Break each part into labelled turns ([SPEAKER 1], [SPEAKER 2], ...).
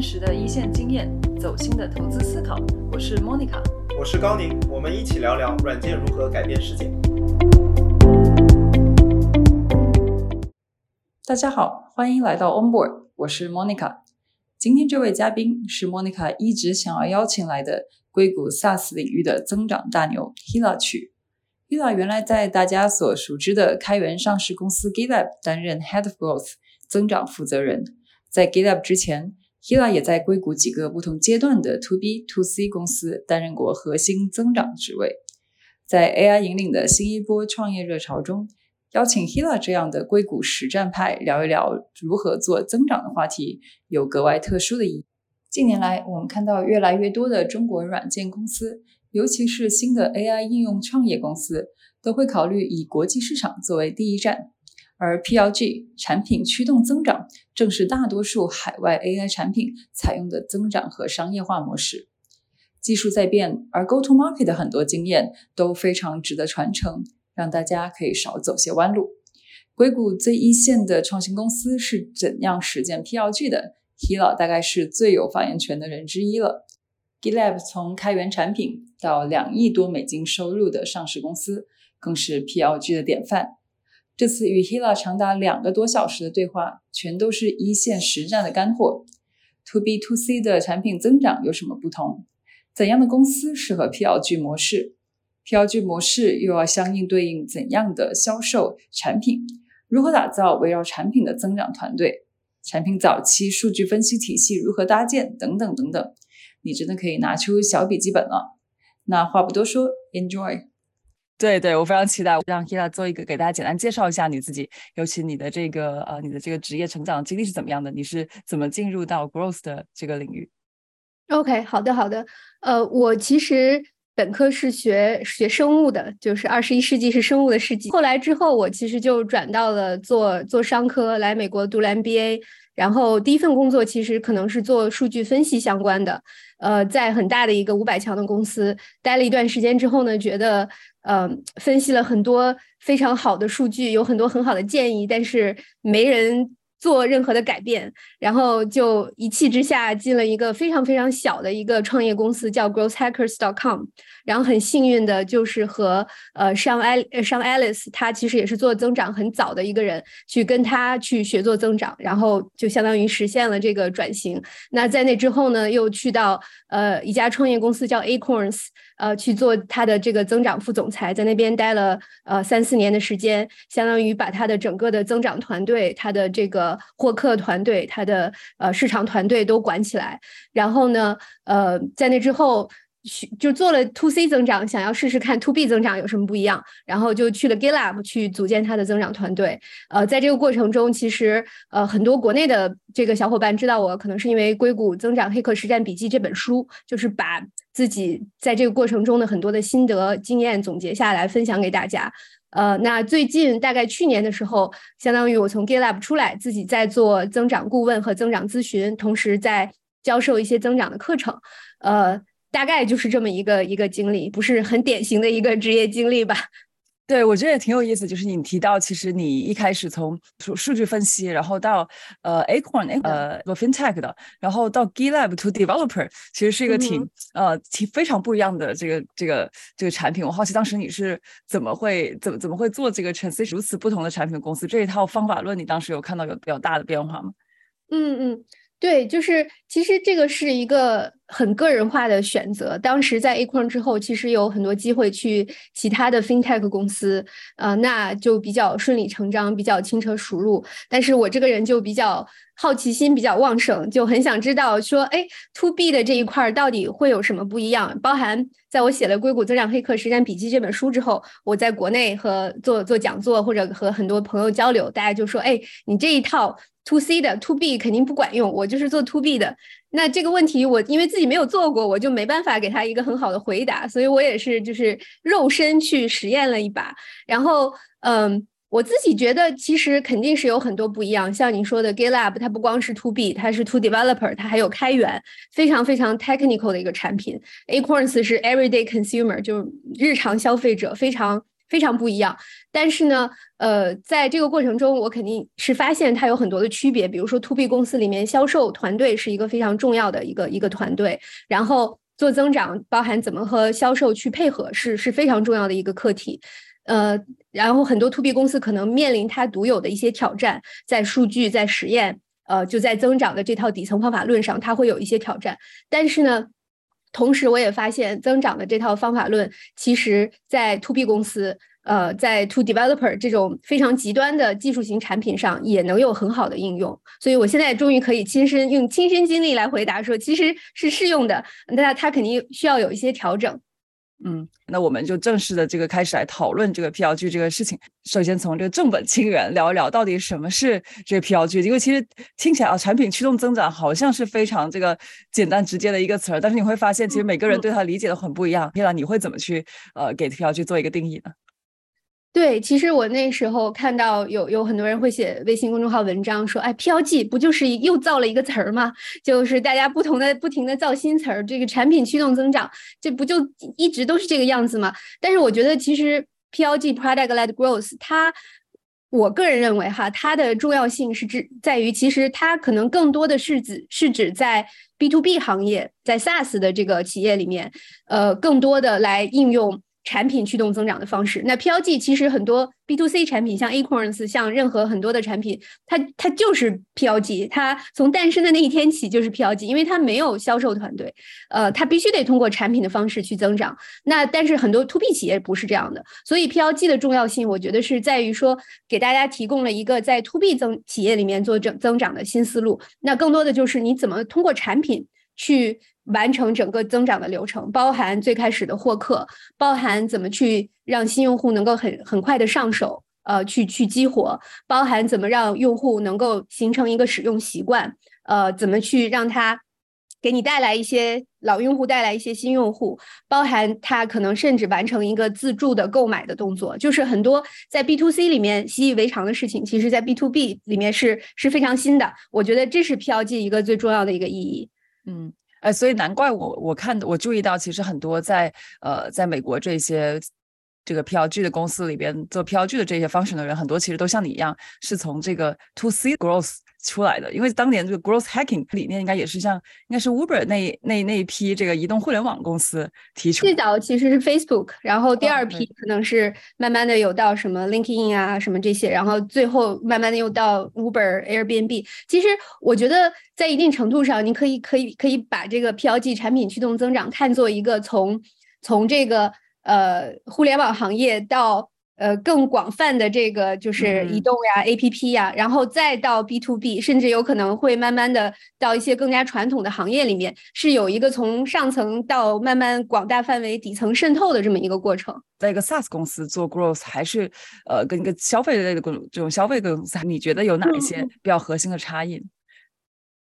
[SPEAKER 1] 真实的一线经验，走心的投资思考。我是 Monica，
[SPEAKER 2] 我是高宁，我们一起聊聊软件如何改变世界。
[SPEAKER 1] 大家好，欢迎来到 Onboard，我是 Monica。今天这位嘉宾是 Monica 一直想要邀请来的硅谷 SaaS 领域的增长大牛 Hila 曲。Hila 原来在大家所熟知的开源上市公司 GitLab 担任 Head of Growth 增长负责人。在 GitLab 之前，Hila 也在硅谷几个不同阶段的 To B To C 公司担任过核心增长职位。在 AI 引领的新一波创业热潮中，邀请 Hila 这样的硅谷实战派聊一聊如何做增长的话题，有格外特殊的意义。近年来，我们看到越来越多的中国软件公司，尤其是新的 AI 应用创业公司，都会考虑以国际市场作为第一站。而 PLG 产品驱动增长，正是大多数海外 AI 产品采用的增长和商业化模式。技术在变，而 Go to Market 的很多经验都非常值得传承，让大家可以少走些弯路。硅谷最一线的创新公司是怎样实践 PLG 的？Hila 大概是最有发言权的人之一了。GitLab 从开源产品到两亿多美金收入的上市公司，更是 PLG 的典范。这次与 Hila 长达两个多小时的对话，全都是一线实战的干货。To B To C 的产品增长有什么不同？怎样的公司适合 PLG 模式？PLG 模式又要相应对应怎样的销售产品？如何打造围绕产品的增长团队？产品早期数据分析体系如何搭建？等等等等，你真的可以拿出小笔记本了。那话不多说，Enjoy。对对，我非常期待让 Hila 做一个给大家简单介绍一下你自己，尤其你的这个呃，你的这个职业成长经历是怎么样的？你是怎么进入到 growth 的这个领域
[SPEAKER 3] ？OK，好的好的，呃，我其实本科是学学生物的，就是二十一世纪是生物的世纪。后来之后，我其实就转到了做做商科，来美国读了 MBA。然后第一份工作其实可能是做数据分析相关的，呃，在很大的一个五百强的公司待了一段时间之后呢，觉得呃分析了很多非常好的数据，有很多很好的建议，但是没人。做任何的改变，然后就一气之下进了一个非常非常小的一个创业公司，叫 growthhackers.com。然后很幸运的就是和呃上艾上 Alice，他其实也是做增长很早的一个人，去跟他去学做增长，然后就相当于实现了这个转型。那在那之后呢，又去到呃一家创业公司叫 Acorns。呃，去做他的这个增长副总裁，在那边待了呃三四年的时间，相当于把他的整个的增长团队、他的这个获客团队、他的呃市场团队都管起来。然后呢，呃，在那之后。去就做了 to C 增长，想要试试看 to B 增长有什么不一样，然后就去了 GitLab 去组建它的增长团队。呃，在这个过程中，其实呃很多国内的这个小伙伴知道我，可能是因为《硅谷增长黑客实战笔记》这本书，就是把自己在这个过程中的很多的心得经验总结下来分享给大家。呃，那最近大概去年的时候，相当于我从 GitLab 出来，自己在做增长顾问和增长咨询，同时在教授一些增长的课程。呃。大概就是这么一个一个经历，不是很典型的一个职业经历吧？
[SPEAKER 1] 对，我觉得也挺有意思。就是你提到，其实你一开始从数数据分析，然后到呃 Acorn 呃做 FinTech 的，然后到 GitLab to Developer，其实是一个挺呃挺非常不一样的这个这个这个产品。我好奇当时你是怎么会怎么怎么会做这个 transition 如此不同的产品公司？这一套方法论，你当时有看到有比较大的变化吗？
[SPEAKER 3] 嗯嗯。对，就是其实这个是一个很个人化的选择。当时在 Acorn 之后，其实有很多机会去其他的 FinTech 公司，呃，那就比较顺理成章，比较轻车熟路。但是我这个人就比较好奇心比较旺盛，就很想知道说，哎，To B 的这一块到底会有什么不一样？包含在我写了《硅谷增长黑客实战笔记》这本书之后，我在国内和做做讲座或者和很多朋友交流，大家就说，哎，你这一套。to C 的 to B 肯定不管用，我就是做 to B 的。那这个问题我因为自己没有做过，我就没办法给他一个很好的回答，所以我也是就是肉身去实验了一把。然后，嗯，我自己觉得其实肯定是有很多不一样。像你说的 GitLab，它不光是 to B，它是 to developer，它还有开源，非常非常 technical 的一个产品。Acorns 是 everyday consumer，就是日常消费者非常。非常不一样。但是呢，呃，在这个过程中，我肯定是发现它有很多的区别。比如说，to B 公司里面销售团队是一个非常重要的一个一个团队，然后做增长，包含怎么和销售去配合，是是非常重要的一个课题。呃，然后很多 to B 公司可能面临它独有的一些挑战，在数据、在实验，呃，就在增长的这套底层方法论上，它会有一些挑战。但是呢，同时我也发现，增长的这套方法论，其实在 to B 公司。呃，在 to developer 这种非常极端的技术型产品上，也能有很好的应用。所以我现在终于可以亲身用亲身经历来回答说，其实是适用的。那它肯定需要有一些调整。
[SPEAKER 4] 嗯，那我们就正式的这个开始来讨论这个 PLG 这个事情。首先从这个正本清源聊一聊，到底什么是这个 PLG？因为其实听起来啊，产品驱动增长好像是非常这个简单直接的一个词儿，但是你会发现，其实每个人对它理解的很不一样。Hila，你会怎么去呃给 PLG 做一个定义呢？
[SPEAKER 3] 对，其实我那时候看到有有很多人会写微信公众号文章，说，哎，PLG 不就是又造了一个词儿吗？就是大家不同的不停的造新词儿，这个产品驱动增长，这不就一直都是这个样子吗？但是我觉得其实 PLG Product Led Growth 它，我个人认为哈，它的重要性是指在于，其实它可能更多的是指是指在 B to B 行业，在 SaaS 的这个企业里面，呃，更多的来应用。产品驱动增长的方式，那 PLG 其实很多 B to C 产品，像 Acorns，像任何很多的产品，它它就是 PLG，它从诞生的那一天起就是 PLG，因为它没有销售团队，呃，它必须得通过产品的方式去增长。那但是很多 To B 企业不是这样的，所以 PLG 的重要性，我觉得是在于说给大家提供了一个在 To B 增企业里面做增增长的新思路。那更多的就是你怎么通过产品去。完成整个增长的流程，包含最开始的获客，包含怎么去让新用户能够很很快的上手，呃，去去激活，包含怎么让用户能够形成一个使用习惯，呃，怎么去让他给你带来一些老用户，带来一些新用户，包含他可能甚至完成一个自助的购买的动作，就是很多在 B to C 里面习以为常的事情，其实在 B to B 里面是是非常新的。我觉得这是 PLG 一个最重要的一个意义。
[SPEAKER 4] 嗯。哎，所以难怪我我看我注意到，其实很多在呃在美国这些这个 PLG 的公司里边做 PLG 的这些 function 的人，很多其实都像你一样，是从这个 To C growth。出来的，因为当年这个 growth hacking 理念应该也是像应该是 Uber 那那那一批这个移动互联网公司提出。
[SPEAKER 3] 最早其实是 Facebook，然后第二批可能是慢慢的有到什么 LinkedIn 啊什么这些，然后最后慢慢的又到 Uber、Airbnb。其实我觉得在一定程度上，你可以可以可以把这个 PLG 产品驱动增长看作一个从从这个呃互联网行业到。呃，更广泛的这个就是移动呀、A P P 呀，然后再到 B to B，甚至有可能会慢慢的到一些更加传统的行业里面，是有一个从上层到慢慢广大范围底层渗透的这么一个过程。
[SPEAKER 4] 在一个 SaaS 公司做 growth，还是呃跟一个消费类的公这种消费公司，你觉得有哪一些比较核心的差异？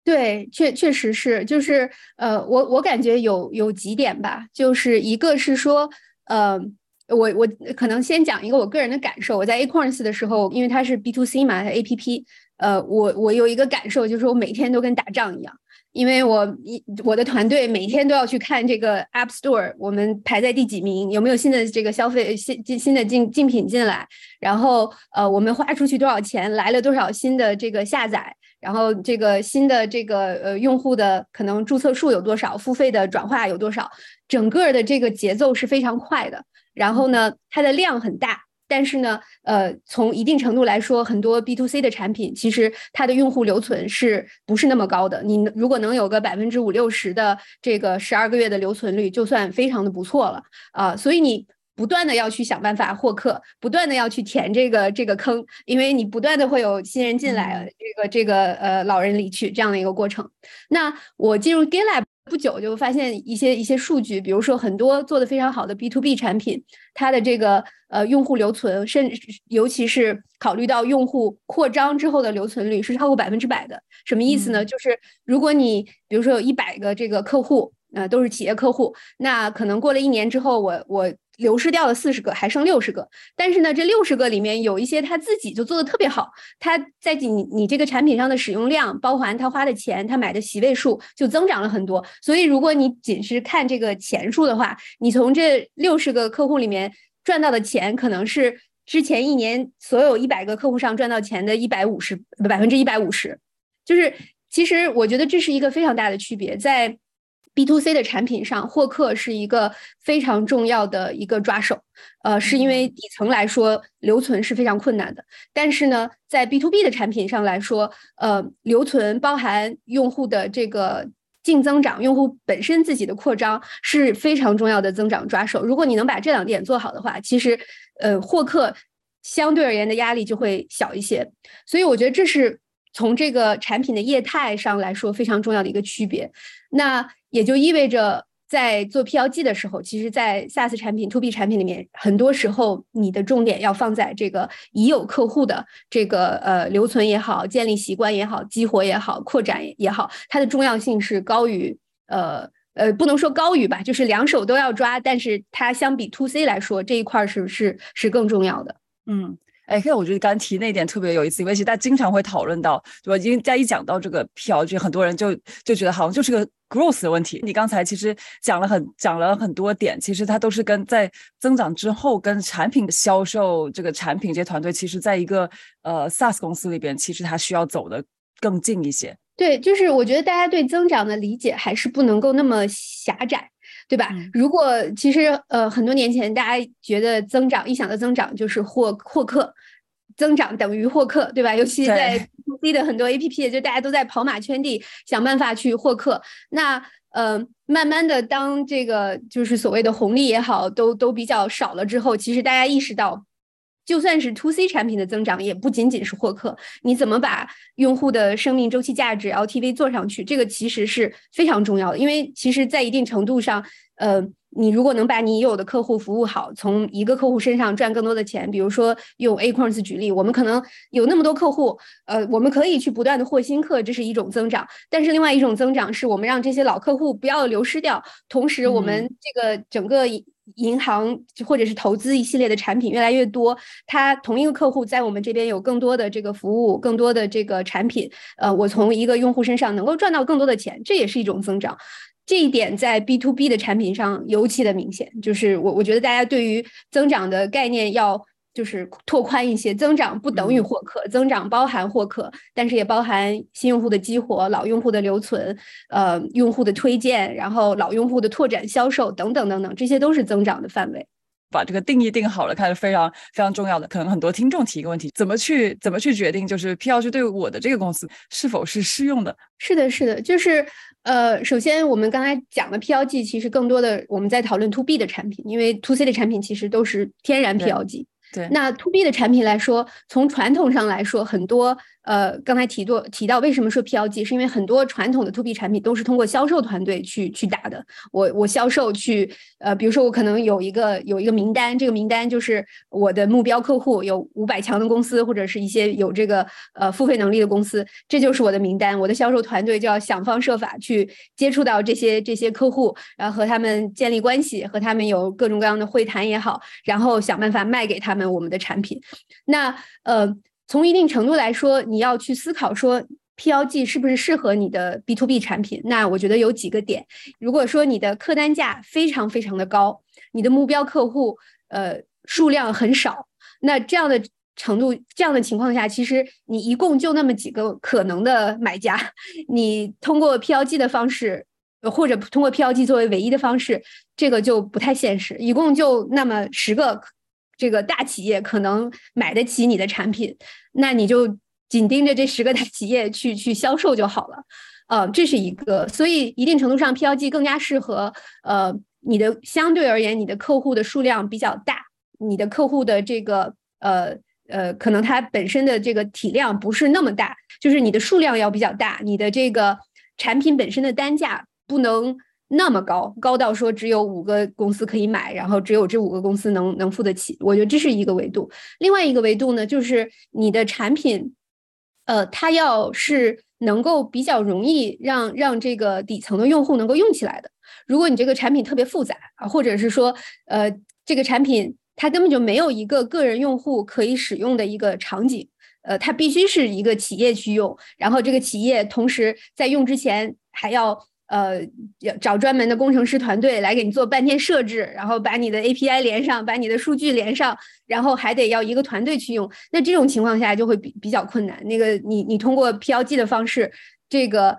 [SPEAKER 3] 对，确确实是，就是呃，我我感觉有有几点吧，就是一个是说，呃。我我可能先讲一个我个人的感受。我在 Acorns 的时候，因为它是 B to C 嘛，它 A P P，呃，我我有一个感受，就是我每天都跟打仗一样，因为我一我的团队每天都要去看这个 App Store，我们排在第几名，有没有新的这个消费新进新的竞竞品进来，然后呃，我们花出去多少钱，来了多少新的这个下载，然后这个新的这个呃用户的可能注册数有多少，付费的转化有多少，整个的这个节奏是非常快的。然后呢，它的量很大，但是呢，呃，从一定程度来说，很多 B to C 的产品其实它的用户留存是不是那么高的？你如果能有个百分之五六十的这个十二个月的留存率，就算非常的不错了啊。所以你不断的要去想办法获客，不断的要去填这个这个坑，因为你不断的会有新人进来，这个这个呃老人离去这样的一个过程。那我进入 GitLab。不久就发现一些一些数据，比如说很多做的非常好的 B to B 产品，它的这个呃用户留存，甚至尤其是考虑到用户扩张之后的留存率是超过百分之百的。什么意思呢？就是如果你比如说有一百个这个客户，呃都是企业客户，那可能过了一年之后，我我。流失掉了四十个，还剩六十个。但是呢，这六十个里面有一些他自己就做的特别好，他在你你这个产品上的使用量，包含他花的钱，他买的席位数就增长了很多。所以如果你仅是看这个钱数的话，你从这六十个客户里面。赚到的钱可能是之前一年所有一百个客户上赚到钱的一百五十百分之一百五十，就是其实我觉得这是一个非常大的区别，在。B to C 的产品上，获客是一个非常重要的一个抓手，呃，是因为底层来说留存是非常困难的。但是呢，在 B to B 的产品上来说，呃，留存包含用户的这个净增长，用户本身自己的扩张是非常重要的增长抓手。如果你能把这两点做好的话，其实，呃，获客相对而言的压力就会小一些。所以我觉得这是从这个产品的业态上来说非常重要的一个区别。那也就意味着，在做 PLG 的时候，其实，在 SaaS 产品、To B 产品里面，很多时候你的重点要放在这个已有客户的这个呃留存也好、建立习惯也好、激活也好、扩展也好，它的重要性是高于呃呃，不能说高于吧，就是两手都要抓，但是它相比 To C 来说，这一块是是是更重要的。
[SPEAKER 4] 嗯。哎，可我觉得刚提那点特别有意思，因为其实大家经常会讨论到，对吧？因为大家一讲到这个 PLG，很多人就就觉得好像就是个 growth 的问题。你刚才其实讲了很讲了很多点，其实它都是跟在增长之后，跟产品销售这个产品这些团队，其实在一个呃 SaaS 公司里边，其实它需要走的更近一些。
[SPEAKER 3] 对，就是我觉得大家对增长的理解还是不能够那么狭窄，对吧？如果其实呃很多年前大家觉得增长一想到增长就是获获客。增长等于获客，对吧？尤其在 C 的很多 APP，就大家都在跑马圈地，想办法去获客。那呃，慢慢的，当这个就是所谓的红利也好，都都比较少了之后，其实大家意识到，就算是 To C 产品的增长，也不仅仅是获客。你怎么把用户的生命周期价值 LTV 做上去，这个其实是非常重要的。因为其实，在一定程度上，呃。你如果能把你有的客户服务好，从一个客户身上赚更多的钱，比如说用 Acorns 举例，我们可能有那么多客户，呃，我们可以去不断的获新客，这是一种增长。但是另外一种增长是我们让这些老客户不要流失掉，同时我们这个整个银行或者是投资一系列的产品越来越多，它同一个客户在我们这边有更多的这个服务，更多的这个产品，呃，我从一个用户身上能够赚到更多的钱，这也是一种增长。这一点在 B to B 的产品上尤其的明显，就是我我觉得大家对于增长的概念要就是拓宽一些，增长不等于获客，增长包含获客，但是也包含新用户的激活、老用户的留存、呃用户的推荐，然后老用户的拓展销售等等等等，这些都是增长的范围。
[SPEAKER 4] 把这个定义定好了，看是非常非常重要的。可能很多听众提一个问题：怎么去怎么去决定，就是 P L G 对我的这个公司是否是适用的？
[SPEAKER 3] 是的，是的，就是。呃，首先我们刚才讲的 PLG，其实更多的我们在讨论 To B 的产品，因为 To C 的产品其实都是天然 PLG。
[SPEAKER 4] 对，
[SPEAKER 3] 那 To B 的产品来说，从传统上来说，很多。呃，刚才提过提到为什么说 PLG，是因为很多传统的 To B 产品都是通过销售团队去去打的。我我销售去，呃，比如说我可能有一个有一个名单，这个名单就是我的目标客户，有五百强的公司或者是一些有这个呃付费能力的公司，这就是我的名单。我的销售团队就要想方设法去接触到这些这些客户，然后和他们建立关系，和他们有各种各样的会谈也好，然后想办法卖给他们我们的产品。那呃。从一定程度来说，你要去思考说 PLG 是不是适合你的 B to B 产品。那我觉得有几个点。如果说你的客单价非常非常的高，你的目标客户呃数量很少，那这样的程度这样的情况下，其实你一共就那么几个可能的买家，你通过 PLG 的方式，或者通过 PLG 作为唯一的方式，这个就不太现实。一共就那么十个。这个大企业可能买得起你的产品，那你就紧盯着这十个大企业去去销售就好了，呃，这是一个。所以一定程度上，PLG 更加适合呃你的相对而言，你的客户的数量比较大，你的客户的这个呃呃，可能它本身的这个体量不是那么大，就是你的数量要比较大，你的这个产品本身的单价不能。那么高，高到说只有五个公司可以买，然后只有这五个公司能能付得起。我觉得这是一个维度。另外一个维度呢，就是你的产品，呃，它要是能够比较容易让让这个底层的用户能够用起来的。如果你这个产品特别复杂啊，或者是说，呃，这个产品它根本就没有一个个人用户可以使用的一个场景，呃，它必须是一个企业去用，然后这个企业同时在用之前还要。呃，要找专门的工程师团队来给你做半天设置，然后把你的 API 连上，把你的数据连上，然后还得要一个团队去用。那这种情况下就会比比较困难。那个你你通过 PLG 的方式，这个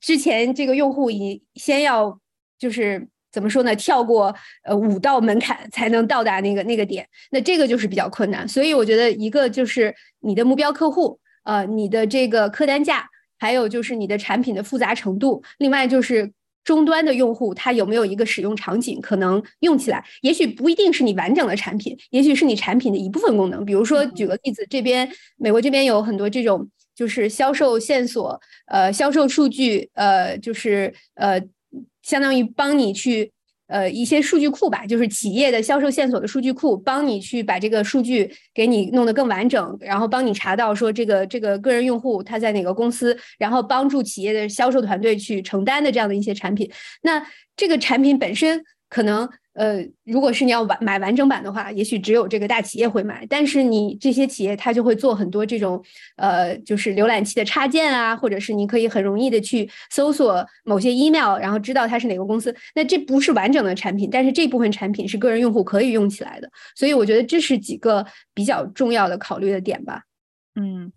[SPEAKER 3] 之前这个用户已先要就是怎么说呢？跳过呃五道门槛才能到达那个那个点，那这个就是比较困难。所以我觉得一个就是你的目标客户，呃，你的这个客单价。还有就是你的产品的复杂程度，另外就是终端的用户他有没有一个使用场景，可能用起来，也许不一定是你完整的产品，也许是你产品的一部分功能。比如说举个例子，这边美国这边有很多这种就是销售线索，呃，销售数据，呃，就是呃，相当于帮你去。呃，一些数据库吧，就是企业的销售线索的数据库，帮你去把这个数据给你弄得更完整，然后帮你查到说这个这个个人用户他在哪个公司，然后帮助企业的销售团队去承担的这样的一些产品。那这个产品本身可能。呃，如果是你要完买完整版的话，也许只有这个大企业会买。但是你这些企业，它就会做很多这种，呃，就是浏览器的插件啊，或者是你可以很容易的去搜索某些 email，然后知道它是哪个公司。那这不是完整的产品，但是这部分产品是个人用户可以用起来的。所以我觉得这是几个比较重要的考虑的点吧。
[SPEAKER 4] 嗯，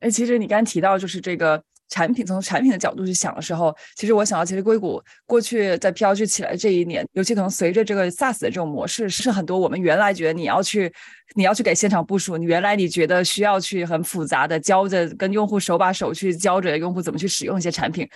[SPEAKER 4] 哎，其实你刚刚提到就是这个。产品从产品的角度去想的时候，其实我想到，其实硅谷过去在 PLG 起来这一年，尤其可能随着这个 SaaS 的这种模式，是很多我们原来觉得你要去，你要去给现场部署，你原来你觉得需要去很复杂的教着跟用户手把手去教着用户怎么去使用一些产品，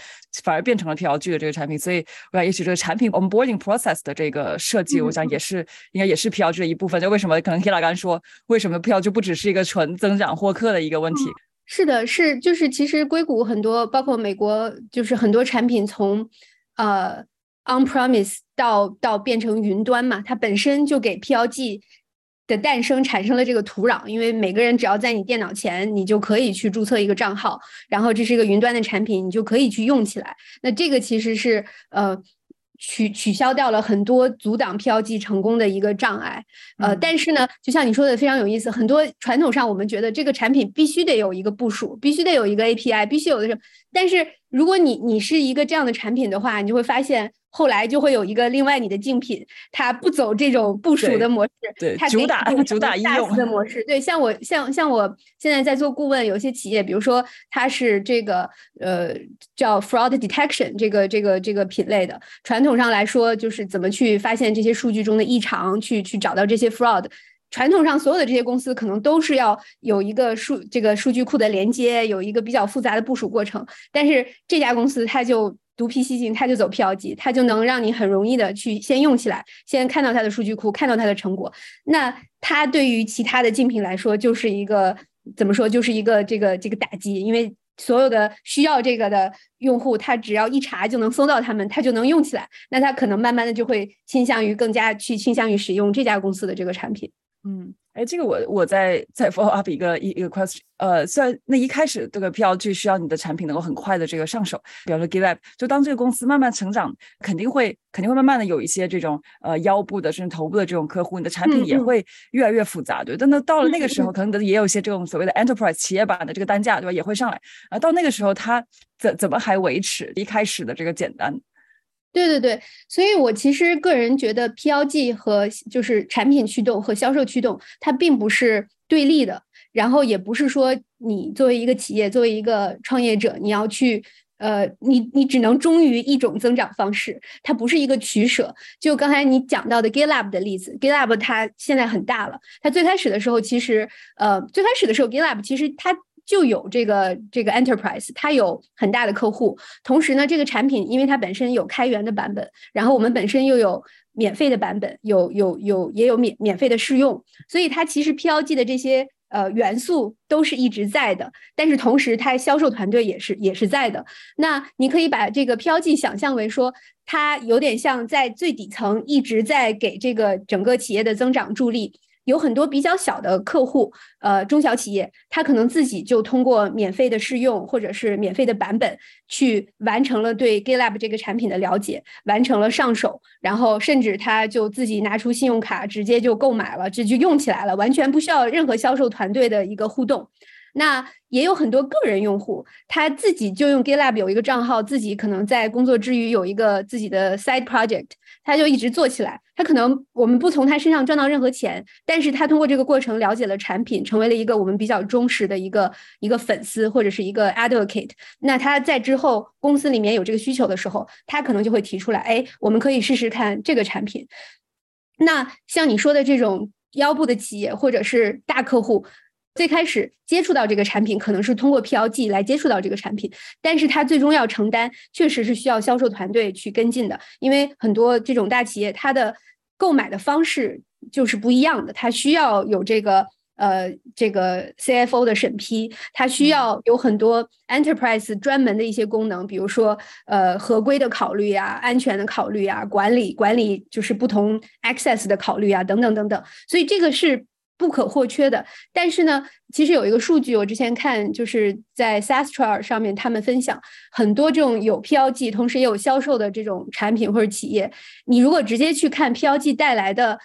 [SPEAKER 4] 反而变成了 PLG 的这个产品。所以我想，也许这个产品 onboarding process 的这个设计，我想也是应该也是 PLG 的一部分。就为什么可能 Kila 刚说，为什么 PLG 不只是一个纯增长获客的一个问题？
[SPEAKER 3] 是的，是就是其实硅谷很多，包括美国，就是很多产品从呃 on premise 到到变成云端嘛，它本身就给 PLG 的诞生产生了这个土壤，因为每个人只要在你电脑前，你就可以去注册一个账号，然后这是一个云端的产品，你就可以去用起来。那这个其实是呃。取取消掉了很多阻挡 PLG 成功的一个障碍，呃，但是呢，就像你说的非常有意思，很多传统上我们觉得这个产品必须得有一个部署，必须得有一个 API，必须有的是，但是如果你你是一个这样的产品的话，你就会发现。后来就会有一个另外你的竞品，它不走这种部署的模式，
[SPEAKER 4] 对，
[SPEAKER 3] 它
[SPEAKER 4] 主打主打应用
[SPEAKER 3] 的模式。对，像我像像我现在在做顾问，有些企业，比如说它是这个呃叫 fraud detection 这个这个这个品类的，传统上来说就是怎么去发现这些数据中的异常，去去找到这些 fraud。传统上所有的这些公司可能都是要有一个数这个数据库的连接，有一个比较复杂的部署过程，但是这家公司它就。独辟蹊径，它就走 PLG，它就能让你很容易的去先用起来，先看到它的数据库，看到它的成果。那它对于其他的竞品来说，就是一个怎么说，就是一个这个这个打击，因为所有的需要这个的用户，他只要一查就能搜到他们，他就能用起来。那他可能慢慢的就会倾向于更加去倾向于使用这家公司的这个产品。
[SPEAKER 4] 嗯。哎，这个我我在再 follow up 一个一一个 question，呃，虽然那一开始这个 PLG 需要你的产品能够很快的这个上手，比方说 GitLab，就当这个公司慢慢成长，肯定会肯定会慢慢的有一些这种呃腰部的甚至头部的这种客户，你的产品也会越来越复杂，对。但那到了那个时候，可能也有一些这种所谓的 enterprise 企业版的这个单价，对吧？也会上来啊。到那个时候，它怎怎么还维持一开始的这个简单？
[SPEAKER 3] 对对对，所以我其实个人觉得 PLG 和就是产品驱动和销售驱动，它并不是对立的，然后也不是说你作为一个企业，作为一个创业者，你要去呃，你你只能忠于一种增长方式，它不是一个取舍。就刚才你讲到的 GitLab 的例子，GitLab 它现在很大了，它最开始的时候其实呃，最开始的时候 GitLab 其实它。就有这个这个 enterprise，它有很大的客户。同时呢，这个产品因为它本身有开源的版本，然后我们本身又有免费的版本，有有有也有免免费的试用，所以它其实 PLG 的这些呃元素都是一直在的。但是同时，它销售团队也是也是在的。那你可以把这个 PLG 想象为说，它有点像在最底层一直在给这个整个企业的增长助力。有很多比较小的客户，呃，中小企业，他可能自己就通过免费的试用或者是免费的版本，去完成了对 GitLab 这个产品的了解，完成了上手，然后甚至他就自己拿出信用卡，直接就购买了，这就用起来了，完全不需要任何销售团队的一个互动。那也有很多个人用户，他自己就用 GitLab 有一个账号，自己可能在工作之余有一个自己的 side project，他就一直做起来。他可能我们不从他身上赚到任何钱，但是他通过这个过程了解了产品，成为了一个我们比较忠实的一个一个粉丝或者是一个 advocate。那他在之后公司里面有这个需求的时候，他可能就会提出来，哎，我们可以试试看这个产品。那像你说的这种腰部的企业或者是大客户。最开始接触到这个产品，可能是通过 PLG 来接触到这个产品，但是它最终要承担，确实是需要销售团队去跟进的，因为很多这种大企业，它的购买的方式就是不一样的，它需要有这个呃这个 CFO 的审批，它需要有很多 Enterprise 专门的一些功能，比如说呃合规的考虑啊，安全的考虑啊，管理管理就是不同 Access 的考虑啊，等等等等，所以这个是。不可或缺的，但是呢，其实有一个数据，我之前看就是在 SaaStr 上面，他们分享很多这种有 PLG，同时也有销售的这种产品或者企业，你如果直接去看 PLG 带来的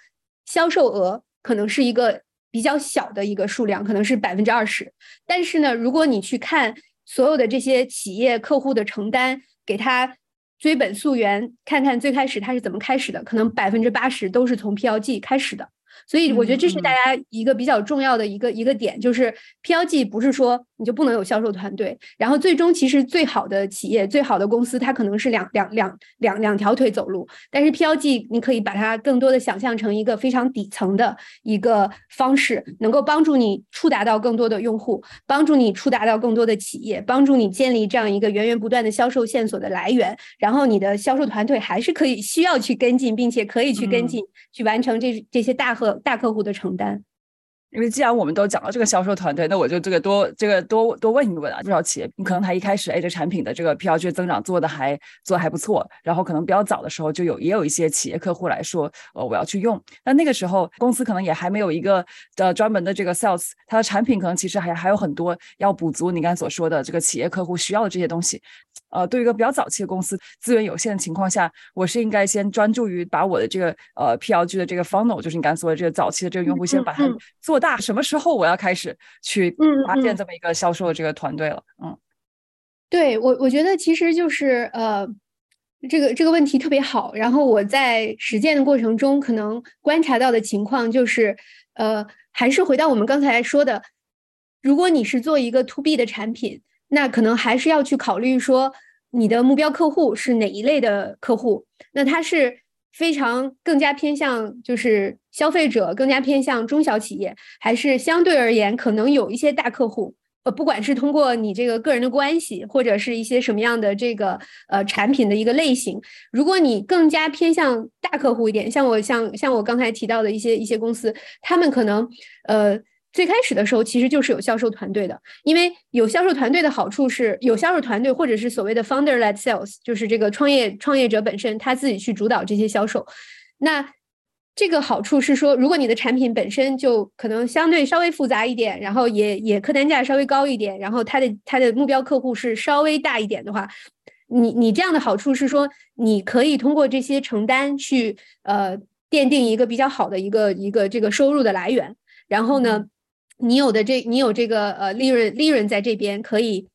[SPEAKER 3] 销售额，可能是一个比较小的一个数量，可能是百分之二十。但是呢，如果你去看所有的这些企业客户的承担，给他追本溯源，看看最开始他是怎么开始的，可能百分之八十都是从 PLG 开始的。所以我觉得这是大家一个比较重要的一个一个点，就是 PLG 不是说你就不能有销售团队，然后最终其实最好的企业、最好的公司，它可能是两两两两两条腿走路，但是 PLG 你可以把它更多的想象成一个非常底层的一个方式，能够帮助你触达到更多的用户，帮助你触达到更多的企业，帮助你建立这样一个源源不断的销售线索的来源，然后你的销售团队还是可以需要去跟进，并且可以去跟进，去完成这这些大和。大客户的承担。
[SPEAKER 4] 因为既然我们都讲到这个销售团队，那我就这个多这个多多问一问啊，不少企业，你可能他一开始哎，这产品的这个 PLG 增长做的还做的还不错，然后可能比较早的时候就有也有一些企业客户来说，呃，我要去用。那那个时候公司可能也还没有一个的专门的这个 sales，它的产品可能其实还还有很多要补足你刚才所说的这个企业客户需要的这些东西。呃，对于一个比较早期的公司，资源有限的情况下，我是应该先专注于把我的这个呃 PLG 的这个 funnel，就是你刚才说的这个早期的这个用户，先把它做。大什么时候我要开始去搭建这么一个销售的这个团队了？嗯，
[SPEAKER 3] 对我我觉得其实就是呃，这个这个问题特别好。然后我在实践的过程中，可能观察到的情况就是呃，还是回到我们刚才说的，如果你是做一个 to B 的产品，那可能还是要去考虑说你的目标客户是哪一类的客户，那他是。非常更加偏向就是消费者，更加偏向中小企业，还是相对而言可能有一些大客户。呃，不管是通过你这个个人的关系，或者是一些什么样的这个呃产品的一个类型，如果你更加偏向大客户一点，像我像像我刚才提到的一些一些公司，他们可能呃。最开始的时候，其实就是有销售团队的，因为有销售团队的好处是有销售团队，或者是所谓的 founder-led sales，就是这个创业创业者本身他自己去主导这些销售。那这个好处是说，如果你的产品本身就可能相对稍微复杂一点，然后也也客单价稍微高一点，然后它的它的目标客户是稍微大一点的话，你你这样的好处是说，你可以通过这些承担去呃奠定一个比较好的一个一个这个收入的来源，然后呢。你有的这，你有这个呃利润，利润在这边可以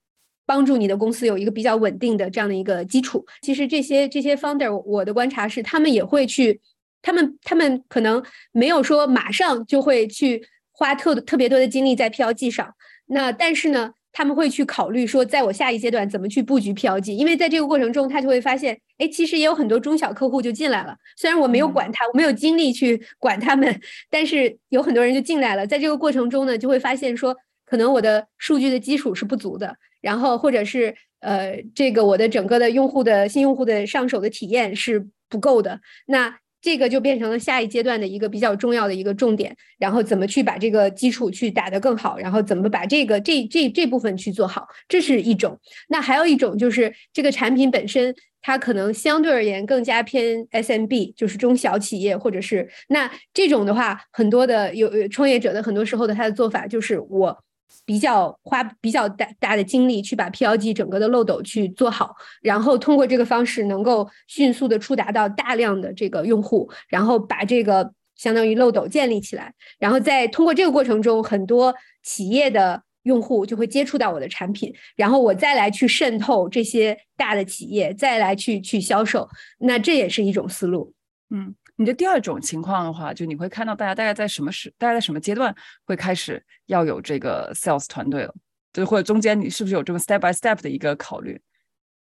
[SPEAKER 3] 帮助你的公司有一个比较稳定的这样的一个基础。其实这些这些 founder，我的观察是，他们也会去，他们他们可能没有说马上就会去花特特别多的精力在 PLG 上，那但是呢。他们会去考虑说，在我下一阶段怎么去布局 PLG，因为在这个过程中，他就会发现，哎，其实也有很多中小客户就进来了。虽然我没有管他，我没有精力去管他们，但是有很多人就进来了。在这个过程中呢，就会发现说，可能我的数据的基础是不足的，然后或者是呃，这个我的整个的用户的新用户的上手的体验是不够的。那这个就变成了下一阶段的一个比较重要的一个重点，然后怎么去把这个基础去打得更好，然后怎么把这个这这这部分去做好，这是一种。那还有一种就是这个产品本身，它可能相对而言更加偏 SMB，就是中小企业，或者是那这种的话，很多的有创业者的很多时候的他的做法就是我。比较花比较大大的精力去把 PLG 整个的漏斗去做好，然后通过这个方式能够迅速的触达到大量的这个用户，然后把这个相当于漏斗建立起来，然后在通过这个过程中，很多企业的用户就会接触到我的产品，然后我再来去渗透这些大的企业，再来去去销售，那这也是一种思路。
[SPEAKER 4] 嗯，你的第二种情况的话，就你会看到大家大概在什么时，大概在什么阶段会开始要有这个 sales 团队了，就或者中间你是不是有这么 step by step 的一个考虑？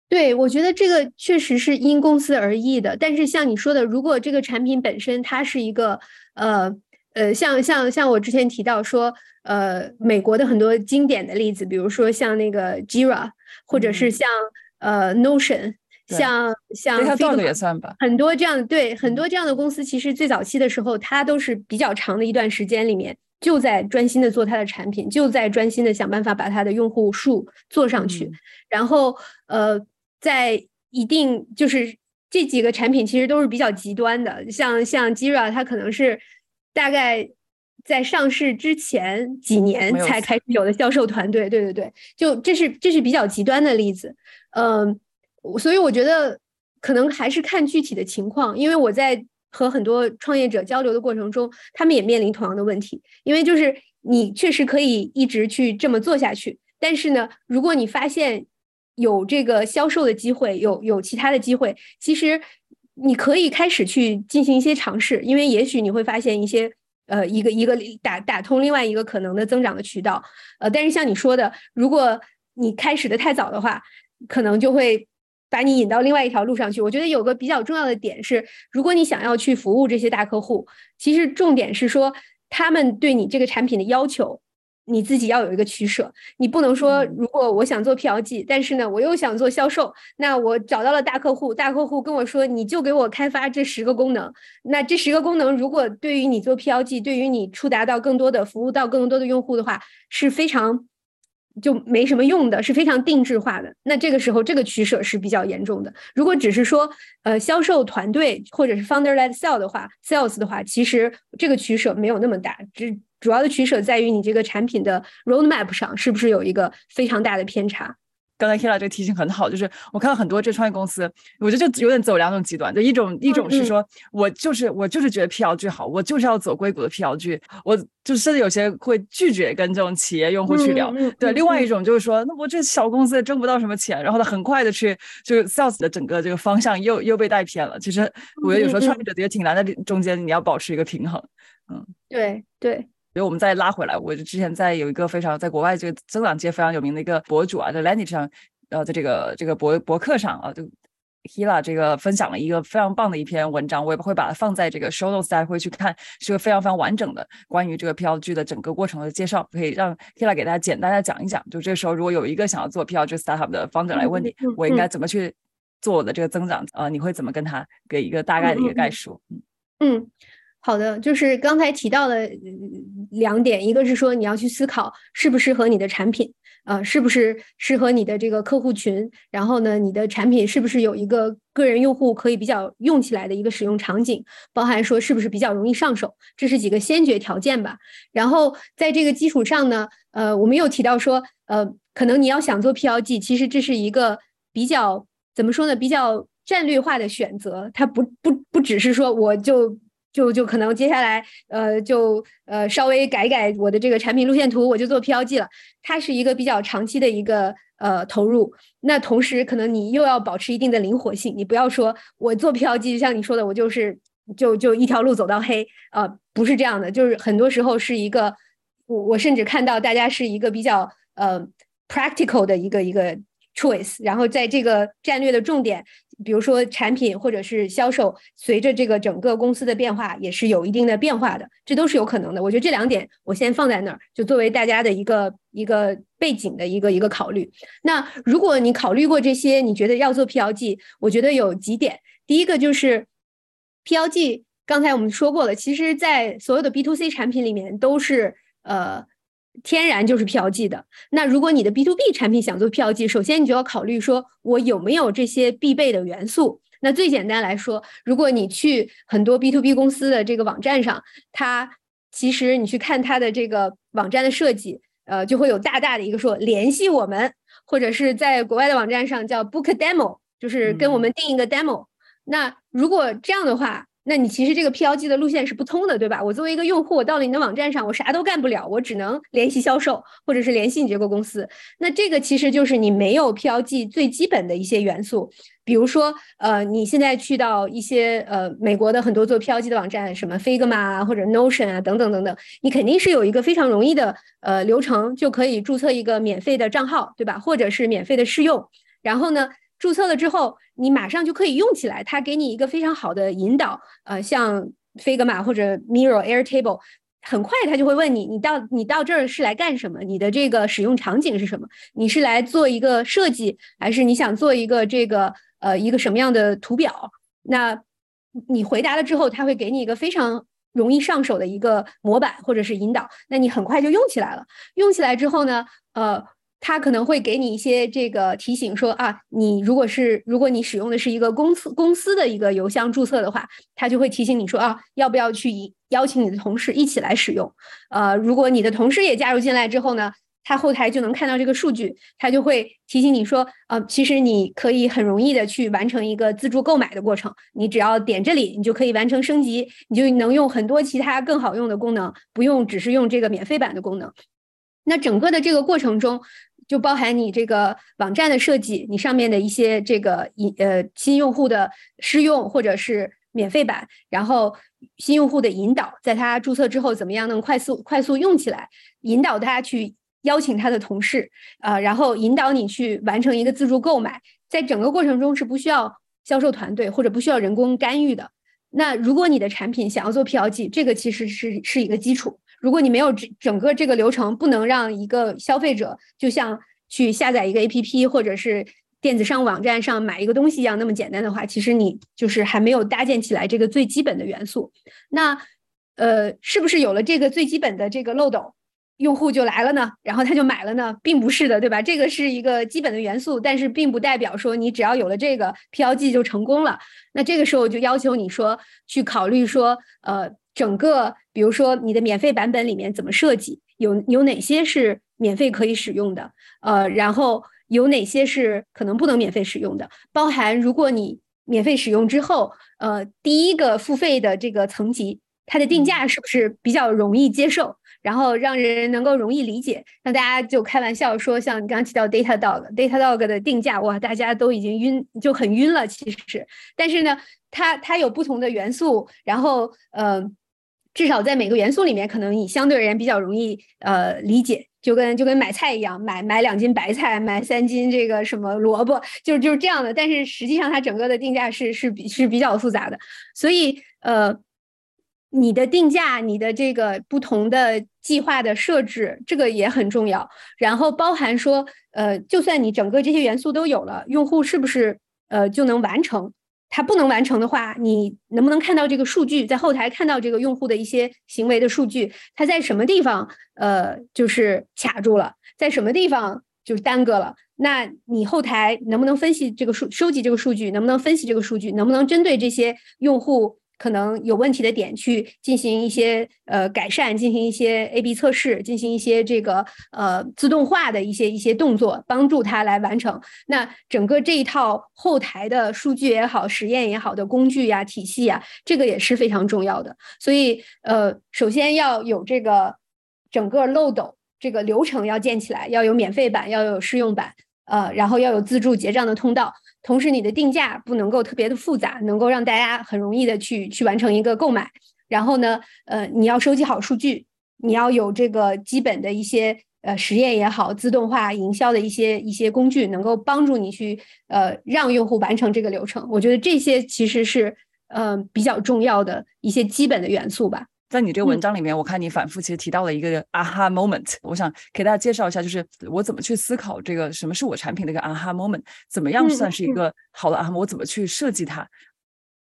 [SPEAKER 3] 对，我觉得这个确实是因公司而异的。但是像你说的，如果这个产品本身它是一个呃呃，像像像我之前提到说，呃，美国的很多经典的例子，比如说像那个 Jira，或者是像呃 Notion，像像
[SPEAKER 4] Figma 也算吧，
[SPEAKER 3] 很多这样对很多这样的公司，其实最早期的时候，它都是比较长的一段时间里面，就在专心的做它的产品，就在专心的想办法把它的用户数做上去，然后呃。在一定就是这几个产品其实都是比较极端的，像像 Jira，它可能是大概在上市之前几年才开始有的销售团队，对对对，就这是这是比较极端的例子，嗯，所以我觉得可能还是看具体的情况，因为我在和很多创业者交流的过程中，他们也面临同样的问题，因为就是你确实可以一直去这么做下去，但是呢，如果你发现有这个销售的机会，有有其他的机会，其实你可以开始去进行一些尝试，因为也许你会发现一些呃一个一个打打通另外一个可能的增长的渠道，呃，但是像你说的，如果你开始的太早的话，可能就会把你引到另外一条路上去。我觉得有个比较重要的点是，如果你想要去服务这些大客户，其实重点是说他们对你这个产品的要求。你自己要有一个取舍，你不能说，如果我想做 PLG，但是呢，我又想做销售，那我找到了大客户，大客户跟我说，你就给我开发这十个功能，那这十个功能如果对于你做 PLG，对于你触达到更多的服务到更多的用户的话，是非常就没什么用的，是非常定制化的。那这个时候，这个取舍是比较严重的。如果只是说，呃，销售团队或者是 founder led sell 的话，sales 的话，其实这个取舍没有那么大，只。主要的取舍在于你这个产品的 roadmap 上是不是有一个非常大的偏差？
[SPEAKER 4] 刚才 Kila 这个提醒很好，就是我看到很多这创业公司，我觉得就有点走两种极端，就一种一种是说我就是我就是觉得 PLG 好，我就是要走硅谷的 PLG，我就甚至有些会拒绝跟这种企业用户去聊。对，另外一种就是说，那我这小公司挣不到什么钱，然后他很快的去就是 sales 的整个这个方向又又被带偏了。其实我觉得有时候创业者也挺难的，中间你要保持一个平衡。
[SPEAKER 3] 嗯，对对。
[SPEAKER 4] 所以我们再拉回来，我之前在有一个非常在国外这个增长界非常有名的一个博主啊，在 Lenny 上，呃，在这个这个博博客上啊，就 Hila 这个分享了一个非常棒的一篇文章，我也会把它放在这个 Show Notes，大家会去看，是个非常非常完整的关于这个 PLG 的整个过程的介绍，可以让 Hila 给大家简单的讲一讲。就这时候，如果有一个想要做 PLG startup 的 founder 来问你，我应该怎么去做我的这个增长？呃，你会怎么跟他给一个大概的一个概述？
[SPEAKER 3] 嗯嗯。好的，就是刚才提到的两点，一个是说你要去思考适不适合你的产品，呃，是不是适合你的这个客户群，然后呢，你的产品是不是有一个个人用户可以比较用起来的一个使用场景，包含说是不是比较容易上手，这是几个先决条件吧。然后在这个基础上呢，呃，我们又提到说，呃，可能你要想做 PLG，其实这是一个比较怎么说呢，比较战略化的选择，它不不不只是说我就。就就可能接下来，呃，就呃稍微改改我的这个产品路线图，我就做 PLG 了。它是一个比较长期的一个呃投入。那同时，可能你又要保持一定的灵活性，你不要说我做 PLG，就像你说的，我就是就就一条路走到黑啊，不是这样的。就是很多时候是一个，我我甚至看到大家是一个比较呃 practical 的一个一个 choice，然后在这个战略的重点。比如说产品或者是销售，随着这个整个公司的变化，也是有一定的变化的，这都是有可能的。我觉得这两点我先放在那儿，就作为大家的一个一个背景的一个一个考虑。那如果你考虑过这些，你觉得要做 PLG，我觉得有几点。第一个就是 PLG，刚才我们说过了，其实在所有的 B to C 产品里面都是呃。天然就是 PLG 的。那如果你的 B to B 产品想做 PLG，首先你就要考虑说，我有没有这些必备的元素。那最简单来说，如果你去很多 B to B 公司的这个网站上，它其实你去看它的这个网站的设计，呃，就会有大大的一个说联系我们，或者是在国外的网站上叫 Book Demo，就是跟我们定一个 Demo。那如果这样的话，那你其实这个 PLG 的路线是不通的，对吧？我作为一个用户，我到了你的网站上，我啥都干不了，我只能联系销售或者是联系你这个公司。那这个其实就是你没有 PLG 最基本的一些元素，比如说，呃，你现在去到一些呃美国的很多做 PLG 的网站，什么 Figma 啊或者 Notion 啊等等等等，你肯定是有一个非常容易的呃流程，就可以注册一个免费的账号，对吧？或者是免费的试用，然后呢？注册了之后，你马上就可以用起来。它给你一个非常好的引导，呃，像 Figma 或者 Miro、Airtable，很快它就会问你，你到你到这儿是来干什么？你的这个使用场景是什么？你是来做一个设计，还是你想做一个这个呃一个什么样的图表？那你回答了之后，它会给你一个非常容易上手的一个模板或者是引导。那你很快就用起来了。用起来之后呢，呃。他可能会给你一些这个提醒，说啊，你如果是如果你使用的是一个公司公司的一个邮箱注册的话，他就会提醒你说啊，要不要去邀请你的同事一起来使用？呃，如果你的同事也加入进来之后呢，他后台就能看到这个数据，他就会提醒你说，呃，其实你可以很容易的去完成一个自助购买的过程，你只要点这里，你就可以完成升级，你就能用很多其他更好用的功能，不用只是用这个免费版的功能。那整个的这个过程中。就包含你这个网站的设计，你上面的一些这个引呃新用户的试用或者是免费版，然后新用户的引导，在他注册之后怎么样能快速快速用起来，引导他去邀请他的同事，呃，然后引导你去完成一个自助购买，在整个过程中是不需要销售团队或者不需要人工干预的。那如果你的产品想要做 PLG，这个其实是是一个基础。如果你没有整整个这个流程，不能让一个消费者就像去下载一个 APP 或者是电子商务网站上买一个东西一样那么简单的话，其实你就是还没有搭建起来这个最基本的元素。那呃，是不是有了这个最基本的这个漏斗，用户就来了呢？然后他就买了呢？并不是的，对吧？这个是一个基本的元素，但是并不代表说你只要有了这个 PLG 就成功了。那这个时候就要求你说去考虑说呃。整个，比如说你的免费版本里面怎么设计，有有哪些是免费可以使用的，呃，然后有哪些是可能不能免费使用的，包含如果你免费使用之后，呃，第一个付费的这个层级，它的定价是不是比较容易接受，然后让人能够容易理解？那大家就开玩笑说，像你刚刚提到 Data Dog，Data Dog 的定价，哇，大家都已经晕，就很晕了。其实，但是呢，它它有不同的元素，然后，呃。至少在每个元素里面，可能你相对而言比较容易呃理解，就跟就跟买菜一样，买买两斤白菜，买三斤这个什么萝卜，就是就是这样的。但是实际上它整个的定价是是比是比较复杂的，所以呃，你的定价，你的这个不同的计划的设置，这个也很重要。然后包含说呃，就算你整个这些元素都有了，用户是不是呃就能完成？它不能完成的话，你能不能看到这个数据？在后台看到这个用户的一些行为的数据，它在什么地方呃就是卡住了，在什么地方就是耽搁了？那你后台能不能分析这个数，收集这个数据？能不能分析这个数据？能不能针对这些用户？可能有问题的点去进行一些呃改善，进行一些 A/B 测试，进行一些这个呃自动化的一些一些动作，帮助他来完成。那整个这一套后台的数据也好，实验也好的工具呀、体系呀，这个也是非常重要的。所以呃，首先要有这个整个漏斗这个流程要建起来，要有免费版，要有试用版，呃，然后要有自助结账的通道。同时，你的定价不能够特别的复杂，能够让大家很容易的去去完成一个购买。然后呢，呃，你要收集好数据，你要有这个基本的一些呃实验也好，自动化营销的一些一些工具，能够帮助你去呃让用户完成这个流程。我觉得这些其实是嗯比较重要的一些基本的元素吧。
[SPEAKER 4] 在你这个文章里面，我看你反复其实提到了一个 aha moment，我想给大家介绍一下，就是我怎么去思考这个什么是我产品的一个 aha moment，怎么样算是一个好的 aha，我怎么去设计它？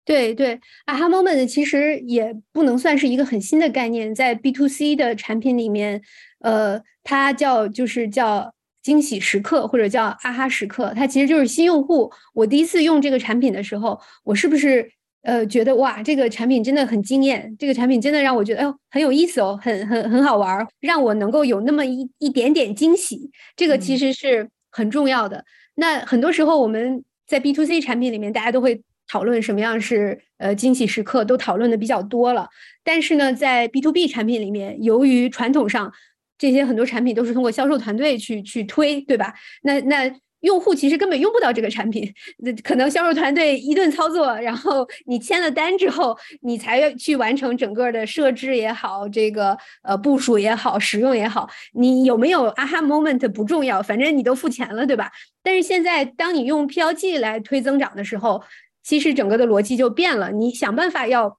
[SPEAKER 3] 对对，aha moment 其实也不能算是一个很新的概念，在 B to C 的产品里面，呃，它叫就是叫惊喜时刻或者叫啊哈时刻，它其实就是新用户，我第一次用这个产品的时候，我是不是？呃，觉得哇，这个产品真的很惊艳，这个产品真的让我觉得，哎呦，很有意思哦，很很很好玩，让我能够有那么一一点点惊喜，这个其实是很重要的。那很多时候我们在 B to C 产品里面，大家都会讨论什么样是呃惊喜时刻，都讨论的比较多了。但是呢，在 B to B 产品里面，由于传统上这些很多产品都是通过销售团队去去推，对吧？那那。用户其实根本用不到这个产品，那可能销售团队一顿操作，然后你签了单之后，你才去完成整个的设置也好，这个呃部署也好，使用也好，你有没有 aha moment 不重要，反正你都付钱了，对吧？但是现在当你用 PLG 来推增长的时候，其实整个的逻辑就变了，你想办法要。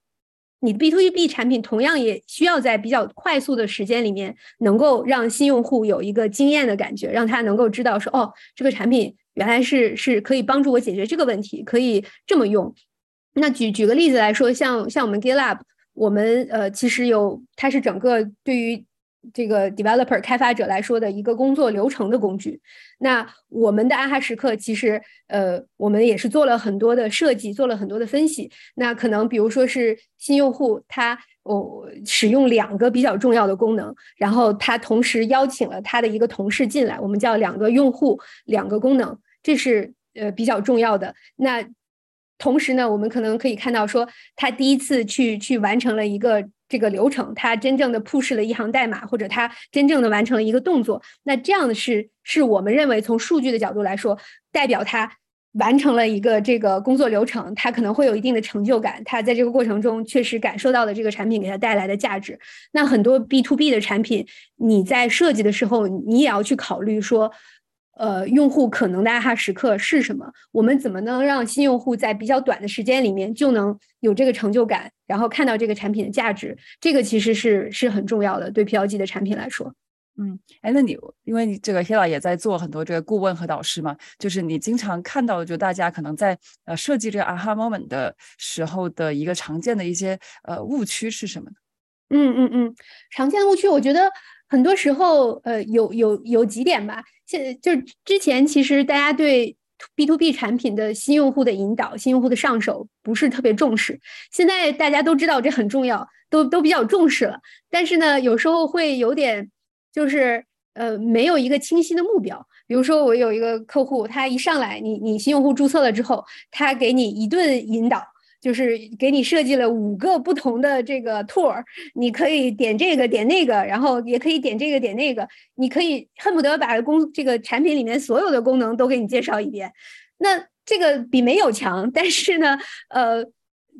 [SPEAKER 3] 你的 B to B 产品同样也需要在比较快速的时间里面，能够让新用户有一个惊艳的感觉，让他能够知道说，哦，这个产品原来是是可以帮助我解决这个问题，可以这么用。那举举个例子来说，像像我们 GitLab，我们呃其实有，它是整个对于。这个 developer 开发者来说的一个工作流程的工具，那我们的阿哈时刻其实，呃，我们也是做了很多的设计，做了很多的分析。那可能比如说是新用户他哦使用两个比较重要的功能，然后他同时邀请了他的一个同事进来，我们叫两个用户两个功能，这是呃比较重要的。那同时呢，我们可能可以看到说，他第一次去去完成了一个。这个流程，它真正的 push 了一行代码，或者它真正的完成了一个动作，那这样的是是我们认为从数据的角度来说，代表它完成了一个这个工作流程，它可能会有一定的成就感，它在这个过程中确实感受到了这个产品给它带来的价值。那很多 B to B 的产品，你在设计的时候，你也要去考虑说。呃，用户可能的哈时刻是什么？我们怎么能让新用户在比较短的时间里面就能有这个成就感，然后看到这个产品的价值？这个其实是是很重要的，对 PLG 的产品来说。
[SPEAKER 4] 嗯，哎，那你因为你这个 Hila 也在做很多这个顾问和导师嘛，就是你经常看到，就大家可能在呃设计这个 aha moment 的时候的一个常见的一些呃误区是什么呢？
[SPEAKER 3] 嗯嗯嗯，常见的误区，我觉得。很多时候，呃，有有有几点吧。现就之前，其实大家对 B to B 产品的新用户的引导、新用户的上手不是特别重视。现在大家都知道这很重要，都都比较重视了。但是呢，有时候会有点，就是呃，没有一个清晰的目标。比如说，我有一个客户，他一上来，你你新用户注册了之后，他给你一顿引导。就是给你设计了五个不同的这个 tour，你可以点这个点那个，然后也可以点这个点那个，你可以恨不得把功这个产品里面所有的功能都给你介绍一遍。那这个比没有强，但是呢，呃，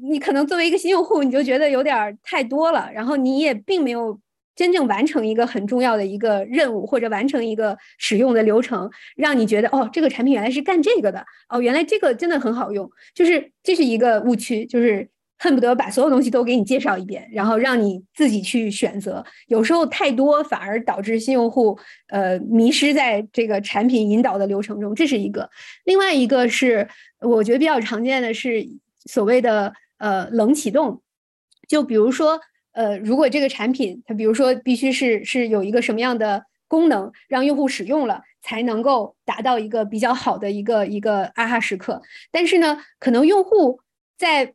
[SPEAKER 3] 你可能作为一个新用户，你就觉得有点太多了，然后你也并没有。真正完成一个很重要的一个任务，或者完成一个使用的流程，让你觉得哦，这个产品原来是干这个的哦，原来这个真的很好用，就是这是一个误区，就是恨不得把所有东西都给你介绍一遍，然后让你自己去选择。有时候太多反而导致新用户呃迷失在这个产品引导的流程中，这是一个。另外一个是我觉得比较常见的是所谓的呃冷启动，就比如说。呃，如果这个产品它比如说必须是是有一个什么样的功能让用户使用了才能够达到一个比较好的一个一个啊哈时刻，但是呢，可能用户在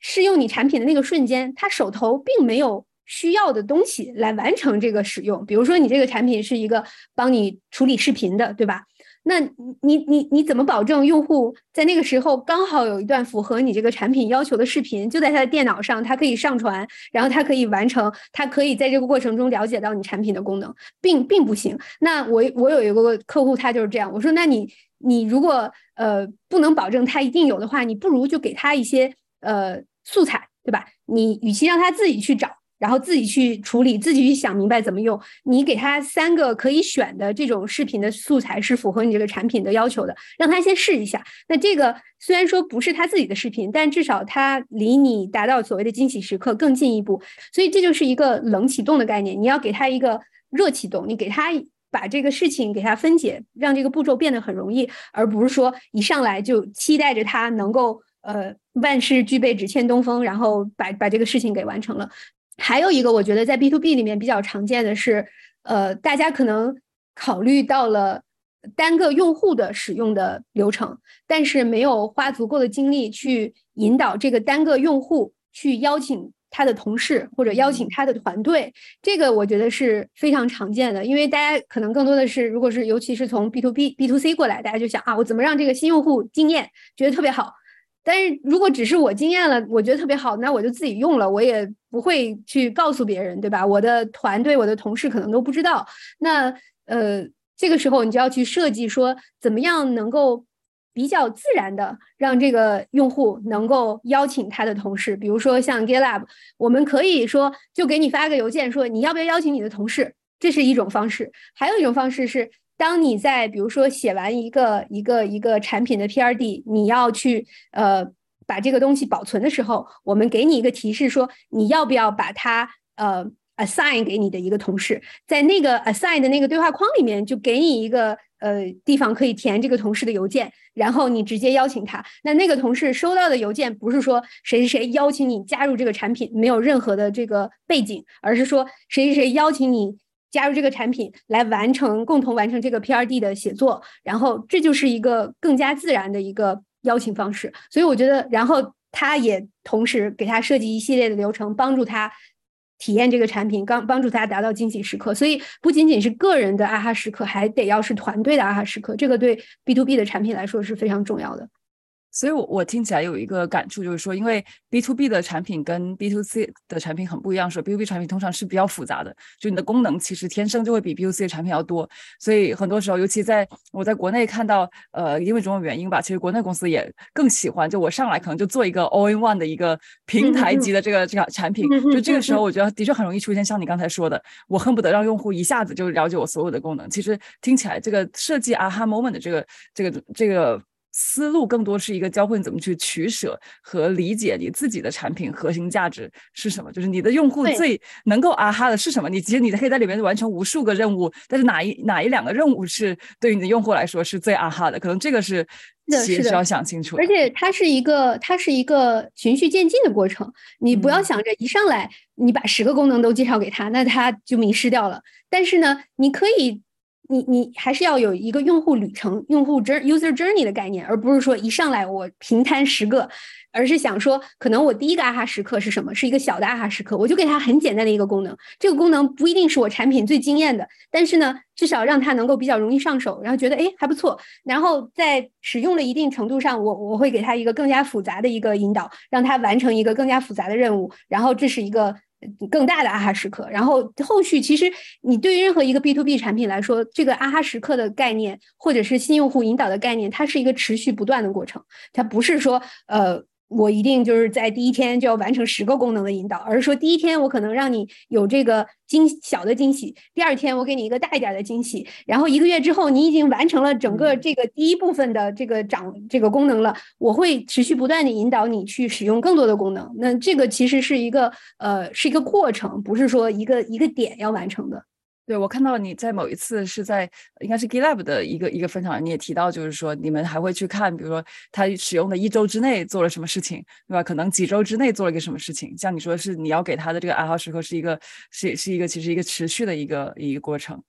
[SPEAKER 3] 试用你产品的那个瞬间，他手头并没有需要的东西来完成这个使用，比如说你这个产品是一个帮你处理视频的，对吧？那你你你怎么保证用户在那个时候刚好有一段符合你这个产品要求的视频就在他的电脑上，他可以上传，然后他可以完成，他可以在这个过程中了解到你产品的功能，并并不行。那我我有一个客户，他就是这样。我说，那你你如果呃不能保证他一定有的话，你不如就给他一些呃素材，对吧？你与其让他自己去找。然后自己去处理，自己去想明白怎么用。你给他三个可以选的这种视频的素材是符合你这个产品的要求的，让他先试一下。那这个虽然说不是他自己的视频，但至少他离你达到所谓的惊喜时刻更进一步。所以这就是一个冷启动的概念，你要给他一个热启动，你给他把这个事情给他分解，让这个步骤变得很容易，而不是说一上来就期待着他能够呃万事俱备只欠东风，然后把把这个事情给完成了。还有一个，我觉得在 B to B 里面比较常见的是，呃，大家可能考虑到了单个用户的使用的流程，但是没有花足够的精力去引导这个单个用户去邀请他的同事或者邀请他的团队。这个我觉得是非常常见的，因为大家可能更多的是，如果是尤其是从 B to B、B to C 过来，大家就想啊，我怎么让这个新用户惊艳觉得特别好。但是如果只是我经验了，我觉得特别好，那我就自己用了，我也不会去告诉别人，对吧？我的团队、我的同事可能都不知道。那呃，这个时候你就要去设计说，怎么样能够比较自然的让这个用户能够邀请他的同事，比如说像 GitLab，我们可以说就给你发个邮件说你要不要邀请你的同事，这是一种方式。还有一种方式是，当你在比如说写完一个一个一个产品的 PRD，你要去呃把这个东西保存的时候，我们给你一个提示说你要不要把它呃。assign 给你的一个同事，在那个 assign 的那个对话框里面，就给你一个呃地方可以填这个同事的邮件，然后你直接邀请他。那那个同事收到的邮件不是说谁谁谁邀请你加入这个产品，没有任何的这个背景，而是说谁谁谁邀请你加入这个产品，来完成共同完成这个 PRD 的写作。然后这就是一个更加自然的一个邀请方式。所以我觉得，然后他也同时给他设计一系列的流程，帮助他。体验这个产品，刚帮助他达到惊喜时刻，所以不仅仅是个人的啊哈时刻，还得要是团队的啊哈时刻，这个对 B to B 的产品来说是非常重要的。
[SPEAKER 4] 所以，我我听起来有一个感触，就是说，因为 B to B 的产品跟 B to C 的产品很不一样，说 B to B 产品通常是比较复杂的，就你的功能其实天生就会比 B to C 的产品要多。所以很多时候，尤其在我在国内看到，呃，因为种种原因吧，其实国内公司也更喜欢，就我上来可能就做一个 all in one 的一个平台级的这个这个产品。就这个时候，我觉得的确很容易出现像你刚才说的，我恨不得让用户一下子就了解我所有的功能。其实听起来，这个设计 aha moment 的这个这个这个。思路更多是一个教会你怎么去取舍和理解你自己的产品核心价值是什么，就是你的用户最能够啊哈的是什么？你其实你可以在里面完成无数个任务，但是哪一哪一两个任务是对于你的用户来说是最啊哈的？可能这个是其实需要想清楚。
[SPEAKER 3] 而且它是一个它是一个循序渐进的过程，你不要想着一上来你把十个功能都介绍给他，那他就迷失掉了。但是呢，你可以。你你还是要有一个用户旅程、用户 jour user journey 的概念，而不是说一上来我平摊十个，而是想说，可能我第一个啊哈时刻是什么？是一个小的啊哈时刻，我就给它很简单的一个功能，这个功能不一定是我产品最惊艳的，但是呢，至少让它能够比较容易上手，然后觉得哎还不错，然后在使用了一定程度上，我我会给他一个更加复杂的一个引导，让他完成一个更加复杂的任务，然后这是一个。更大的阿哈时刻，然后后续其实你对于任何一个 B to B 产品来说，这个阿哈时刻的概念，或者是新用户引导的概念，它是一个持续不断的过程，它不是说呃。我一定就是在第一天就要完成十个功能的引导，而是说第一天我可能让你有这个惊小的惊喜，第二天我给你一个大一点的惊喜，然后一个月之后你已经完成了整个这个第一部分的这个长这个功能了，我会持续不断的引导你去使用更多的功能。那这个其实是一个呃是一个过程，不是说一个一个点要完成的。
[SPEAKER 4] 对，我看到你在某一次是在应该是 GitLab 的一个一个分享，你也提到，就是说你们还会去看，比如说他使用的一周之内做了什么事情，对吧？可能几周之内做了一个什么事情，像你说是你要给他的这个爱好时刻是一个是是一个其实一个持续的一个一个过程。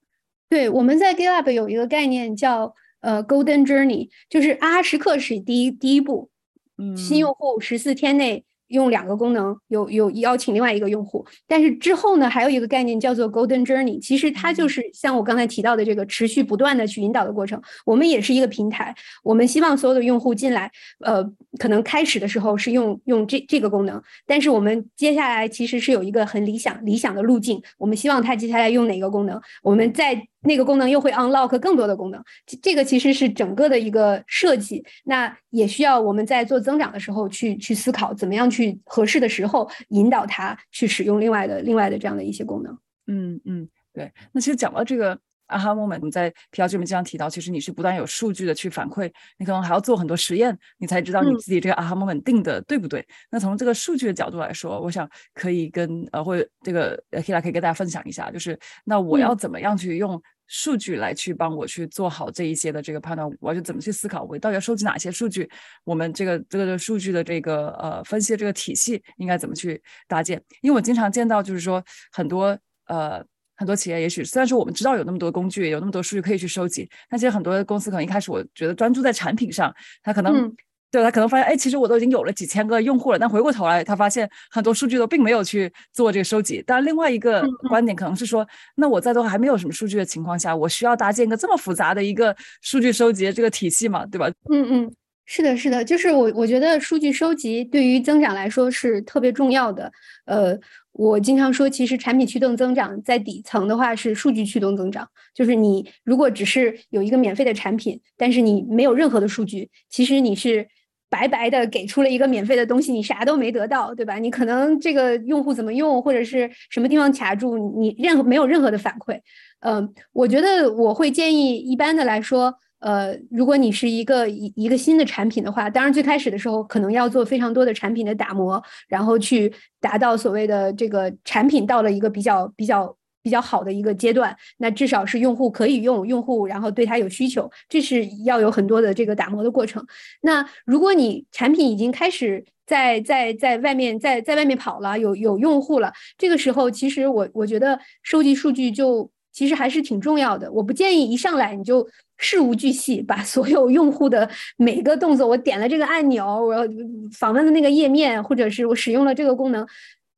[SPEAKER 3] 对，我们在 GitLab 有一个概念叫呃 Golden Journey，就是啊哈时刻是第一第一步，嗯，新用户十四天内。用两个功能，有有邀请另外一个用户，但是之后呢，还有一个概念叫做 Golden Journey，其实它就是像我刚才提到的这个持续不断的去引导的过程。我们也是一个平台，我们希望所有的用户进来，呃，可能开始的时候是用用这这个功能，但是我们接下来其实是有一个很理想理想的路径，我们希望他接下来用哪个功能，我们在。那个功能又会 unlock 更多的功能，这个其实是整个的一个设计，那也需要我们在做增长的时候去去思考，怎么样去合适的时候引导它去使用另外的另外的这样的一些功能。
[SPEAKER 4] 嗯嗯，对。那其实讲到这个 aha moment，我们在 PR 这边经常提到，其实你是不断有数据的去反馈，你可能还要做很多实验，你才知道你自己这个 aha moment 定的对不对。那从这个数据的角度来说，我想可以跟呃或者这个 Hila 可以跟大家分享一下，就是那我要怎么样去用。数据来去帮我去做好这一些的这个判断，我就怎么去思考，我到底要收集哪些数据？我们这个这个数据的这个呃分析的这个体系应该怎么去搭建？因为我经常见到就是说很多呃很多企业，也许虽然说我们知道有那么多工具，有那么多数据可以去收集，但其实很多公司可能一开始我觉得专注在产品上，他可能。对他可能发现，哎，其实我都已经有了几千个用户了，但回过头来，他发现很多数据都并没有去做这个收集。但另外一个观点可能是说，那我在都还没有什么数据的情况下，我需要搭建一个这么复杂的一个数据收集这个体系嘛，对吧？
[SPEAKER 3] 嗯嗯，是的，是的，就是我我觉得数据收集对于增长来说是特别重要的。呃，我经常说，其实产品驱动增长在底层的话是数据驱动增长。就是你如果只是有一个免费的产品，但是你没有任何的数据，其实你是白白的给出了一个免费的东西，你啥都没得到，对吧？你可能这个用户怎么用，或者是什么地方卡住，你任何没有任何的反馈。嗯，我觉得我会建议一般的来说。呃，如果你是一个一一个新的产品的话，当然最开始的时候可能要做非常多的产品的打磨，然后去达到所谓的这个产品到了一个比较比较比较好的一个阶段，那至少是用户可以用，用户然后对它有需求，这是要有很多的这个打磨的过程。那如果你产品已经开始在在在外面在在外面跑了，有有用户了，这个时候其实我我觉得收集数据就其实还是挺重要的。我不建议一上来你就。事无巨细，把所有用户的每个动作，我点了这个按钮，我访问的那个页面，或者是我使用了这个功能。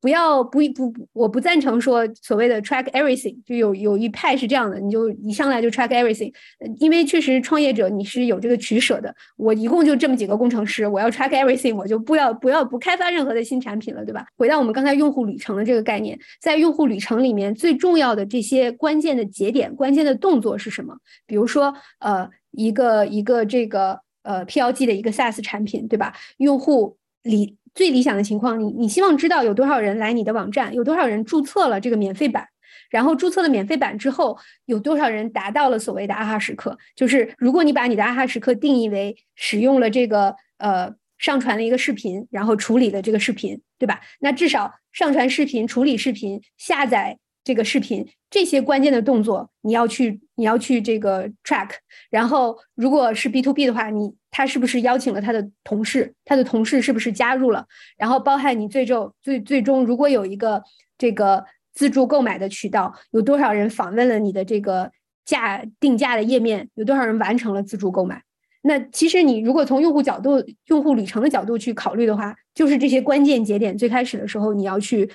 [SPEAKER 3] 不要不不，我不赞成说所谓的 track everything，就有有一派是这样的，你就一上来就 track everything，因为确实创业者你是有这个取舍的。我一共就这么几个工程师，我要 track everything，我就不要不要不开发任何的新产品了，对吧？回到我们刚才用户旅程的这个概念，在用户旅程里面最重要的这些关键的节点、关键的动作是什么？比如说，呃，一个一个这个呃 PLG 的一个 SaaS 产品，对吧？用户理。最理想的情况，你你希望知道有多少人来你的网站，有多少人注册了这个免费版，然后注册了免费版之后，有多少人达到了所谓的阿哈时刻？就是如果你把你的阿哈时刻定义为使用了这个呃上传了一个视频，然后处理了这个视频，对吧？那至少上传视频、处理视频、下载这个视频这些关键的动作，你要去你要去这个 track。然后如果是 B to B 的话，你他是不是邀请了他的同事？他的同事是不是加入了？然后包含你最终最最终，如果有一个这个自助购买的渠道，有多少人访问了你的这个价定价的页面？有多少人完成了自助购买？那其实你如果从用户角度、用户旅程的角度去考虑的话，就是这些关键节点，最开始的时候你要去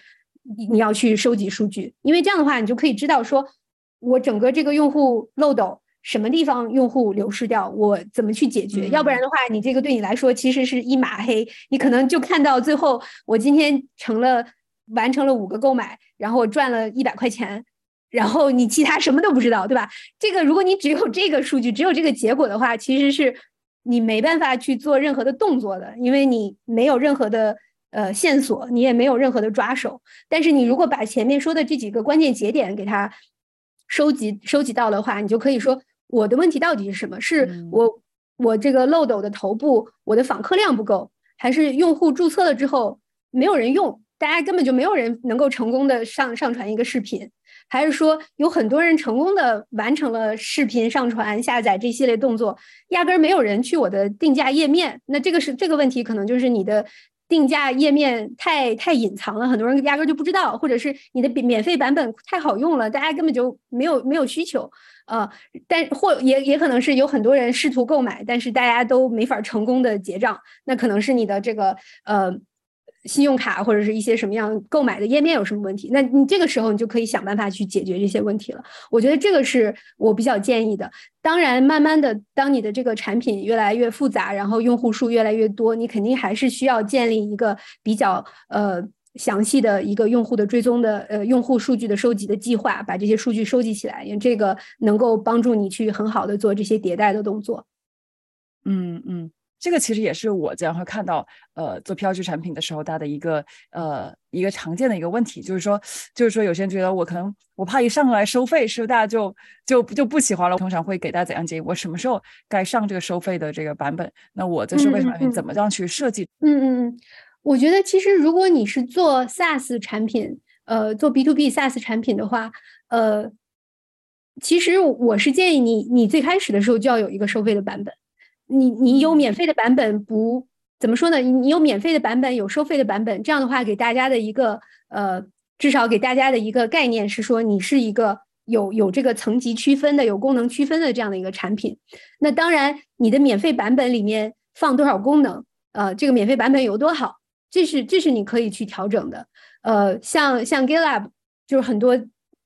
[SPEAKER 3] 你要去收集数据，因为这样的话你就可以知道说，我整个这个用户漏斗。什么地方用户流失掉，我怎么去解决？要不然的话，你这个对你来说其实是一马黑，你可能就看到最后，我今天成了完成了五个购买，然后我赚了一百块钱，然后你其他什么都不知道，对吧？这个如果你只有这个数据，只有这个结果的话，其实是你没办法去做任何的动作的，因为你没有任何的呃线索，你也没有任何的抓手。但是你如果把前面说的这几个关键节点给它收集收集到的话，你就可以说。我的问题到底是什么？是我我这个漏斗的头部，我的访客量不够，还是用户注册了之后没有人用？大家根本就没有人能够成功的上上传一个视频，还是说有很多人成功的完成了视频上传、下载这系列动作，压根儿没有人去我的定价页面？那这个是这个问题，可能就是你的定价页面太太隐藏了，很多人压根儿就不知道，或者是你的免费版本太好用了，大家根本就没有没有需求。呃，但或也也可能是有很多人试图购买，但是大家都没法成功的结账，那可能是你的这个呃信用卡或者是一些什么样购买的页面有什么问题，那你这个时候你就可以想办法去解决这些问题了。我觉得这个是我比较建议的。当然，慢慢的，当你的这个产品越来越复杂，然后用户数越来越多，你肯定还是需要建立一个比较呃。详细的一个用户的追踪的呃用户数据的收集的计划，把这些数据收集起来，因为这个能够帮助你去很好的做这些迭代的动作。
[SPEAKER 4] 嗯嗯，这个其实也是我经常会看到，呃，做 PLG 产品的时候，大的一个呃一个常见的一个问题，就是说，就是说有些人觉得我可能我怕一上来收费，是不是大家就就就不喜欢了？通常会给大家怎样建议？我什么时候该上这个收费的这个版本？那我在收费产品怎么样去设计？
[SPEAKER 3] 嗯嗯嗯。我觉得其实如果你是做 SaaS 产品，呃，做 B to B SaaS 产品的话，呃，其实我是建议你，你最开始的时候就要有一个收费的版本。你你有免费的版本不怎么说呢？你有免费的版本，有收费的版本，这样的话给大家的一个呃，至少给大家的一个概念是说，你是一个有有这个层级区分的、有功能区分的这样的一个产品。那当然，你的免费版本里面放多少功能，呃，这个免费版本有多好。这是这是你可以去调整的，呃，像像 GitLab 就是很多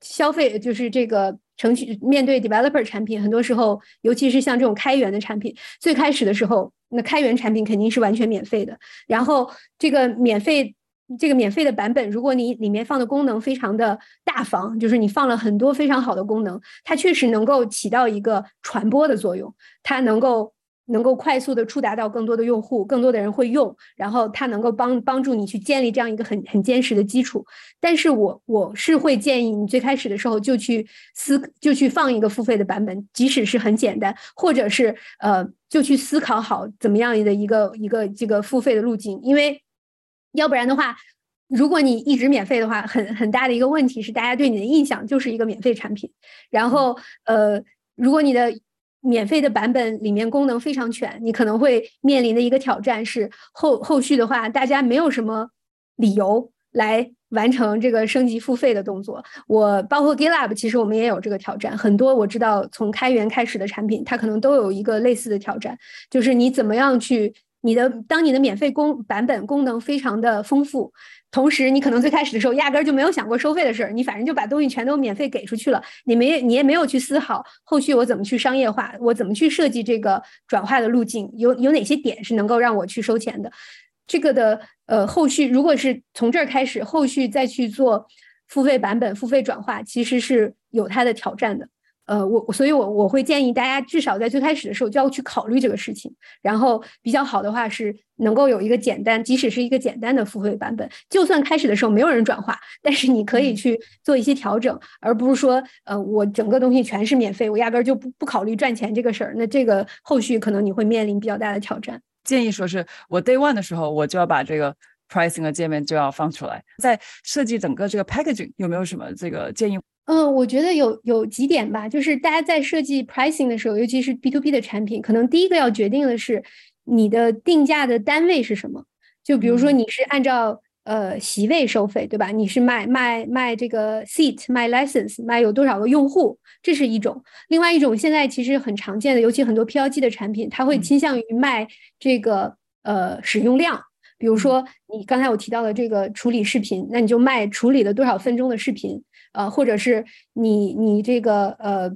[SPEAKER 3] 消费就是这个程序面对 developer 产品，很多时候尤其是像这种开源的产品，最开始的时候那开源产品肯定是完全免费的。然后这个免费这个免费的版本，如果你里面放的功能非常的大方，就是你放了很多非常好的功能，它确实能够起到一个传播的作用，它能够。能够快速的触达到更多的用户，更多的人会用，然后它能够帮帮助你去建立这样一个很很坚实的基础。但是我我是会建议你最开始的时候就去思就去放一个付费的版本，即使是很简单，或者是呃就去思考好怎么样的一个一个这个付费的路径，因为要不然的话，如果你一直免费的话，很很大的一个问题是大家对你的印象就是一个免费产品，然后呃如果你的。免费的版本里面功能非常全，你可能会面临的一个挑战是后后续的话，大家没有什么理由来完成这个升级付费的动作。我包括 GitLab，其实我们也有这个挑战。很多我知道从开源开始的产品，它可能都有一个类似的挑战，就是你怎么样去你的当你的免费功版本功能非常的丰富。同时，你可能最开始的时候压根儿就没有想过收费的事儿，你反正就把东西全都免费给出去了，你没你也没有去思考后续我怎么去商业化，我怎么去设计这个转化的路径，有有哪些点是能够让我去收钱的，这个的呃后续如果是从这儿开始，后续再去做付费版本、付费转化，其实是有它的挑战的。呃，我所以，我我会建议大家至少在最开始的时候就要去考虑这个事情。然后比较好的话是能够有一个简单，即使是一个简单的付费版本，就算开始的时候没有人转化，但是你可以去做一些调整，而不是说，呃，我整个东西全是免费，我压根儿就不不考虑赚钱这个事儿。那这个后续可能你会面临比较大的挑战。
[SPEAKER 4] 建议说是我 day one 的时候我就要把这个 pricing 的界面就要放出来，在设计整个这个 packaging 有没有什么这个建议？
[SPEAKER 3] 嗯，我觉得有有几点吧，就是大家在设计 pricing 的时候，尤其是 B to B 的产品，可能第一个要决定的是你的定价的单位是什么。就比如说你是按照呃席位收费，对吧？你是卖卖卖这个 seat，卖 license，卖有多少个用户，这是一种。另外一种现在其实很常见的，尤其很多 PLG 的产品，它会倾向于卖这个呃使用量。比如说你刚才我提到的这个处理视频，那你就卖处理了多少分钟的视频。呃，或者是你你这个呃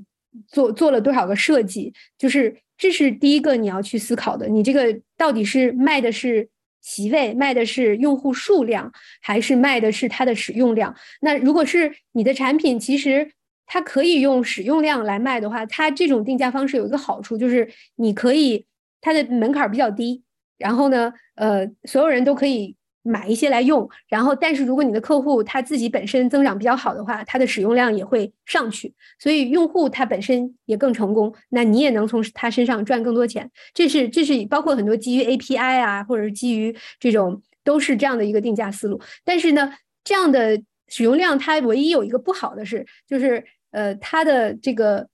[SPEAKER 3] 做做了多少个设计，就是这是第一个你要去思考的。你这个到底是卖的是席位，卖的是用户数量，还是卖的是它的使用量？那如果是你的产品，其实它可以用使用量来卖的话，它这种定价方式有一个好处，就是你可以它的门槛比较低，然后呢，呃，所有人都可以。买一些来用，然后，但是如果你的客户他自己本身增长比较好的话，他的使用量也会上去，所以用户他本身也更成功，那你也能从他身上赚更多钱。这是这是包括很多基于 API 啊，或者是基于这种都是这样的一个定价思路。但是呢，这样的使用量它唯一有一个不好的是，就是呃，它的这个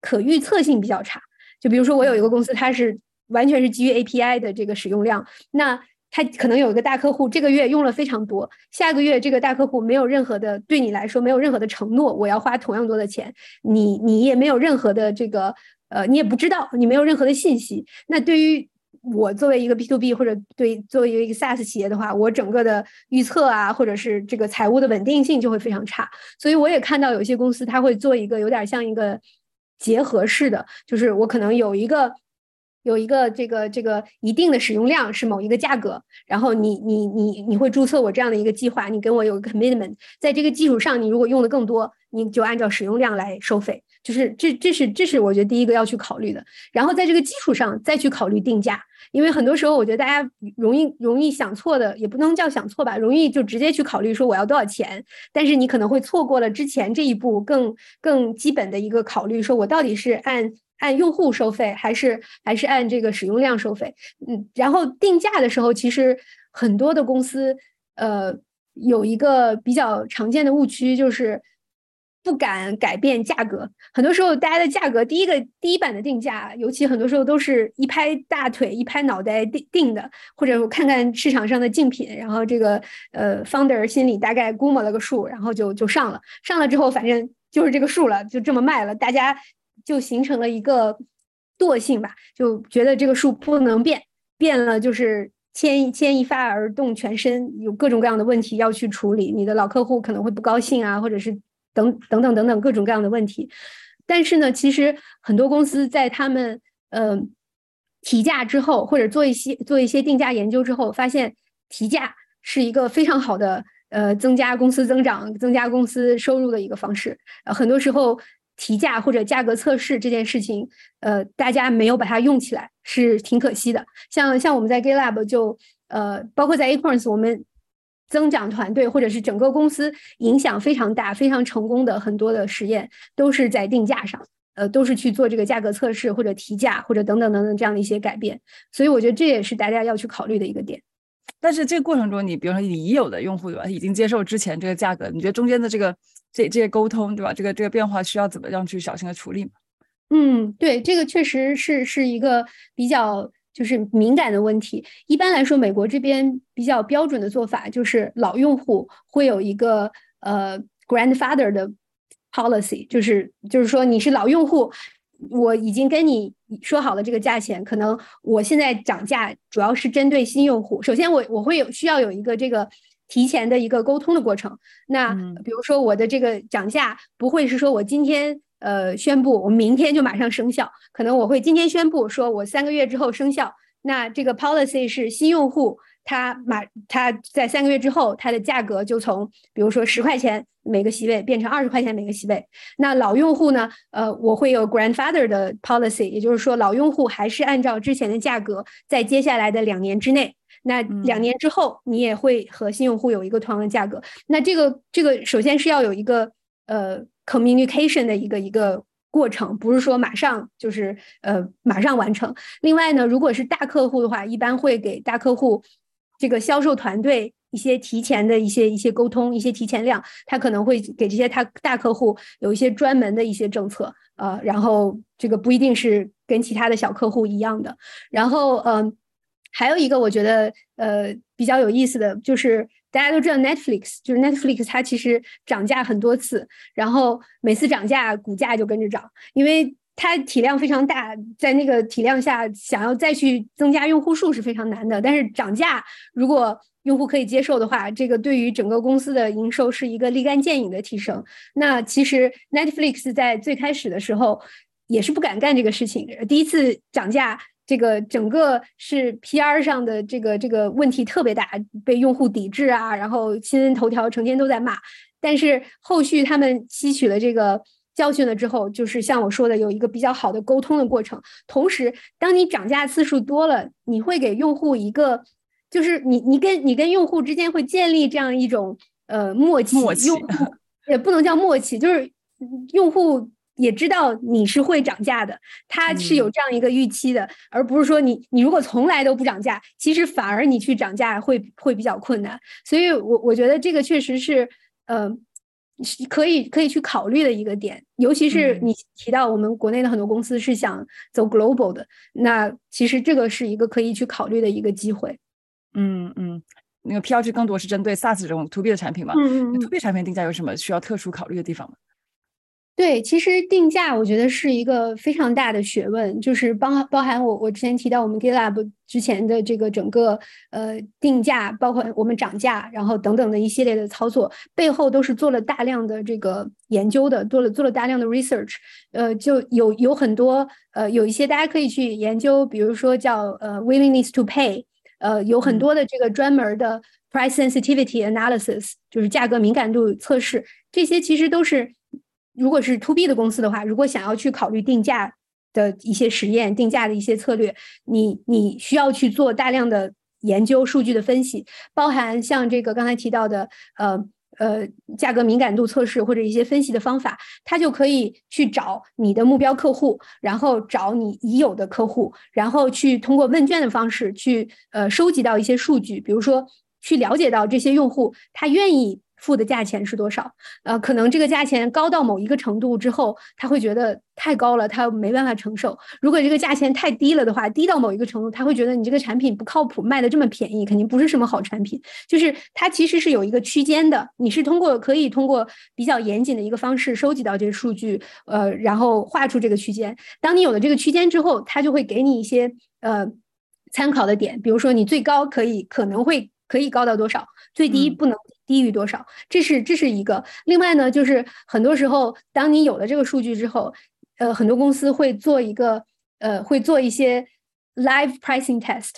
[SPEAKER 3] 可预测性比较差。就比如说我有一个公司，它是完全是基于 API 的这个使用量，那。他可能有一个大客户，这个月用了非常多，下个月这个大客户没有任何的对你来说没有任何的承诺，我要花同样多的钱，你你也没有任何的这个呃，你也不知道，你没有任何的信息。那对于我作为一个 B to B 或者对作为一个 SaaS 企业的话，我整个的预测啊，或者是这个财务的稳定性就会非常差。所以我也看到有些公司他会做一个有点像一个结合式的，就是我可能有一个。有一个这个这个一定的使用量是某一个价格，然后你你你你会注册我这样的一个计划，你跟我有个 commitment，在这个基础上，你如果用的更多，你就按照使用量来收费，就是这这是这是我觉得第一个要去考虑的。然后在这个基础上再去考虑定价，因为很多时候我觉得大家容易容易想错的，也不能叫想错吧，容易就直接去考虑说我要多少钱，但是你可能会错过了之前这一步更更基本的一个考虑，说我到底是按。按用户收费还是还是按这个使用量收费？嗯，然后定价的时候，其实很多的公司，呃，有一个比较常见的误区，就是不敢改变价格。很多时候，大家的价格第一个第一版的定价，尤其很多时候都是一拍大腿、一拍脑袋定定的，或者我看看市场上的竞品，然后这个呃 founder 心里大概估摸了个数，然后就就上了。上了之后，反正就是这个数了，就这么卖了，大家。就形成了一个惰性吧，就觉得这个数不能变，变了就是牵一牵一发而动全身，有各种各样的问题要去处理。你的老客户可能会不高兴啊，或者是等等等等等各种各样的问题。但是呢，其实很多公司在他们嗯提价之后，或者做一些做一些定价研究之后，发现提价是一个非常好的呃增加公司增长、增加公司收入的一个方式。呃，很多时候提价或者价格测试这件事情，呃，大家没有把它用起来，是挺可惜的。像像我们在 GitLab 就呃，包括在 Acorns，我们增长团队或者是整个公司影响非常大、非常成功的很多的实验，都是在定价上。呃，都是去做这个价格测试或者提价或者等等等等这样的一些改变，所以我觉得这也是大家要去考虑的一个点。
[SPEAKER 4] 但是这个过程中，你比如说你已有的用户对吧，已经接受之前这个价格，你觉得中间的这个这这些沟通对吧，这个这个变化需要怎么样去小心的处理？
[SPEAKER 3] 嗯，对，这个确实是是一个比较就是敏感的问题。一般来说，美国这边比较标准的做法就是老用户会有一个呃 grandfather 的。policy 就是就是说你是老用户，我已经跟你说好了这个价钱，可能我现在涨价主要是针对新用户。首先我我会有需要有一个这个提前的一个沟通的过程。那比如说我的这个涨价不会是说我今天呃宣布，我明天就马上生效，可能我会今天宣布说我三个月之后生效。那这个 policy 是新用户。它马，它在三个月之后，它的价格就从比如说十块钱每个席位变成二十块钱每个席位。那老用户呢？呃，我会有 grandfather 的 policy，也就是说老用户还是按照之前的价格，在接下来的两年之内，那两年之后你也会和新用户有一个同样的价格。那这个这个首先是要有一个呃 communication 的一个一个过程，不是说马上就是呃马上完成。另外呢，如果是大客户的话，一般会给大客户。这个销售团队一些提前的一些一些沟通，一些提前量，他可能会给这些他大客户有一些专门的一些政策，呃，然后这个不一定是跟其他的小客户一样的。然后，嗯，还有一个我觉得呃比较有意思的就是，大家都知道 Netflix，就是 Netflix 它其实涨价很多次，然后每次涨价股价就跟着涨，因为。它体量非常大，在那个体量下，想要再去增加用户数是非常难的。但是涨价，如果用户可以接受的话，这个对于整个公司的营收是一个立竿见影的提升。那其实 Netflix 在最开始的时候也是不敢干这个事情，第一次涨价，这个整个是 PR 上的这个这个问题特别大，被用户抵制啊，然后新闻头条成天都在骂。但是后续他们吸取了这个。教训了之后，就是像我说的，有一个比较好的沟通的过程。同时，当你涨价次数多了，你会给用户一个，就是你你跟你跟用户之间会建立这样一种呃默契。
[SPEAKER 4] 默契
[SPEAKER 3] 也不能叫默契，就是用户也知道你是会涨价的，他是有这样一个预期的，而不是说你你如果从来都不涨价，其实反而你去涨价会会比较困难。所以，我我觉得这个确实是呃。可以可以去考虑的一个点，尤其是你提到我们国内的很多公司是想走 global 的，那其实这个是一个可以去考虑的一个机会。
[SPEAKER 4] 嗯嗯，那个 P L G 更多是针对 SaaS 这种 To B 的产品嘛？
[SPEAKER 3] 嗯嗯
[SPEAKER 4] ，To B 产品定价有什么需要特殊考虑的地方吗？
[SPEAKER 3] 对，其实定价我觉得是一个非常大的学问，就是包包含我我之前提到我们 GitLab 之前的这个整个呃定价，包括我们涨价，然后等等的一系列的操作，背后都是做了大量的这个研究的，做了做了大量的 research，呃，就有有很多呃有一些大家可以去研究，比如说叫呃 willingness to pay，呃，有很多的这个专门的 price sensitivity analysis，就是价格敏感度测试，这些其实都是。如果是 to B 的公司的话，如果想要去考虑定价的一些实验、定价的一些策略，你你需要去做大量的研究、数据的分析，包含像这个刚才提到的，呃呃，价格敏感度测试或者一些分析的方法，它就可以去找你的目标客户，然后找你已有的客户，然后去通过问卷的方式去呃收集到一些数据，比如说去了解到这些用户他愿意。付的价钱是多少？呃，可能这个价钱高到某一个程度之后，他会觉得太高了，他没办法承受。如果这个价钱太低了的话，低到某一个程度，他会觉得你这个产品不靠谱，卖的这么便宜，肯定不是什么好产品。就是它其实是有一个区间的，你是通过可以通过比较严谨的一个方式收集到这些数据，呃，然后画出这个区间。当你有了这个区间之后，它就会给你一些呃参考的点，比如说你最高可以可能会可以高到多少，最低不能。低于多少？这是这是一个。另外呢，就是很多时候，当你有了这个数据之后，呃，很多公司会做一个，呃，会做一些 live pricing test，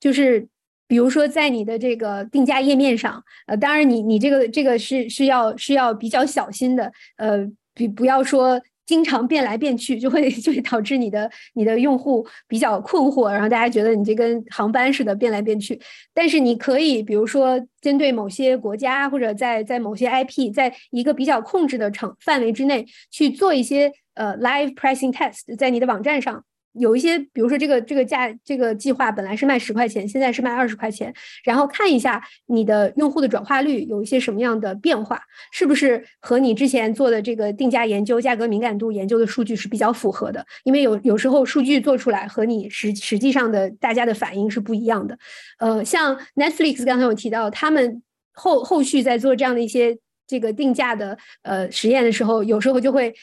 [SPEAKER 3] 就是比如说在你的这个定价页面上，呃，当然你你这个这个是是要是要比较小心的，呃，比不要说。经常变来变去，就会就会导致你的你的用户比较困惑，然后大家觉得你这跟航班似的变来变去。但是你可以，比如说针对某些国家或者在在某些 IP，在一个比较控制的场范围之内去做一些呃 live pricing test，在你的网站上。有一些，比如说这个这个价这个计划本来是卖十块钱，现在是卖二十块钱，然后看一下你的用户的转化率有一些什么样的变化，是不是和你之前做的这个定价研究、价格敏感度研究的数据是比较符合的？因为有有时候数据做出来和你实实际上的大家的反应是不一样的。呃，像 Netflix 刚才有提到，他们后后续在做这样的一些这个定价的呃实验的时候，有时候就会。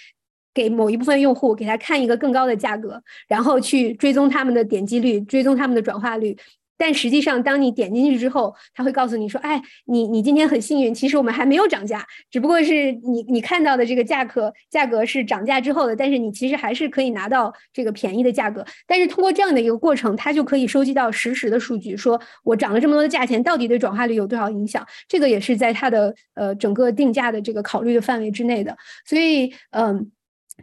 [SPEAKER 3] 给某一部分用户给他看一个更高的价格，然后去追踪他们的点击率，追踪他们的转化率。但实际上，当你点进去之后，他会告诉你说：“哎，你你今天很幸运，其实我们还没有涨价，只不过是你你看到的这个价格价格是涨价之后的，但是你其实还是可以拿到这个便宜的价格。但是通过这样的一个过程，他就可以收集到实时的数据，说我涨了这么多的价钱，到底对转化率有多少影响？这个也是在他的呃整个定价的这个考虑的范围之内的。所以，嗯。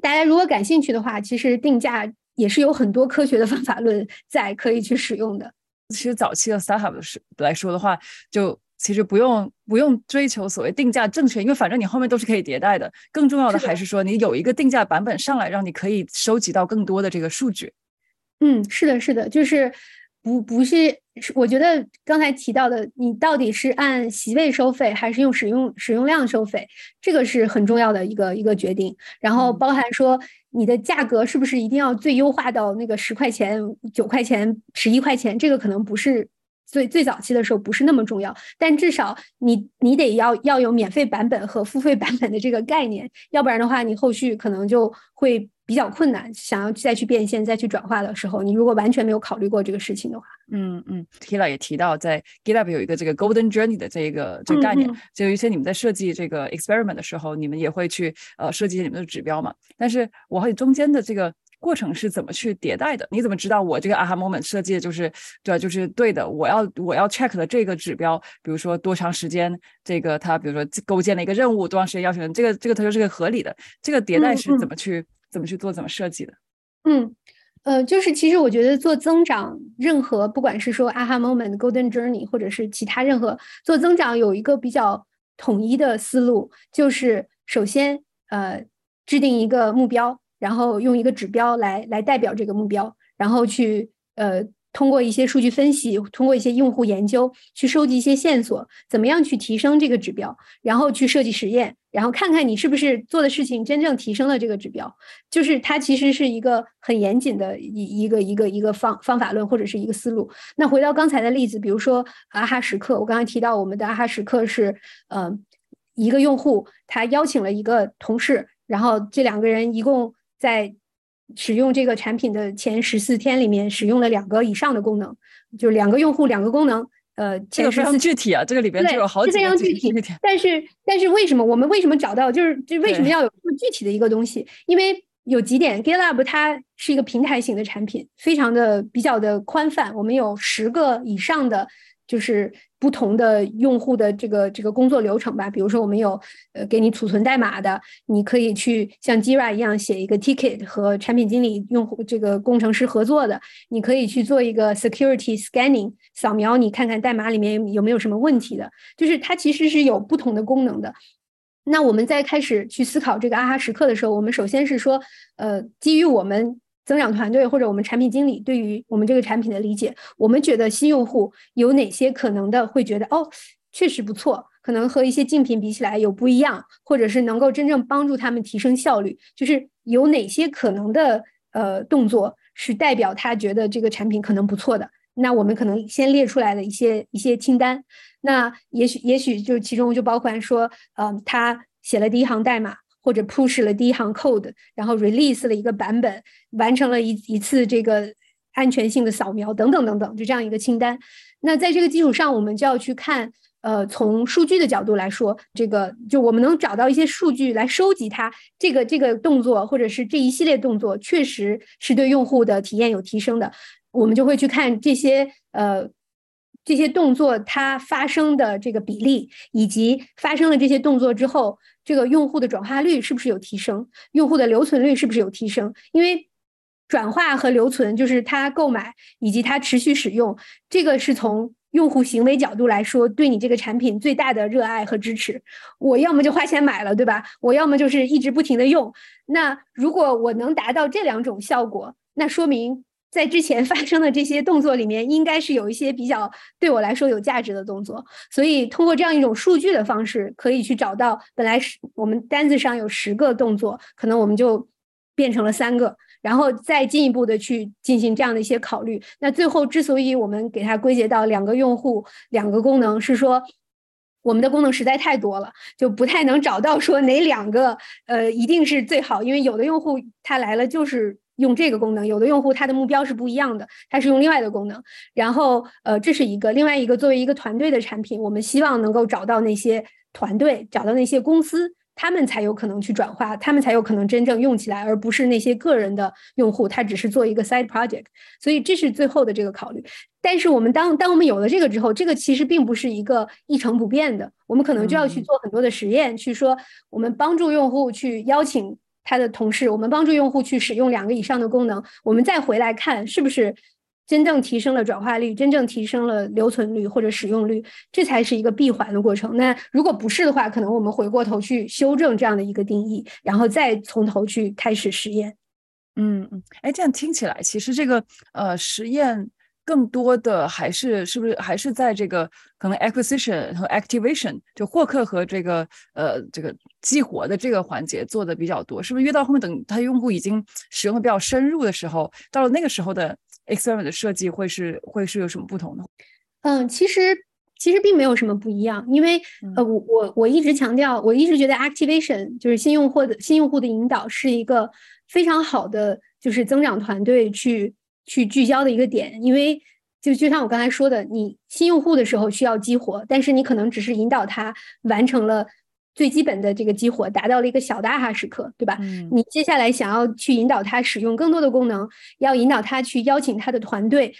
[SPEAKER 3] 大家如果感兴趣的话，其实定价也是有很多科学的方法论在可以去使用的。
[SPEAKER 4] 其实早期的 startup 是来说的话，就其实不用不用追求所谓定价正确，因为反正你后面都是可以迭代的。更重要的还是说，你有一个定价版本上来，让你可以收集到更多的这个数据。
[SPEAKER 3] 嗯，是的，是的，就是。不不是，我觉得刚才提到的，你到底是按席位收费，还是用使用使用量收费，这个是很重要的一个一个决定。然后包含说你的价格是不是一定要最优化到那个十块钱、九块钱、十一块钱，这个可能不是最最早期的时候不是那么重要，但至少你你得要要有免费版本和付费版本的这个概念，要不然的话，你后续可能就会。比较困难，想要再去变现、再去转化的时候，你如果完全没有考虑过这个事情的话，
[SPEAKER 4] 嗯嗯，Tila 也提到，在 GitLab 有一个这个 Golden Journey 的这个这个概念，就有一些你们在设计这个 experiment 的时候，你们也会去呃设计你们的指标嘛。但是我和你中间的这个过程是怎么去迭代的？你怎么知道我这个 aha moment 设计的就是对，就是对的？我要我要 check 的这个指标，比如说多长时间，这个它比如说构建了一个任务，多长时间要求这个这个它就是个合理的。这个迭代是怎么去？怎么去做？怎么设计的？
[SPEAKER 3] 嗯，呃，就是其实我觉得做增长，任何不管是说 aha moment、golden journey，或者是其他任何做增长，有一个比较统一的思路，就是首先呃制定一个目标，然后用一个指标来来代表这个目标，然后去呃。通过一些数据分析，通过一些用户研究，去收集一些线索，怎么样去提升这个指标，然后去设计实验，然后看看你是不是做的事情真正提升了这个指标。就是它其实是一个很严谨的一一个一个一个方方法论或者是一个思路。那回到刚才的例子，比如说阿哈时刻，我刚才提到我们的阿哈时刻是，嗯，一个用户他邀请了一个同事，然后这两个人一共在。使用这个产品的前十四天里面，使用了两个以上的功能，就两个用户两个功能。呃，
[SPEAKER 4] 这个非常具体啊，这个里边就有好几
[SPEAKER 3] 个非常具体。但是，但是为什么我们为什么找到就是就为什么要有这么具体的一个东西？因为有几点，GitLab 它是一个平台型的产品，非常的比较的宽泛，我们有十个以上的。就是不同的用户的这个这个工作流程吧，比如说我们有呃给你储存代码的，你可以去像 Jira 一样写一个 ticket 和产品经理、用户这个工程师合作的，你可以去做一个 security scanning 扫描，你看看代码里面有没有什么问题的，就是它其实是有不同的功能的。那我们在开始去思考这个阿哈时刻的时候，我们首先是说，呃，基于我们。增长团队或者我们产品经理对于我们这个产品的理解，我们觉得新用户有哪些可能的会觉得哦，确实不错，可能和一些竞品比起来有不一样，或者是能够真正帮助他们提升效率，就是有哪些可能的呃动作是代表他觉得这个产品可能不错的，那我们可能先列出来的一些一些清单，那也许也许就其中就包括说，嗯，他写了第一行代码。或者 push 了第一行 code，然后 release 了一个版本，完成了一一次这个安全性的扫描，等等等等，就这样一个清单。那在这个基础上，我们就要去看，呃，从数据的角度来说，这个就我们能找到一些数据来收集它这个这个动作，或者是这一系列动作，确实是对用户的体验有提升的。我们就会去看这些呃这些动作它发生的这个比例，以及发生了这些动作之后，这个用户的转化率是不是有提升，用户的留存率是不是有提升？因为转化和留存就是他购买以及他持续使用，这个是从用户行为角度来说，对你这个产品最大的热爱和支持。我要么就花钱买了，对吧？我要么就是一直不停的用。那如果我能达到这两种效果，那说明在之前发生的这些动作里面，应该是有一些比较对我来说有价值的动作。所以通过这样一种数据的方式，可以去找到本来是我们单子上有十个动作，可能我们就变成了三个。然后再进一步的去进行这样的一些考虑。那最后之所以我们给它归结到两个用户、两个功能，是说我们的功能实在太多了，就不太能找到说哪两个呃一定是最好。因为有的用户他来了就是用这个功能，有的用户他的目标是不一样的，他是用另外的功能。然后呃这是一个，另外一个作为一个团队的产品，我们希望能够找到那些团队，找到那些公司。他们才有可能去转化，他们才有可能真正用起来，而不是那些个人的用户，他只是做一个 side project。所以这是最后的这个考虑。但是我们当当我们有了这个之后，这个其实并不是一个一成不变的，我们可能就要去做很多的实验，去说我们帮助用户去邀请他的同事，我们帮助用户去使用两个以上的功能，我们再回来看是不是。真正提升了转化率，真正提升了留存率或者使用率，这才是一个闭环的过程。那如果不是的话，可能我们回过头去修正这样的一个定义，然后再从头去开始实验。
[SPEAKER 4] 嗯嗯，哎，这样听起来，其实这个呃实验更多的还是是不是还是在这个可能 acquisition 和 activation 就获客和这个呃这个激活的这个环节做的比较多，是不是越到后面等他用户已经使用的比较深入的时候，到了那个时候的。experiment 的设计会是会是有什么不同呢？
[SPEAKER 3] 嗯，其实其实并没有什么不一样，因为呃，我我我一直强调，我一直觉得 activation 就是新用户的新用户的引导是一个非常好的就是增长团队去去聚焦的一个点，因为就就像我刚才说的，你新用户的时候需要激活，但是你可能只是引导他完成了。最基本的这个激活达到了一个小的阿哈时刻，对吧？你接下来想要去引导他使用更多的功能，要引导他去邀请他的团队，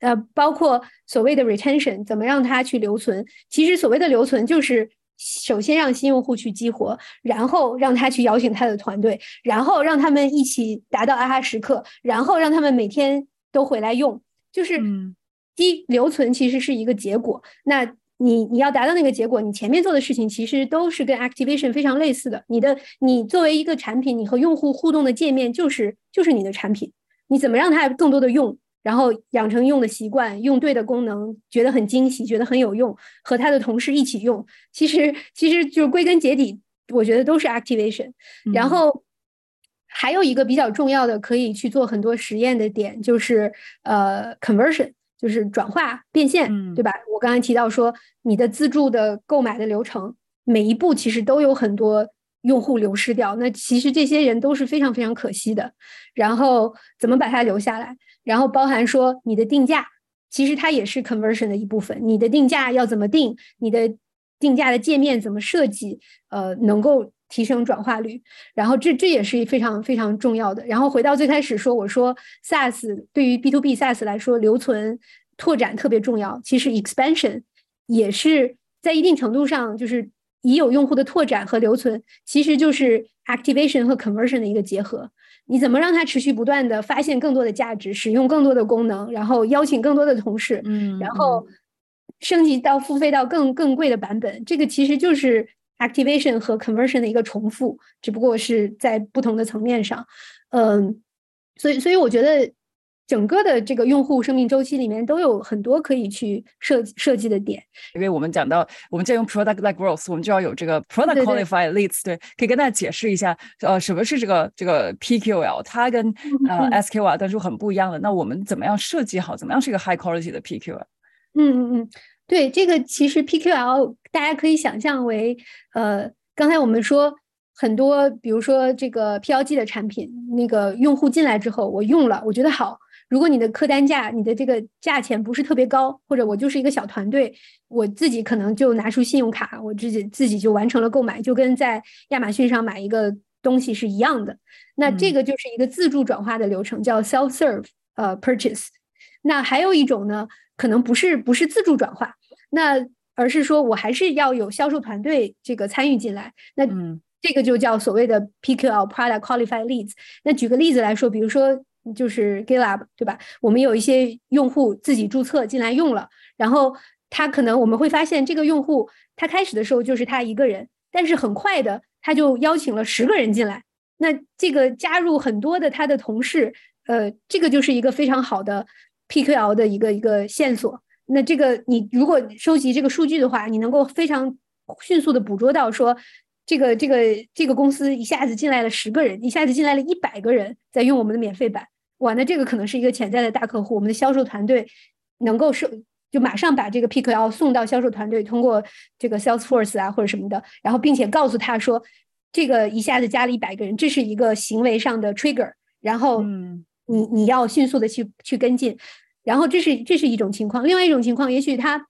[SPEAKER 3] 呃，包括所谓的 retention，怎么让他去留存？其实所谓的留存就是首先让新用户去激活，然后让他去邀请他的团队，然后让他们一起达到阿哈时刻，然后让他们每天都回来用，就是低留存其实是一个结果。那你你要达到那个结果，你前面做的事情其实都是跟 activation 非常类似的。你的你作为一个产品，你和用户互动的界面就是就是你的产品。你怎么让他更多的用，然后养成用的习惯，用对的功能，觉得很惊喜，觉得很有用，和他的同事一起用，其实其实就是归根结底，我觉得都是 activation。然后还有一个比较重要的可以去做很多实验的点，就是呃 conversion。就是转化变现，对吧？我刚才提到说，你的自助的购买的流程，每一步其实都有很多用户流失掉。那其实这些人都是非常非常可惜的。然后怎么把它留下来？然后包含说你的定价，其实它也是 conversion 的一部分。你的定价要怎么定？你的定价的界面怎么设计？呃，能够。提升转化率，然后这这也是非常非常重要的。然后回到最开始说，我说 SaaS 对于 B to B SaaS 来说，留存拓展特别重要。其实 expansion 也是在一定程度上，就是已有用户的拓展和留存，其实就是 activation 和 conversion 的一个结合。你怎么让它持续不断的发现更多的价值，使用更多的功能，然后邀请更多的同事，嗯，然后升级到付费到更更贵的版本，这个其实就是。Activation 和 conversion 的一个重复，只不过是在不同的层面上，嗯，所以所以我觉得整个的这个用户生命周期里面都有很多可以去设设计的点。
[SPEAKER 4] 因为我们讲到我们在用 product like growth，我们就要有这个 product qualified leads，对，可以跟大家解释一下，呃，什么是这个这个 PQL，它跟呃 SQL 都是很不一样的。那我们怎么样设计好，怎么样是一个 high quality 的 PQL？
[SPEAKER 3] 嗯嗯嗯。对这个，其实 PQL 大家可以想象为，呃，刚才我们说很多，比如说这个 PLG 的产品，那个用户进来之后，我用了，我觉得好。如果你的客单价，你的这个价钱不是特别高，或者我就是一个小团队，我自己可能就拿出信用卡，我自己自己就完成了购买，就跟在亚马逊上买一个东西是一样的。那这个就是一个自助转化的流程，叫 self serve 呃 purchase。那还有一种呢，可能不是不是自助转化，那而是说我还是要有销售团队这个参与进来。那这个就叫所谓的 PQL Product Qualified Leads。那举个例子来说，比如说就是 GitLab 对吧？我们有一些用户自己注册进来用了，然后他可能我们会发现这个用户他开始的时候就是他一个人，但是很快的他就邀请了十个人进来。那这个加入很多的他的同事，呃，这个就是一个非常好的 PQL 的一个一个线索。那这个你如果收集这个数据的话，你能够非常迅速的捕捉到说。这个这个这个公司一下子进来了十个人，一下子进来了一百个人在用我们的免费版，哇，那这个可能是一个潜在的大客户。我们的销售团队能够收，就马上把这个 PQL 送到销售团队，通过这个 Salesforce 啊或者什么的，然后并且告诉他说，这个一下子加了一百个人，这是一个行为上的 trigger，然后你你要迅速的去去跟进，然后这是这是一种情况，另外一种情况，也许他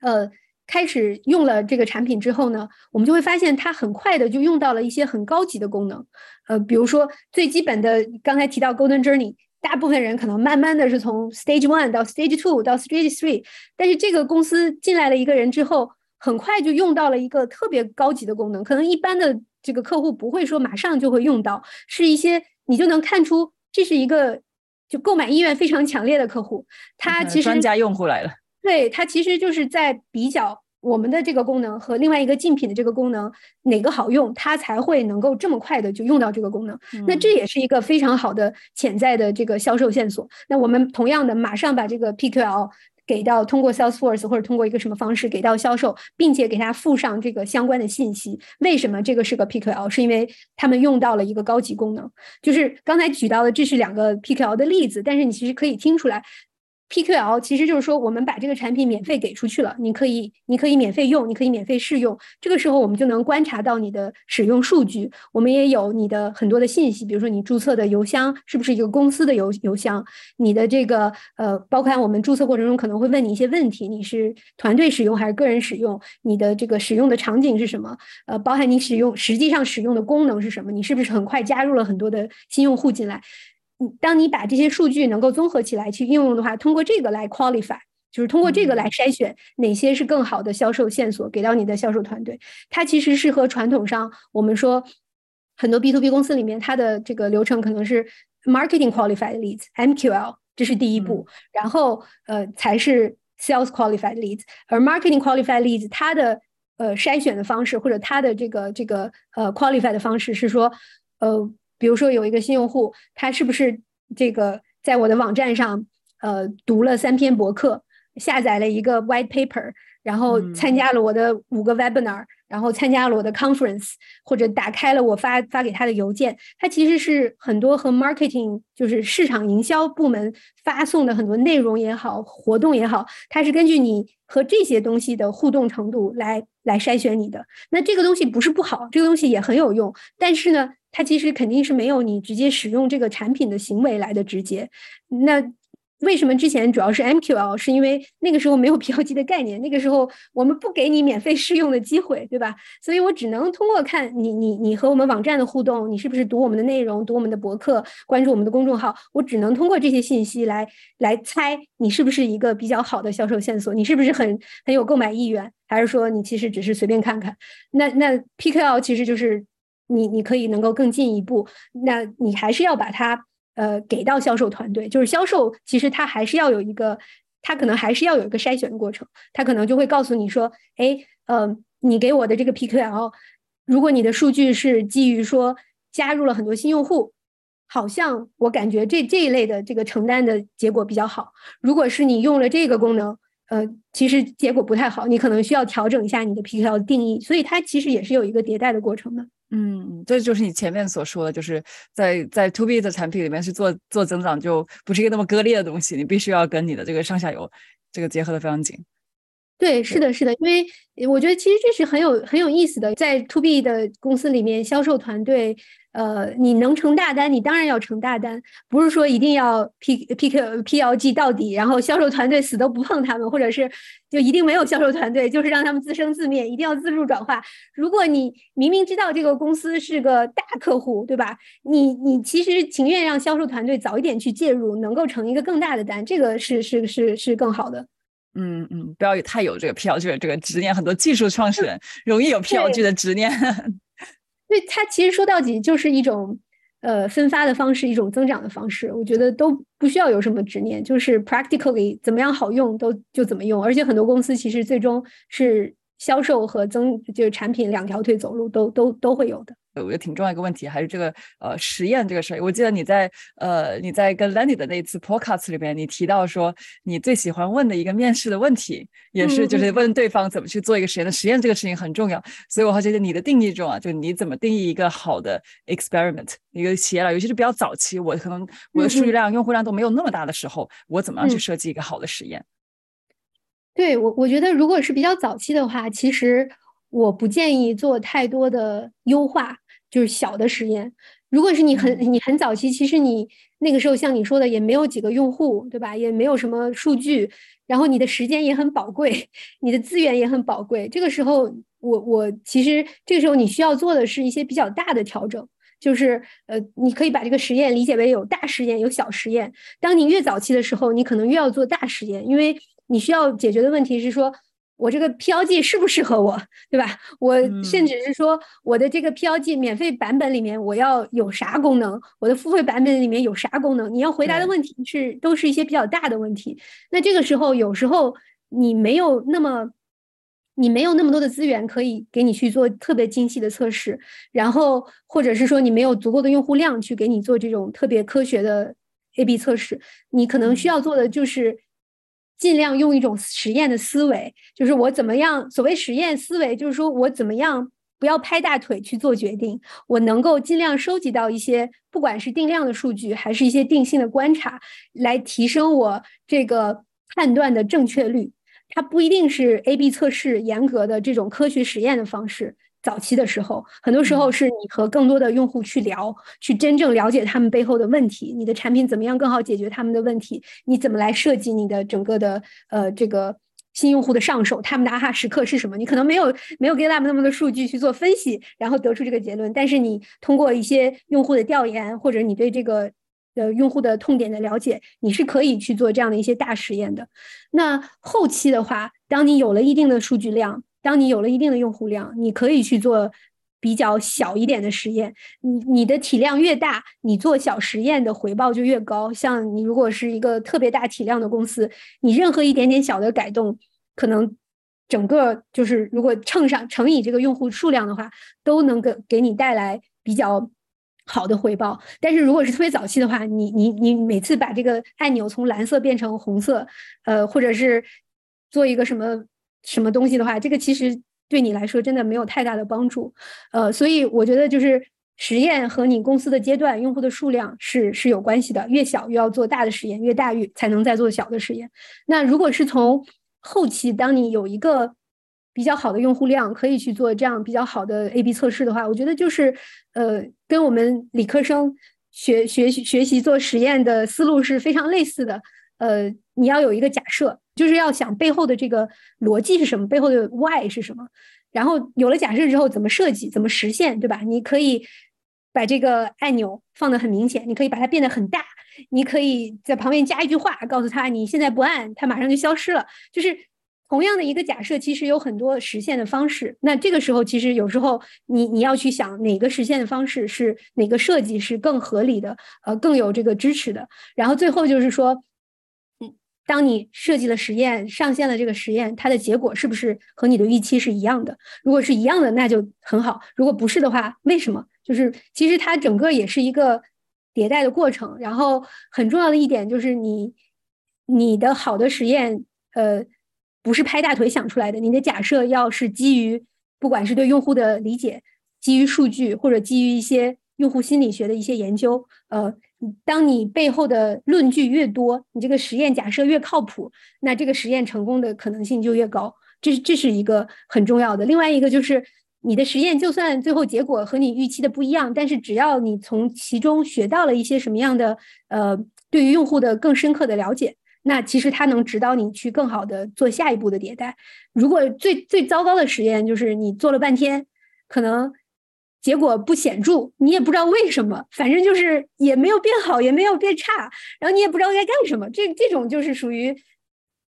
[SPEAKER 3] 呃。开始用了这个产品之后呢，我们就会发现他很快的就用到了一些很高级的功能，呃，比如说最基本的，刚才提到 Golden Journey，大部分人可能慢慢的是从 Stage One 到 Stage Two 到 Stage Three，但是这个公司进来了一个人之后，很快就用到了一个特别高级的功能，可能一般的这个客户不会说马上就会用到，是一些你就能看出这是一个就购买意愿非常强烈的客户，他其实
[SPEAKER 4] 专家用户来了。
[SPEAKER 3] 对他其实就是在比较我们的这个功能和另外一个竞品的这个功能哪个好用，他才会能够这么快的就用到这个功能。那这也是一个非常好的潜在的这个销售线索。那我们同样的马上把这个 PQL 给到通过 Salesforce 或者通过一个什么方式给到销售，并且给他附上这个相关的信息。为什么这个是个 PQL？是因为他们用到了一个高级功能。就是刚才举到的这是两个 PQL 的例子，但是你其实可以听出来。PQL 其实就是说，我们把这个产品免费给出去了，你可以，你可以免费用，你可以免费试用。这个时候，我们就能观察到你的使用数据，我们也有你的很多的信息，比如说你注册的邮箱是不是一个公司的邮邮箱，你的这个呃，包括我们注册过程中可能会问你一些问题，你是团队使用还是个人使用，你的这个使用的场景是什么？呃，包含你使用实际上使用的功能是什么？你是不是很快加入了很多的新用户进来？当你把这些数据能够综合起来去应用的话，通过这个来 qualify，就是通过这个来筛选哪些是更好的销售线索给到你的销售团队。它其实是和传统上我们说很多 B to B 公司里面它的这个流程可能是 marketing qualified leads（MQL），这是第一步，然后呃才是 sales qualified leads。而 marketing qualified leads 它的呃筛选的方式或者它的这个这个呃 qualified 的方式是说呃。比如说有一个新用户，他是不是这个在我的网站上，呃，读了三篇博客，下载了一个 white paper，然后参加了我的五个 webinar，然后参加了我的 conference，或者打开了我发发给他的邮件，他其实是很多和 marketing 就是市场营销部门发送的很多内容也好，活动也好，它是根据你和这些东西的互动程度来来筛选你的。那这个东西不是不好，这个东西也很有用，但是呢。它其实肯定是没有你直接使用这个产品的行为来的直接。那为什么之前主要是 MQL？是因为那个时候没有 PLG 的概念，那个时候我们不给你免费试用的机会，对吧？所以我只能通过看你、你、你和我们网站的互动，你是不是读我们的内容、读我们的博客、关注我们的公众号，我只能通过这些信息来来猜你是不是一个比较好的销售线索，你是不是很很有购买意愿，还是说你其实只是随便看看？那那 PQL 其实就是。你你可以能够更进一步，那你还是要把它呃给到销售团队，就是销售其实他还是要有一个，他可能还是要有一个筛选的过程，他可能就会告诉你说，哎，呃，你给我的这个 PQL，如果你的数据是基于说加入了很多新用户，好像我感觉这这一类的这个承担的结果比较好，如果是你用了这个功能。呃，其实结果不太好，你可能需要调整一下你的 PQL 定义，所以它其实也是有一个迭代的过程的。
[SPEAKER 4] 嗯，这就是你前面所说的，就是在在 To B 的产品里面去做做增长，就不是一个那么割裂的东西，你必须要跟你的这个上下游这个结合的非常紧。
[SPEAKER 3] 对，是的，是的，因为我觉得其实这是很有很有意思的，在 To B 的公司里面，销售团队呃，你能成大单，你当然要成大单，不是说一定要 P P Q P L G 到底，然后销售团队死都不碰他们，或者是就一定没有销售团队，就是让他们自生自灭，一定要自助转化。如果你明明知道这个公司是个大客户，对吧？你你其实情愿让销售团队早一点去介入，能够成一个更大的单，这个是是是是更好的。
[SPEAKER 4] 嗯嗯，不要太有这个 P L G 的这个执念，很多技术创始人容易有 P L G 的执念。
[SPEAKER 3] 对它其实说到底就是一种，呃，分发的方式，一种增长的方式。我觉得都不需要有什么执念，就是 practically 怎么样好用都就怎么用。而且很多公司其实最终是销售和增就是产品两条腿走路都都都会有的。
[SPEAKER 4] 我觉得挺重要一个问题，还是这个呃实验这个事儿。我记得你在呃你在跟 Lenny 的那一次 Podcast 里边，你提到说你最喜欢问的一个面试的问题，也是就是问对方怎么去做一个实验的实验这个事情很重要。所以我好觉得你的定义中啊，就你怎么定义一个好的 experiment 一个企业了，尤其是比较早期，我可能我的数据量、用户量都没有那么大的时候，我怎么样去设计一个好的实验？
[SPEAKER 3] 对我，我觉得如果是比较早期的话，其实我不建议做太多的优化。就是小的实验，如果是你很你很早期，其实你那个时候像你说的也没有几个用户，对吧？也没有什么数据，然后你的时间也很宝贵，你的资源也很宝贵。这个时候，我我其实这个时候你需要做的是一些比较大的调整，就是呃，你可以把这个实验理解为有大实验有小实验。当你越早期的时候，你可能越要做大实验，因为你需要解决的问题是说。我这个 PLG 适不适合我，对吧？我甚至是说，我的这个 PLG 免费版本里面我要有啥功能，我的付费版本里面有啥功能？你要回答的问题是，都是一些比较大的问题。那这个时候，有时候你没有那么，你没有那么多的资源可以给你去做特别精细的测试，然后或者是说你没有足够的用户量去给你做这种特别科学的 A/B 测试，你可能需要做的就是。尽量用一种实验的思维，就是我怎么样？所谓实验思维，就是说我怎么样不要拍大腿去做决定，我能够尽量收集到一些，不管是定量的数据，还是一些定性的观察，来提升我这个判断的正确率。它不一定是 A/B 测试严格的这种科学实验的方式。早期的时候，很多时候是你和更多的用户去聊，去真正了解他们背后的问题，你的产品怎么样更好解决他们的问题？你怎么来设计你的整个的呃这个新用户的上手，他们的啊哈时刻是什么？你可能没有没有给 lab 那么多数据去做分析，然后得出这个结论，但是你通过一些用户的调研，或者你对这个呃用户的痛点的了解，你是可以去做这样的一些大实验的。那后期的话，当你有了一定的数据量。当你有了一定的用户量，你可以去做比较小一点的实验。你你的体量越大，你做小实验的回报就越高。像你如果是一个特别大体量的公司，你任何一点点小的改动，可能整个就是如果乘上乘以这个用户数量的话，都能给给你带来比较好的回报。但是如果是特别早期的话，你你你每次把这个按钮从蓝色变成红色，呃，或者是做一个什么。什么东西的话，这个其实对你来说真的没有太大的帮助，呃，所以我觉得就是实验和你公司的阶段、用户的数量是是有关系的，越小越要做大的实验，越大越才能再做小的实验。那如果是从后期，当你有一个比较好的用户量，可以去做这样比较好的 A/B 测试的话，我觉得就是呃，跟我们理科生学学习学习做实验的思路是非常类似的。呃，你要有一个假设。就是要想背后的这个逻辑是什么，背后的 why 是什么，然后有了假设之后怎么设计，怎么实现，对吧？你可以把这个按钮放得很明显，你可以把它变得很大，你可以在旁边加一句话，告诉他你现在不按，它马上就消失了。就是同样的一个假设，其实有很多实现的方式。那这个时候，其实有时候你你要去想哪个实现的方式是哪个设计是更合理的，呃，更有这个支持的。然后最后就是说。当你设计了实验，上线了这个实验，它的结果是不是和你的预期是一样的？如果是一样的，那就很好；如果不是的话，为什么？就是其实它整个也是一个迭代的过程。然后很重要的一点就是你你的好的实验，呃，不是拍大腿想出来的。你的假设要是基于不管是对用户的理解，基于数据，或者基于一些用户心理学的一些研究，呃。当你背后的论据越多，你这个实验假设越靠谱，那这个实验成功的可能性就越高。这这是一个很重要的。另外一个就是，你的实验就算最后结果和你预期的不一样，但是只要你从其中学到了一些什么样的呃，对于用户的更深刻的了解，那其实它能指导你去更好的做下一步的迭代。如果最最糟糕的实验就是你做了半天，可能结果不显著，你也不知道为什么，反正就是也没有变好，也没有变差，然后你也不知道该干什么，这这种就是属于。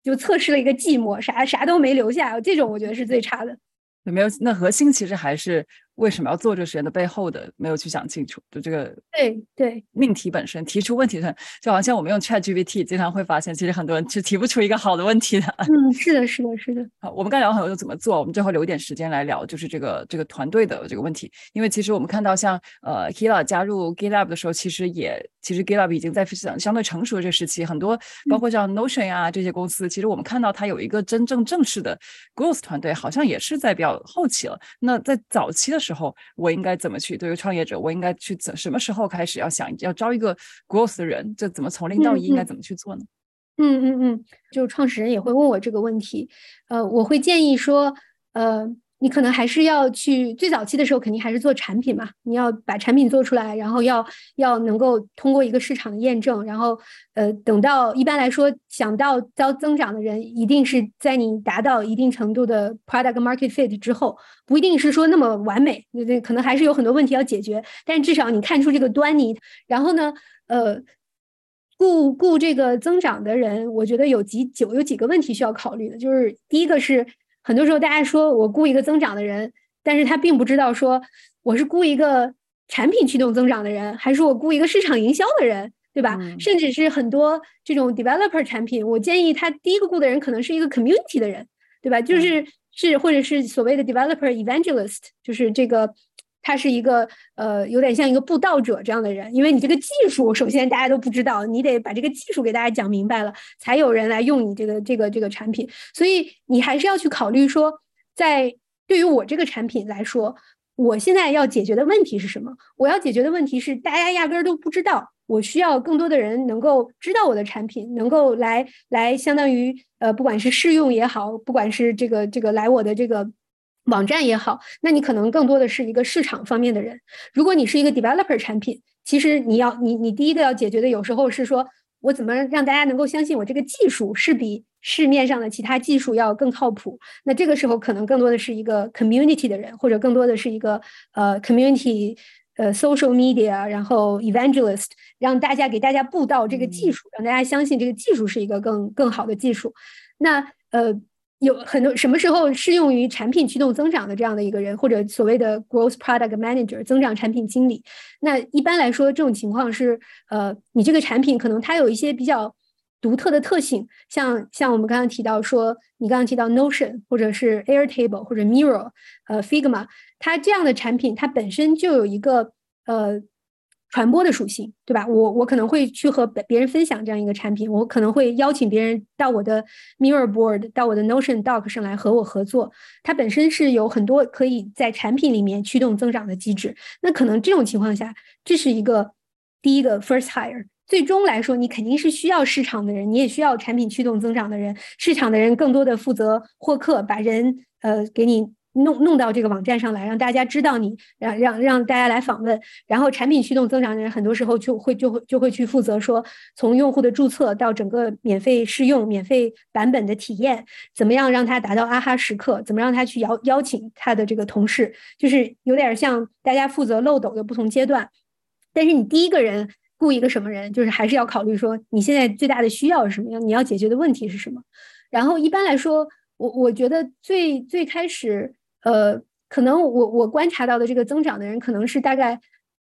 [SPEAKER 3] 就测试了一个寂寞，啥啥都没留下，这种我觉得是最差的。
[SPEAKER 4] 有没有，那核心其实还是。为什么要做这个实验的背后的没有去想清楚，就这个
[SPEAKER 3] 对对
[SPEAKER 4] 命题本身提出问题的，就好像我们用 Chat GPT，经常会发现其实很多人是提不出一个好的问题的。
[SPEAKER 3] 嗯，是的，是的，是的。
[SPEAKER 4] 好，我们刚聊很多怎么做，我们最后留一点时间来聊，就是这个这个团队的这个问题。因为其实我们看到像呃 Hila 加入 GitLab 的时候，其实也其实 GitLab 已经在相相对成熟的这个时期，很多包括像 Notion 啊这些公司，其实我们看到它有一个真正正式的 Growth 团队，好像也是在比较后期了。那在早期的时候，我应该。该怎么去？对于创业者，我应该去怎什么时候开始要想要招一个 growth 的人？这怎么从零到一应该怎么去做呢？
[SPEAKER 3] 嗯嗯嗯，就创始人也会问我这个问题。呃，我会建议说，呃。你可能还是要去最早期的时候，肯定还是做产品嘛。你要把产品做出来，然后要要能够通过一个市场的验证，然后呃，等到一般来说想到遭增长的人，一定是在你达到一定程度的 product market fit 之后，不一定是说那么完美，对对，可能还是有很多问题要解决，但至少你看出这个端倪。然后呢，呃，雇雇这个增长的人，我觉得有几九有几个问题需要考虑的，就是第一个是。很多时候，大家说我雇一个增长的人，但是他并不知道说我是雇一个产品驱动增长的人，还是我雇一个市场营销的人，对吧？甚至是很多这种 developer 产品，我建议他第一个雇的人可能是一个 community 的人，对吧？就是是或者是所谓的 developer evangelist，就是这个。他是一个呃，有点像一个布道者这样的人，因为你这个技术首先大家都不知道，你得把这个技术给大家讲明白了，才有人来用你这个这个这个产品。所以你还是要去考虑说，在对于我这个产品来说，我现在要解决的问题是什么？我要解决的问题是大家压根儿都不知道，我需要更多的人能够知道我的产品，能够来来相当于呃，不管是试用也好，不管是这个这个来我的这个。网站也好，那你可能更多的是一个市场方面的人。如果你是一个 developer 产品，其实你要你你第一个要解决的，有时候是说我怎么让大家能够相信我这个技术是比市面上的其他技术要更靠谱。那这个时候可能更多的是一个 community 的人，或者更多的是一个呃 community 呃 social media，然后 evangelist，让大家给大家布道这个技术，让大家相信这个技术是一个更更好的技术。那呃。有很多什么时候适用于产品驱动增长的这样的一个人，或者所谓的 growth product manager 增长产品经理？那一般来说，这种情况是，呃，你这个产品可能它有一些比较独特的特性，像像我们刚刚提到说，你刚刚提到 Notion 或者是 Airtable 或者 Mirror，呃，Figma，它这样的产品它本身就有一个呃。传播的属性，对吧？我我可能会去和别别人分享这样一个产品，我可能会邀请别人到我的 Mirror Board，到我的 Notion Doc 上来和我合作。它本身是有很多可以在产品里面驱动增长的机制。那可能这种情况下，这是一个第一个 First Hire。最终来说，你肯定是需要市场的人，你也需要产品驱动增长的人。市场的人更多的负责获客，把人呃给你。弄弄到这个网站上来，让大家知道你，让让让大家来访问。然后产品驱动增长的人，很多时候就会就会就会去负责说，从用户的注册到整个免费试用、免费版本的体验，怎么样让他达到啊哈时刻？怎么让他去邀邀请他的这个同事？就是有点像大家负责漏斗的不同阶段。但是你第一个人雇一个什么人，就是还是要考虑说你现在最大的需要是什么样，你要解决的问题是什么。然后一般来说，我我觉得最最开始。呃，可能我我观察到的这个增长的人，可能是大概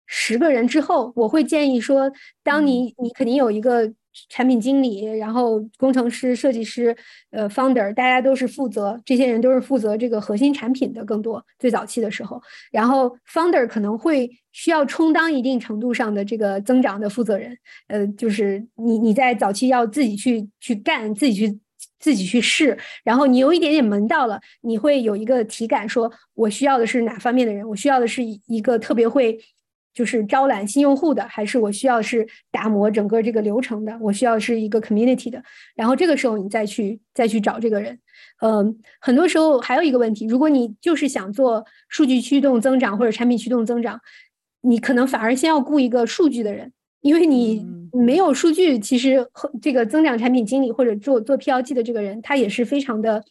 [SPEAKER 3] 十个人之后，我会建议说，当你你肯定有一个产品经理，然后工程师、设计师，呃，founder，大家都是负责，这些人都是负责这个核心产品的更多。最早期的时候，然后 founder 可能会需要充当一定程度上的这个增长的负责人，呃，就是你你在早期要自己去去干，自己去。自己去试，然后你有一点点门道了，你会有一个体感，说我需要的是哪方面的人？我需要的是一个特别会就是招揽新用户的，还是我需要是打磨整个这个流程的？我需要是一个 community 的。然后这个时候你再去再去找这个人。嗯，很多时候还有一个问题，如果你就是想做数据驱动增长或者产品驱动增长，你可能反而先要雇一个数据的人，因为你没有数据，其实和这个增长产品经理或者做做 PLG 的这个人，他也是非常的。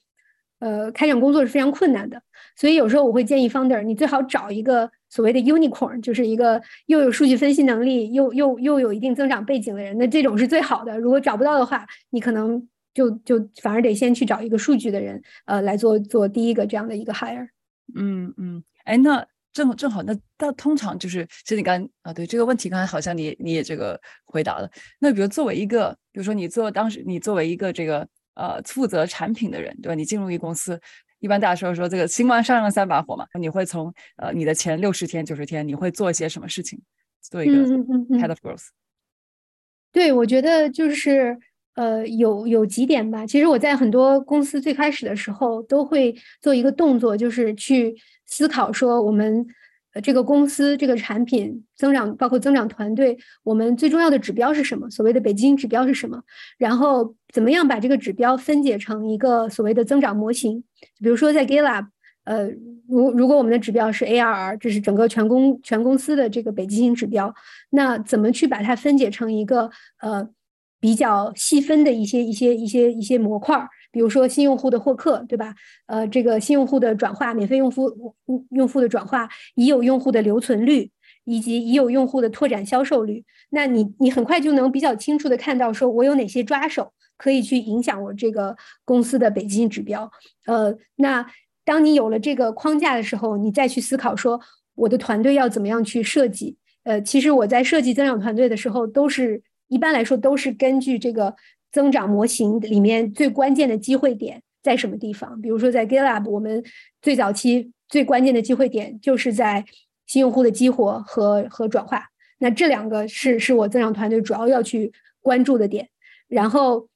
[SPEAKER 3] 呃，开展工作是非常困难的，所以有时候我会建议 founder，你最好找一个所谓的 unicorn，就是一个又有数据分析能力，又又又有一定增长背景的人，那这种是最好的。如果找不到的话，你可能就就反而得先去找一个数据的人，呃，来做做第一个这样的一个 hire。
[SPEAKER 4] 嗯嗯，哎，那正正好，那到通常就是，其实你刚啊，对这个问题，刚才好像你你也这个回答了。那比如作为一个，比如说你做当时你作为一个这个。呃，负责产品的人，对吧？你进入一公司，一般大家说说这个新官上任三把火嘛。你会从呃你的前六十天、九十天，你会做一些什么事情？做一个 head of growth。
[SPEAKER 3] 对，我觉得就是呃有有几点吧。其实我在很多公司最开始的时候，都会做一个动作，就是去思考说我们。呃，这个公司这个产品增长，包括增长团队，我们最重要的指标是什么？所谓的北京指标是什么？然后怎么样把这个指标分解成一个所谓的增长模型？比如说在 GitLab，呃，如如果我们的指标是 ARR，这是整个全公全公司的这个北极星指标，那怎么去把它分解成一个呃比较细分的一些一些一些一些模块儿？比如说新用户的获客，对吧？呃，这个新用户的转化，免费用户用户的转化，已有用户的留存率，以及已有用户的拓展销售率，那你你很快就能比较清楚的看到，说我有哪些抓手可以去影响我这个公司的北极星指标。呃，那当你有了这个框架的时候，你再去思考说我的团队要怎么样去设计。呃，其实我在设计增长团队的时候，都是一般来说都是根据这个。增长模型里面最关键的机会点在什么地方？比如说在 GitLab，我们最早期最关键的机会点就是在新用户的激活和和转化。那这两个是是我增长团队主要要去关注的点。然后，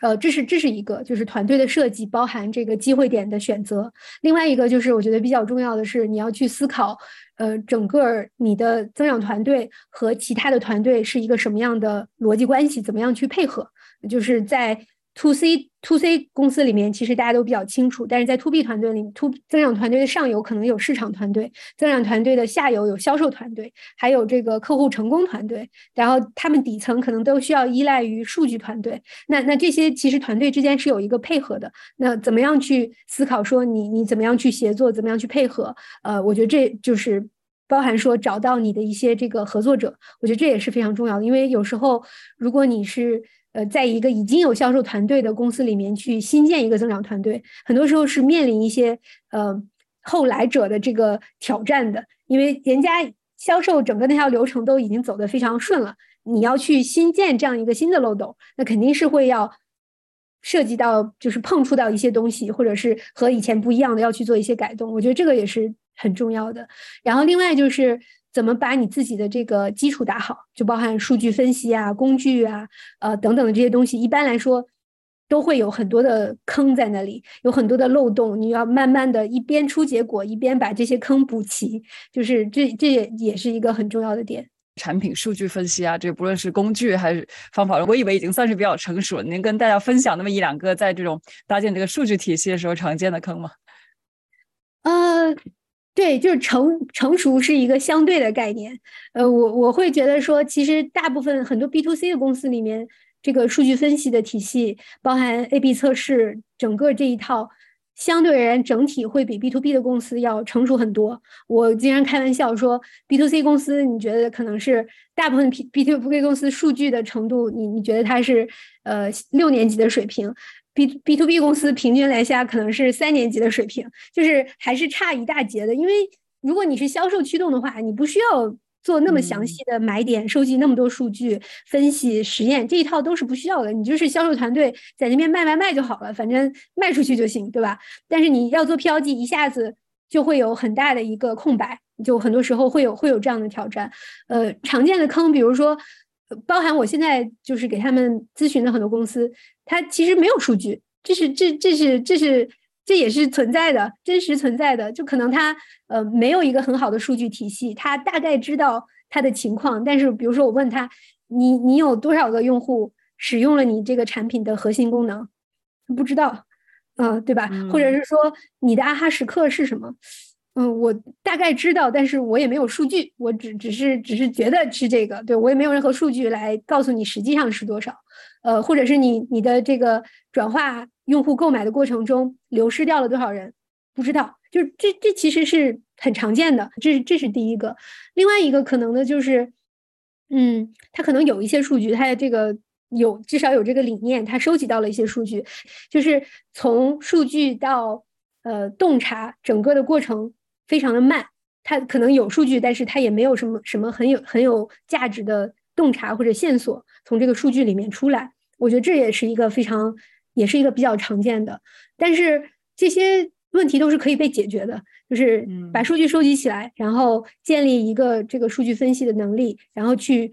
[SPEAKER 3] 呃，这是这是一个，就是团队的设计包含这个机会点的选择。另外一个就是我觉得比较重要的是，你要去思考，呃，整个你的增长团队和其他的团队是一个什么样的逻辑关系，怎么样去配合。就是在 to C to C 公司里面，其实大家都比较清楚。但是在 to B 团队里，to 增长团队的上游可能有市场团队，增长团队的下游有销售团队，还有这个客户成功团队。然后他们底层可能都需要依赖于数据团队。那那这些其实团队之间是有一个配合的。那怎么样去思考说你你怎么样去协作，怎么样去配合？呃，我觉得这就是包含说找到你的一些这个合作者。我觉得这也是非常重要的，因为有时候如果你是呃，在一个已经有销售团队的公司里面去新建一个增长团队，很多时候是面临一些呃后来者的这个挑战的，因为人家销售整个那条流程都已经走得非常顺了，你要去新建这样一个新的漏斗，那肯定是会要涉及到就是碰触到一些东西，或者是和以前不一样的要去做一些改动，我觉得这个也是很重要的。然后另外就是。怎么把你自己的这个基础打好，就包含数据分析啊、工具啊、呃等等的这些东西。一般来说，都会有很多的坑在那里，有很多的漏洞。你要慢慢的一边出结果，一边把这些坑补齐。就是这这也也是一个很重要的点。
[SPEAKER 4] 产品数据分析啊，这不论是工具还是方法，我以为已经算是比较成熟了。您跟大家分享那么一两个在这种搭建这个数据体系的时候常见的坑吗？
[SPEAKER 3] 呃。对，就是成成熟是一个相对的概念。呃，我我会觉得说，其实大部分很多 B to C 的公司里面，这个数据分析的体系，包含 A B 测试，整个这一套，相对而言整体会比 B to B 的公司要成熟很多。我经常开玩笑说，B to C 公司，你觉得可能是大部分 B B to B 公司数据的程度，你你觉得它是呃六年级的水平？B B to B 公司平均来下可能是三年级的水平，就是还是差一大截的。因为如果你是销售驱动的话，你不需要做那么详细的买点、收集那么多数据、分析、实验这一套都是不需要的。你就是销售团队在那边卖卖卖就好了，反正卖出去就行，对吧？但是你要做 PLG，一下子就会有很大的一个空白，就很多时候会有会有这样的挑战。呃，常见的坑，比如说。包含我现在就是给他们咨询的很多公司，他其实没有数据，这是这这是这是这也是存在的，真实存在的。就可能他呃没有一个很好的数据体系，他大概知道他的情况，但是比如说我问他，你你有多少个用户使用了你这个产品的核心功能？不知道，嗯，对吧？或者是说你的啊哈时刻是什么？嗯，我大概知道，但是我也没有数据，我只只是只是觉得是这个，对我也没有任何数据来告诉你实际上是多少。呃，或者是你你的这个转化用户购买的过程中流失掉了多少人，不知道，就是这这其实是很常见的，这是这是第一个。另外一个可能的就是，嗯，他可能有一些数据，他的这个有至少有这个理念，他收集到了一些数据，就是从数据到呃洞察整个的过程非常的慢，他可能有数据，但是他也没有什么什么很有很有价值的洞察或者线索。从这个数据里面出来，我觉得这也是一个非常，也是一个比较常见的。但是这些问题都是可以被解决的，就是把数据收集起来，然后建立一个这个数据分析的能力，然后去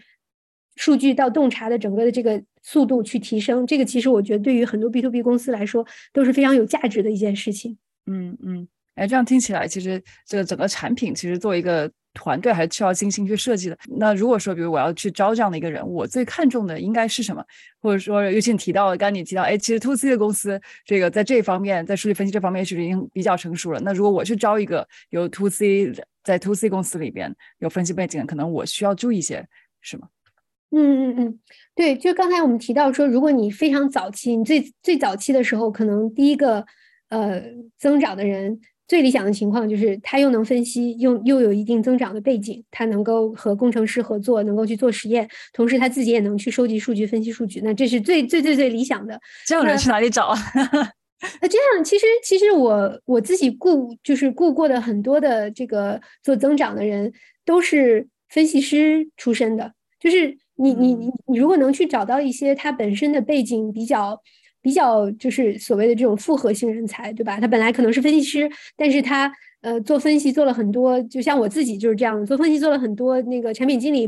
[SPEAKER 3] 数据到洞察的整个的这个速度去提升。这个其实我觉得对于很多 B to B 公司来说都是非常有价值的一件事情。
[SPEAKER 4] 嗯嗯，哎，这样听起来，其实这个整个产品其实做一个。团队还是需要精心去设计的。那如果说，比如我要去招这样的一个人，我最看重的应该是什么？或者说，尤其你提到，刚刚你提到，哎，其实 to C 的公司，这个在这方面，在数据分析这方面其实已经比较成熟了。那如果我去招一个有 to C 在 to C 公司里边有分析背景，可能我需要注意一些，什么？
[SPEAKER 3] 嗯嗯嗯，对，就刚才我们提到说，如果你非常早期，你最最早期的时候，可能第一个呃增长的人。最理想的情况就是他又能分析，又又有一定增长的背景，他能够和工程师合作，能够去做实验，同时他自己也能去收集数据、分析数据。那这是最最最最理想的。
[SPEAKER 4] 这样人去哪里找啊？
[SPEAKER 3] 那这样其实其实我我自己雇就是雇过的很多的这个做增长的人都是分析师出身的，就是你你你你如果能去找到一些他本身的背景比较。比较就是所谓的这种复合型人才，对吧？他本来可能是分析师，但是他呃做分析做了很多，就像我自己就是这样做分析做了很多，那个产品经理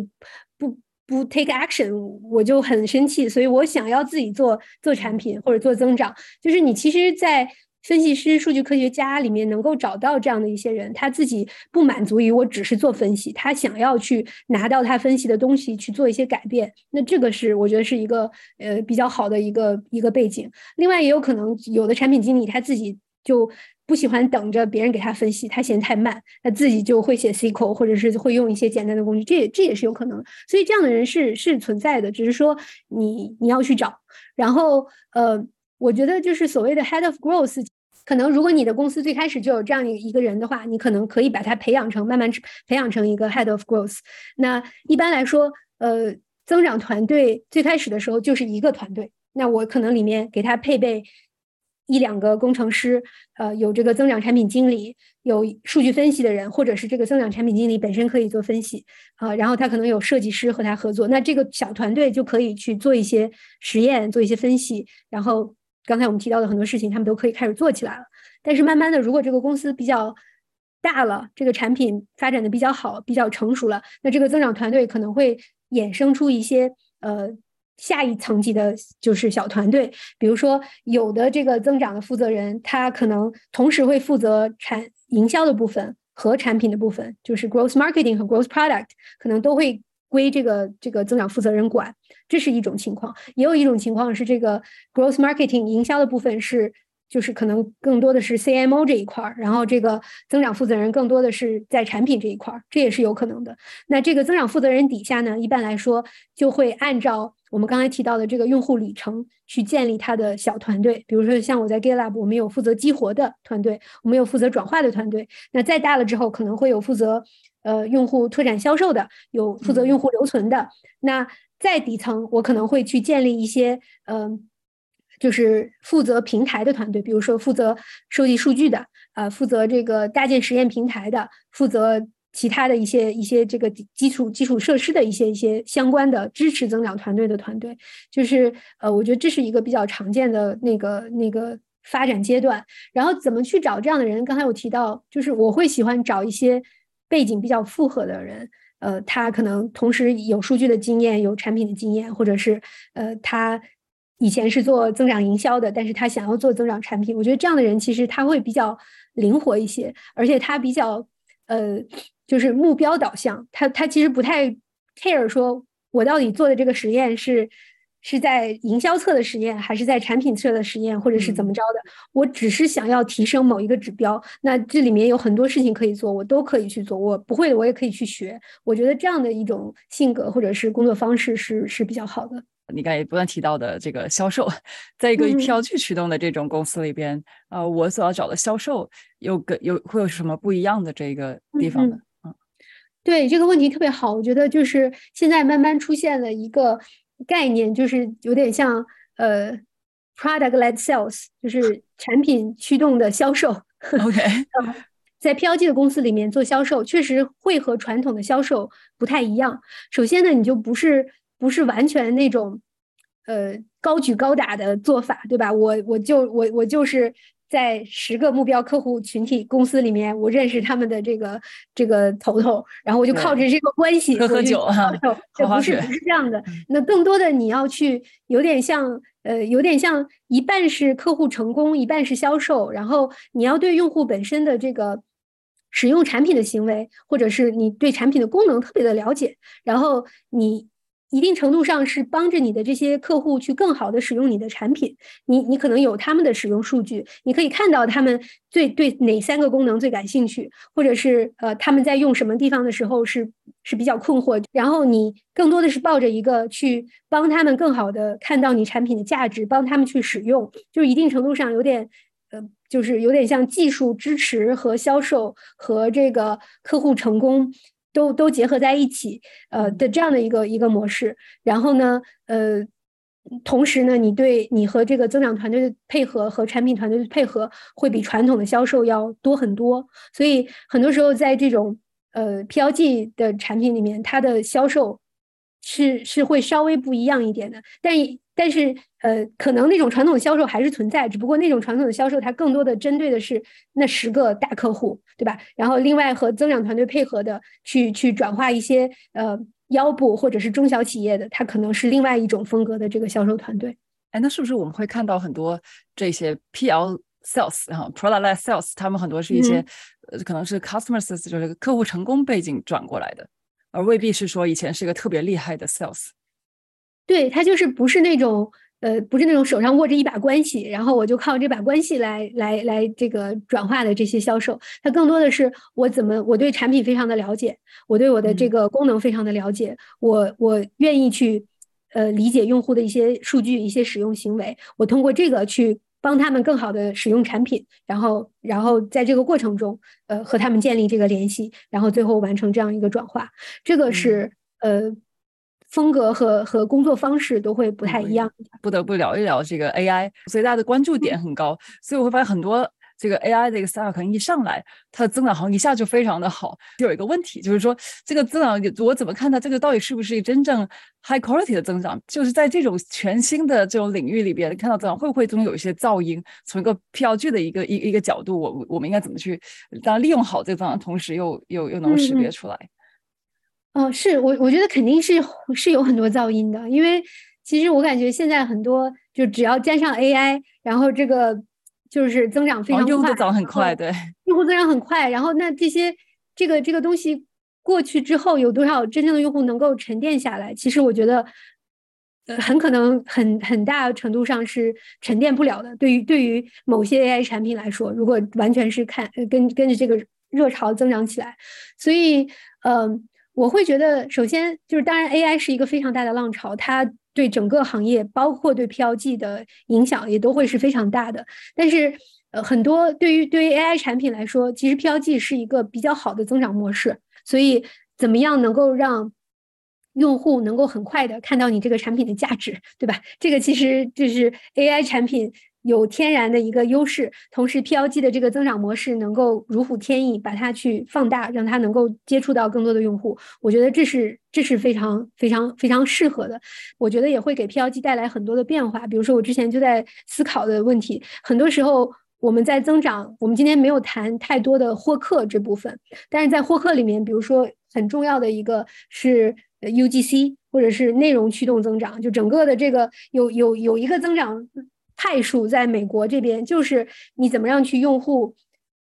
[SPEAKER 3] 不不 take action，我就很生气，所以我想要自己做做产品或者做增长，就是你其实，在。分析师、数据科学家里面能够找到这样的一些人，他自己不满足于我只是做分析，他想要去拿到他分析的东西去做一些改变。那这个是我觉得是一个呃比较好的一个一个背景。另外也有可能有的产品经理他自己就不喜欢等着别人给他分析，他嫌太慢，他自己就会写 SQL 或者是会用一些简单的工具，这也这也是有可能。所以这样的人是是存在的，只是说你你要去找，然后呃。我觉得就是所谓的 head of growth，可能如果你的公司最开始就有这样一一个人的话，你可能可以把他培养成慢慢培养成一个 head of growth。那一般来说，呃，增长团队最开始的时候就是一个团队，那我可能里面给他配备一两个工程师，呃，有这个增长产品经理，有数据分析的人，或者是这个增长产品经理本身可以做分析啊，然后他可能有设计师和他合作，那这个小团队就可以去做一些实验，做一些分析，然后。刚才我们提到的很多事情，他们都可以开始做起来了。但是慢慢的，如果这个公司比较大了，这个产品发展的比较好，比较成熟了，那这个增长团队可能会衍生出一些呃下一层级的，就是小团队。比如说，有的这个增长的负责人，他可能同时会负责产营销的部分和产品的部分，就是 growth marketing 和 growth product，可能都会。归这个这个增长负责人管，这是一种情况；也有一种情况是这个 growth marketing 营销的部分是，就是可能更多的是 CMO 这一块儿，然后这个增长负责人更多的是在产品这一块儿，这也是有可能的。那这个增长负责人底下呢，一般来说就会按照我们刚才提到的这个用户里程去建立他的小团队。比如说像我在 GitLab，我们有负责激活的团队，我们有负责转化的团队。那再大了之后，可能会有负责。呃，用户拓展销售的有负责用户留存的，那在底层我可能会去建立一些，嗯，就是负责平台的团队，比如说负责收集数据的，呃，负责这个搭建实验平台的，负责其他的一些一些这个基础基础设施的一些一些相关的支持增长团队的团队，就是呃，我觉得这是一个比较常见的那个那个发展阶段。然后怎么去找这样的人？刚才我提到，就是我会喜欢找一些。背景比较复合的人，呃，他可能同时有数据的经验，有产品的经验，或者是呃，他以前是做增长营销的，但是他想要做增长产品。我觉得这样的人其实他会比较灵活一些，而且他比较呃，就是目标导向。他他其实不太 care 说我到底做的这个实验是。是在营销侧的实验，还是在产品侧的实验，或者是怎么着的？我只是想要提升某一个指标，那这里面有很多事情可以做，我都可以去做。我不会的，我也可以去学。我觉得这样的一种性格或者是工作方式是是比较好的。
[SPEAKER 4] 你刚才不断提到的这个销售，在一个以票据驱动的这种公司里边，呃，我所要找的销售有个有会有什么不一样的这个地方呢？
[SPEAKER 3] 嗯，对这个问题特别好，我觉得就是现在慢慢出现了一个。概念就是有点像呃，product-led sales，就是产品驱动的销售。
[SPEAKER 4] OK，
[SPEAKER 3] 在 PLG 的公司里面做销售，确实会和传统的销售不太一样。首先呢，你就不是不是完全那种呃高举高打的做法，对吧？我我就我我就是。在十个目标客户群体公司里面，我认识他们的这个这个头头，然后我就靠着这个关系
[SPEAKER 4] 喝喝酒
[SPEAKER 3] 哈，就不是不是这样的。那更多的你要去有点像呃，有点像一半是客户成功，一半是销售，然后你要对用户本身的这个使用产品的行为，或者是你对产品的功能特别的了解，然后你。一定程度上是帮着你的这些客户去更好的使用你的产品。你你可能有他们的使用数据，你可以看到他们最对哪三个功能最感兴趣，或者是呃他们在用什么地方的时候是是比较困惑。然后你更多的是抱着一个去帮他们更好的看到你产品的价值，帮他们去使用，就是一定程度上有点呃就是有点像技术支持和销售和这个客户成功。都都结合在一起，呃的这样的一个一个模式，然后呢，呃，同时呢，你对你和这个增长团队的配合和产品团队的配合会比传统的销售要多很多，所以很多时候在这种呃 PLG 的产品里面，它的销售是是会稍微不一样一点的，但。但是，呃，可能那种传统的销售还是存在，只不过那种传统的销售，它更多的针对的是那十个大客户，对吧？然后，另外和增长团队配合的，去去转化一些呃腰部或者是中小企业的，它可能是另外一种风格的这个销售团队。
[SPEAKER 4] 哎，那是不是我们会看到很多这些 PL sales 哈，product sales，他们很多是一些呃，可能是 customer sales，就是客户成功背景转过来的，而未必是说以前是一个特别厉害的 sales。
[SPEAKER 3] 对他就是不是那种呃，不是那种手上握着一把关系，然后我就靠这把关系来来来这个转化的这些销售。他更多的是我怎么我对产品非常的了解，我对我的这个功能非常的了解，我我愿意去呃理解用户的一些数据、一些使用行为，我通过这个去帮他们更好的使用产品，然后然后在这个过程中呃和他们建立这个联系，然后最后完成这样一个转化。这个是呃。风格和和工作方式都会不太一样，
[SPEAKER 4] 不得不聊一聊这个 AI，所以大家的关注点很高，所以我会发现很多这个 AI 的一个 style 可能一上来，它的增长好像一下就非常的好。就有一个问题，就是说这个增长我怎么看它这个到底是不是一真正 high quality 的增长？就是在这种全新的这种领域里边看到增长，会不会中有一些噪音？从一个 PLG 的一个一一个角度，我我们应该怎么去当然利用好这个增长，同时又又又能识别出来？
[SPEAKER 3] 哦，是我我觉得肯定是是有很多噪音的，因为其实我感觉现在很多就只要加上 AI，然后这个就是增长非常快，
[SPEAKER 4] 用户增长很快，对，
[SPEAKER 3] 用户增长很快，然后那这些这个这个东西过去之后，有多少真正的用户能够沉淀下来？其实我觉得，呃，很可能很很大程度上是沉淀不了的。对于对于某些 AI 产品来说，如果完全是看跟跟着这个热潮增长起来，所以嗯。我会觉得，首先就是，当然，AI 是一个非常大的浪潮，它对整个行业，包括对 PLG 的影响也都会是非常大的。但是，呃，很多对于对于 AI 产品来说，其实 PLG 是一个比较好的增长模式。所以，怎么样能够让用户能够很快的看到你这个产品的价值，对吧？这个其实就是 AI 产品。有天然的一个优势，同时 PLG 的这个增长模式能够如虎添翼，把它去放大，让它能够接触到更多的用户。我觉得这是这是非常非常非常适合的。我觉得也会给 PLG 带来很多的变化。比如说，我之前就在思考的问题，很多时候我们在增长，我们今天没有谈太多的获客这部分，但是在获客里面，比如说很重要的一个是 UGC 或者是内容驱动增长，就整个的这个有有有一个增长派数，在美国这边就是你怎么样去用户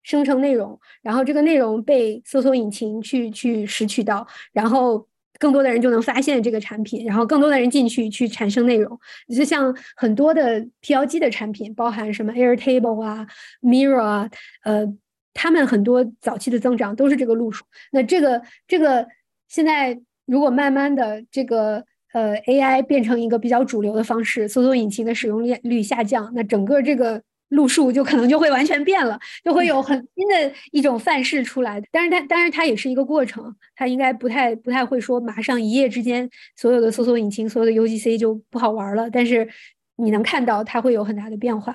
[SPEAKER 3] 生成内容，然后这个内容被搜索引擎去去拾取到，然后。更多的人就能发现这个产品，然后更多的人进去去产生内容。就像很多的 PLG 的产品，包含什么 Airtable 啊、Mirror 啊，呃，他们很多早期的增长都是这个路数。那这个这个现在如果慢慢的这个呃 AI 变成一个比较主流的方式，搜索引擎的使用率率下降，那整个这个。路数就可能就会完全变了，就会有很新的一种范式出来。但是它，但是它也是一个过程，它应该不太不太会说马上一夜之间所有的搜索引擎、所有的 UGC 就不好玩了。但是你能看到它会有很大的变化。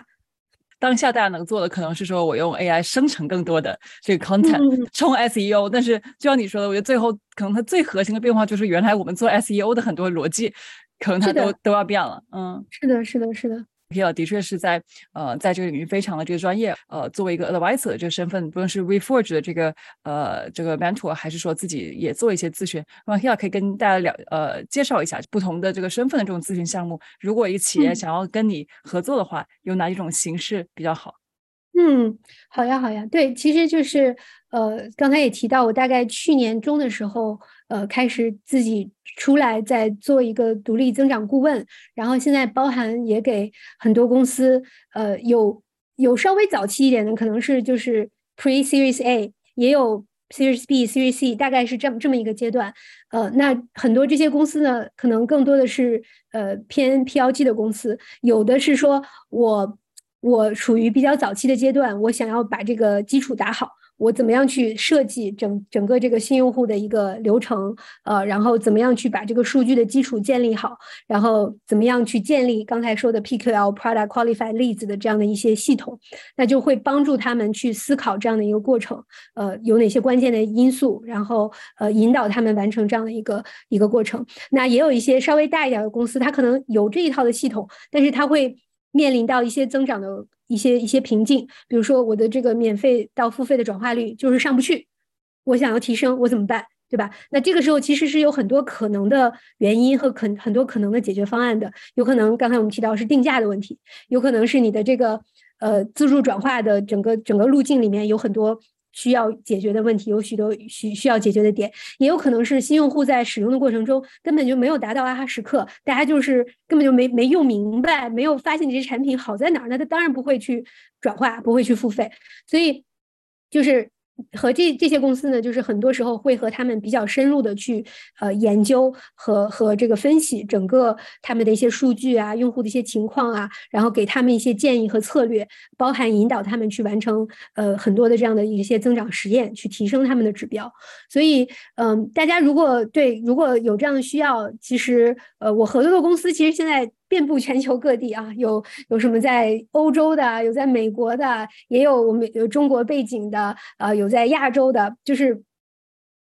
[SPEAKER 4] 当下大家能做的可能是说我用 AI 生成更多的这个 content 冲 SEO，但是就像你说的，我觉得最后可能它最核心的变化就是原来我们做 SEO 的很多逻辑，可能它都都要变了。嗯，
[SPEAKER 3] 是的，是的，是的。
[SPEAKER 4] 的确是在呃，在这个领域非常的这个专业。呃，作为一个 advisor 的这个身份，不论是 Reforge 的这个呃这个 mentor，还是说自己也做一些咨询，那么 Hill 可以跟大家聊呃介绍一下不同的这个身份的这种咨询项目。如果一个企业想要跟你合作的话，有哪一种形式比较好？
[SPEAKER 3] 嗯，好呀，好呀。对，其实就是呃，刚才也提到，我大概去年中的时候，呃，开始自己出来在做一个独立增长顾问，然后现在包含也给很多公司，呃，有有稍微早期一点的，可能是就是 Pre Series A，也有 Series B、Series C，大概是这么这么一个阶段。呃，那很多这些公司呢，可能更多的是呃偏 PLG 的公司，有的是说我。我处于比较早期的阶段，我想要把这个基础打好。我怎么样去设计整整个这个新用户的一个流程？呃，然后怎么样去把这个数据的基础建立好？然后怎么样去建立刚才说的 PQL Product Qualified Leads 的这样的一些系统？那就会帮助他们去思考这样的一个过程。呃，有哪些关键的因素？然后呃，引导他们完成这样的一个一个过程。那也有一些稍微大一点的公司，它可能有这一套的系统，但是它会。面临到一些增长的一些一些瓶颈，比如说我的这个免费到付费的转化率就是上不去，我想要提升，我怎么办？对吧？那这个时候其实是有很多可能的原因和可很多可能的解决方案的，有可能刚才我们提到是定价的问题，有可能是你的这个呃自助转化的整个整个路径里面有很多。需要解决的问题有许多需需要解决的点，也有可能是新用户在使用的过程中根本就没有达到啊哈时刻，大家就是根本就没没用明白，没有发现这些产品好在哪儿，那他当然不会去转化，不会去付费，所以就是。和这这些公司呢，就是很多时候会和他们比较深入的去呃研究和和这个分析整个他们的一些数据啊，用户的一些情况啊，然后给他们一些建议和策略，包含引导他们去完成呃很多的这样的一些增长实验，去提升他们的指标。所以嗯，大家如果对如果有这样的需要，其实呃我合作的公司其实现在。遍布全球各地啊，有有什么在欧洲的，有在美国的，也有我们有中国背景的，呃，有在亚洲的，就是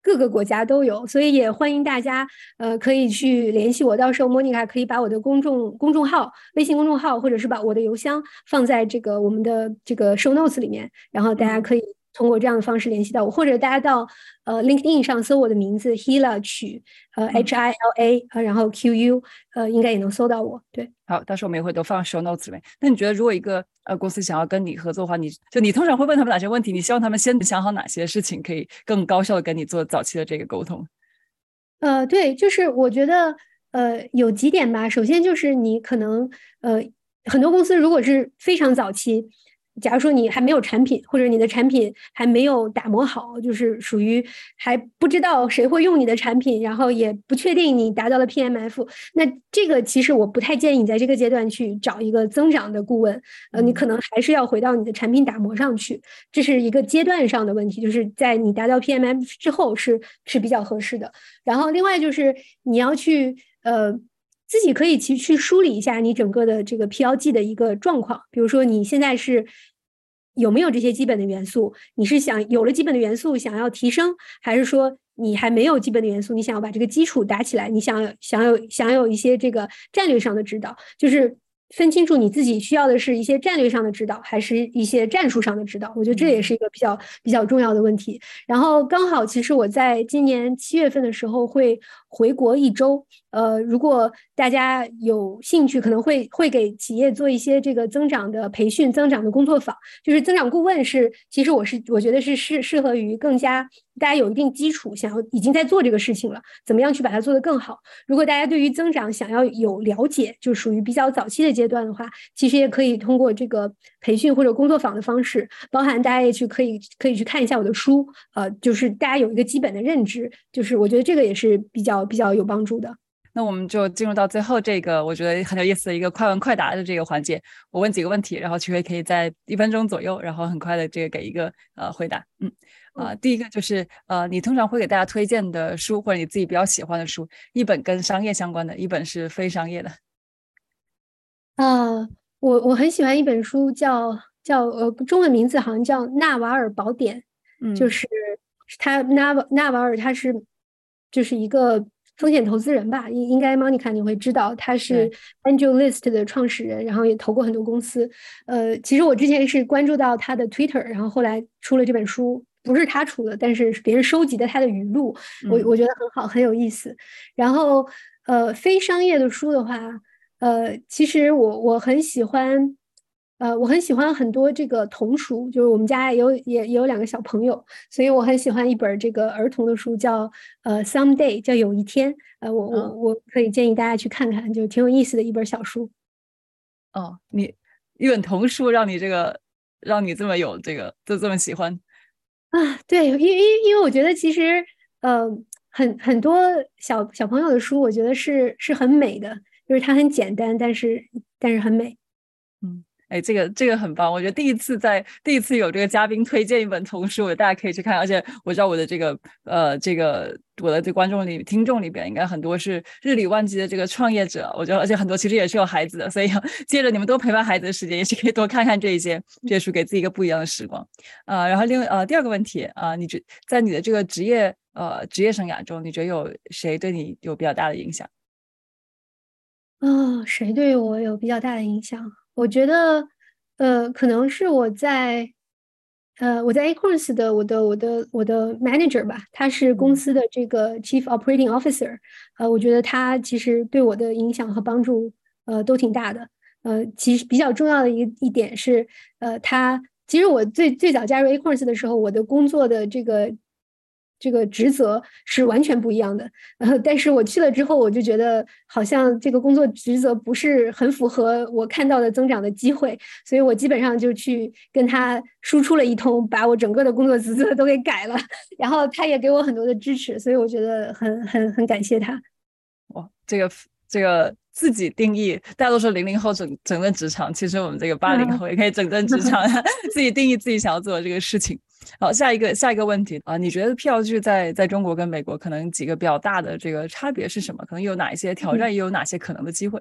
[SPEAKER 3] 各个国家都有，所以也欢迎大家，呃，可以去联系我，到时候莫妮卡可以把我的公众公众号、微信公众号，或者是把我的邮箱放在这个我们的这个 show notes 里面，然后大家可以。通过这样的方式联系到我，或者大家到呃 LinkedIn 上搜我的名字 Hila 曲，呃 H I L A，呃然后 Q U，呃应该也能搜到我。对，
[SPEAKER 4] 好，到时候我们也会都放 show notes 里面。那你觉得如果一个呃公司想要跟你合作的话，你就你通常会问他们哪些问题？你希望他们先想好哪些事情，可以更高效的跟你做早期的这个沟通？
[SPEAKER 3] 呃，对，就是我觉得呃有几点吧。首先就是你可能呃很多公司如果是非常早期。假如说你还没有产品，或者你的产品还没有打磨好，就是属于还不知道谁会用你的产品，然后也不确定你达到了 PMF，那这个其实我不太建议你在这个阶段去找一个增长的顾问，呃，你可能还是要回到你的产品打磨上去，这是一个阶段上的问题，就是在你达到 PMF 之后是是比较合适的。然后另外就是你要去呃。自己可以去去梳理一下你整个的这个 PLG 的一个状况，比如说你现在是有没有这些基本的元素？你是想有了基本的元素想要提升，还是说你还没有基本的元素，你想要把这个基础打起来？你想想有想有一些这个战略上的指导，就是分清楚你自己需要的是一些战略上的指导，还是一些战术上的指导。我觉得这也是一个比较比较重要的问题。然后刚好，其实我在今年七月份的时候会回国一周。呃，如果大家有兴趣，可能会会给企业做一些这个增长的培训、增长的工作坊。就是增长顾问是，其实我是我觉得是适适合于更加大家有一定基础，想要已经在做这个事情了，怎么样去把它做得更好。如果大家对于增长想要有了解，就属于比较早期的阶段的话，其实也可以通过这个培训或者工作坊的方式，包含大家也去可以可以去看一下我的书，呃，就是大家有一个基本的认知，就是我觉得这个也是比较比较有帮助的。
[SPEAKER 4] 那我们就进入到最后这个我觉得很有意思的一个快问快答的这个环节。我问几个问题，然后曲慧可以在一分钟左右，然后很快的这个给一个呃回答。嗯啊，第一个就是呃，你通常会给大家推荐的书，或者你自己比较喜欢的书，一本跟商业相关的，一本是非商业的。
[SPEAKER 3] 啊，我我很喜欢一本书，叫叫呃，中文名字好像叫《纳瓦尔宝典》，
[SPEAKER 4] 嗯，
[SPEAKER 3] 就是他纳瓦纳瓦尔，他是就是一个。风险投资人吧，应应该 Monica 你会知道，他是 AngelList 的创始人，然后也投过很多公司。呃，其实我之前是关注到他的 Twitter，然后后来出了这本书，不是他出的，但是别人收集的他的语录，我我觉得很好，很有意思。然后，呃，非商业的书的话，呃，其实我我很喜欢。呃，我很喜欢很多这个童书，就是我们家有也也有两个小朋友，所以我很喜欢一本这个儿童的书，叫呃 Someday，叫有一天。呃，我我我可以建议大家去看看，就挺有意思的一本小书。
[SPEAKER 4] 哦，你一本童书让你这个让你这么有这个就这么喜欢
[SPEAKER 3] 啊？对，因因因为我觉得其实呃很很多小小朋友的书，我觉得是是很美的，就是它很简单，但是但是很美。
[SPEAKER 4] 嗯。哎，这个这个很棒，我觉得第一次在第一次有这个嘉宾推荐一本童书，大家可以去看。而且我知道我的这个呃这个我的这观众里听众里边应该很多是日理万机的这个创业者，我觉得而且很多其实也是有孩子的，所以 借着你们多陪伴孩子的时间，也是可以多看看这一些这些书，给自己一个不一样的时光。啊，然后另外呃第二个问题啊，你觉在你的这个职业呃职业生涯中，你觉得有谁对你有比较大的影响？
[SPEAKER 3] 啊，谁对我有比较大的影响？我觉得，呃，可能是我在，呃，我在 Acorns 的我的我的我的 manager 吧，他是公司的这个 chief operating officer，呃，我觉得他其实对我的影响和帮助，呃，都挺大的。呃，其实比较重要的一一点是，呃，他其实我最最早加入 Acorns 的时候，我的工作的这个。这个职责是完全不一样的，呃，但是我去了之后，我就觉得好像这个工作职责不是很符合我看到的增长的机会，所以我基本上就去跟他输出了一通，把我整个的工作职责都给改了，然后他也给我很多的支持，所以我觉得很很很感谢他。
[SPEAKER 4] 哇，这个这个。自己定义，大多数零零后整整顿职场，其实我们这个八零后也可以整顿职场，自己定义自己想要做的这个事情。好，下一个下一个问题啊，你觉得 P.L. 剧在在中国跟美国可能几个比较大的这个差别是什么？可能有哪一些挑战，也有哪些可能的机会？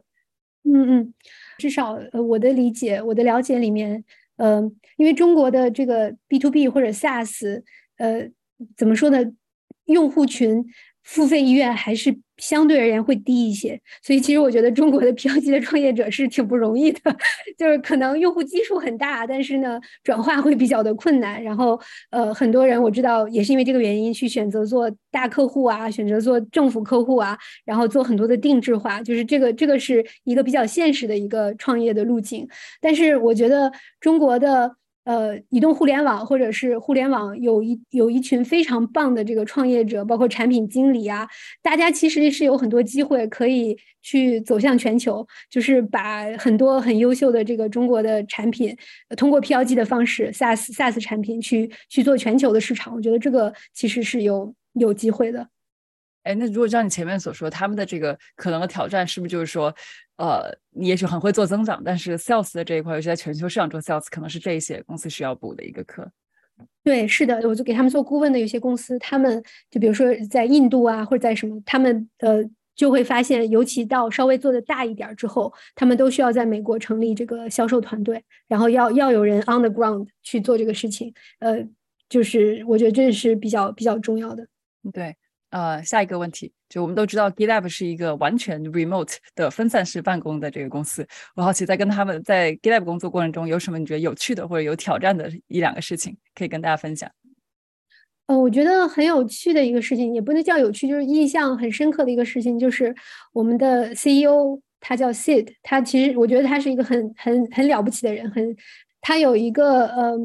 [SPEAKER 3] 嗯嗯，至少呃我的理解，我的了解里面，嗯，因为中国的这个 B to B 或者 SaaS，呃，怎么说呢？用户群付费意愿还是。相对而言会低一些，所以其实我觉得中国的 P 级的创业者是挺不容易的，就是可能用户基数很大，但是呢转化会比较的困难。然后呃很多人我知道也是因为这个原因去选择做大客户啊，选择做政府客户啊，然后做很多的定制化，就是这个这个是一个比较现实的一个创业的路径。但是我觉得中国的。呃，移动互联网或者是互联网有一有一群非常棒的这个创业者，包括产品经理啊，大家其实是有很多机会可以去走向全球，就是把很多很优秀的这个中国的产品，通过 PLG 的方式，SaaS SaaS 产品去去做全球的市场，我觉得这个其实是有有机会的。
[SPEAKER 4] 哎，那如果像你前面所说，他们的这个可能的挑战，是不是就是说，呃，你也许很会做增长，但是 sales 的这一块，尤其在全球市场做 sales，可能是这一些公司需要补的一个课。
[SPEAKER 3] 对，是的，我就给他们做顾问的有些公司，他们就比如说在印度啊，或者在什么，他们呃就会发现，尤其到稍微做的大一点之后，他们都需要在美国成立这个销售团队，然后要要有人 on the ground 去做这个事情。呃，就是我觉得这是比较比较重要的。
[SPEAKER 4] 对。呃，下一个问题，就我们都知道，GitLab 是一个完全 remote 的分散式办公的这个公司。我好奇，在跟他们在 GitLab 工作过程中，有什么你觉得有趣的或者有挑战的一两个事情，可以跟大家分享？
[SPEAKER 3] 呃，我觉得很有趣的一个事情，也不能叫有趣，就是印象很深刻的一个事情，就是我们的 CEO 他叫 Sid，他其实我觉得他是一个很很很了不起的人，很他有一个呃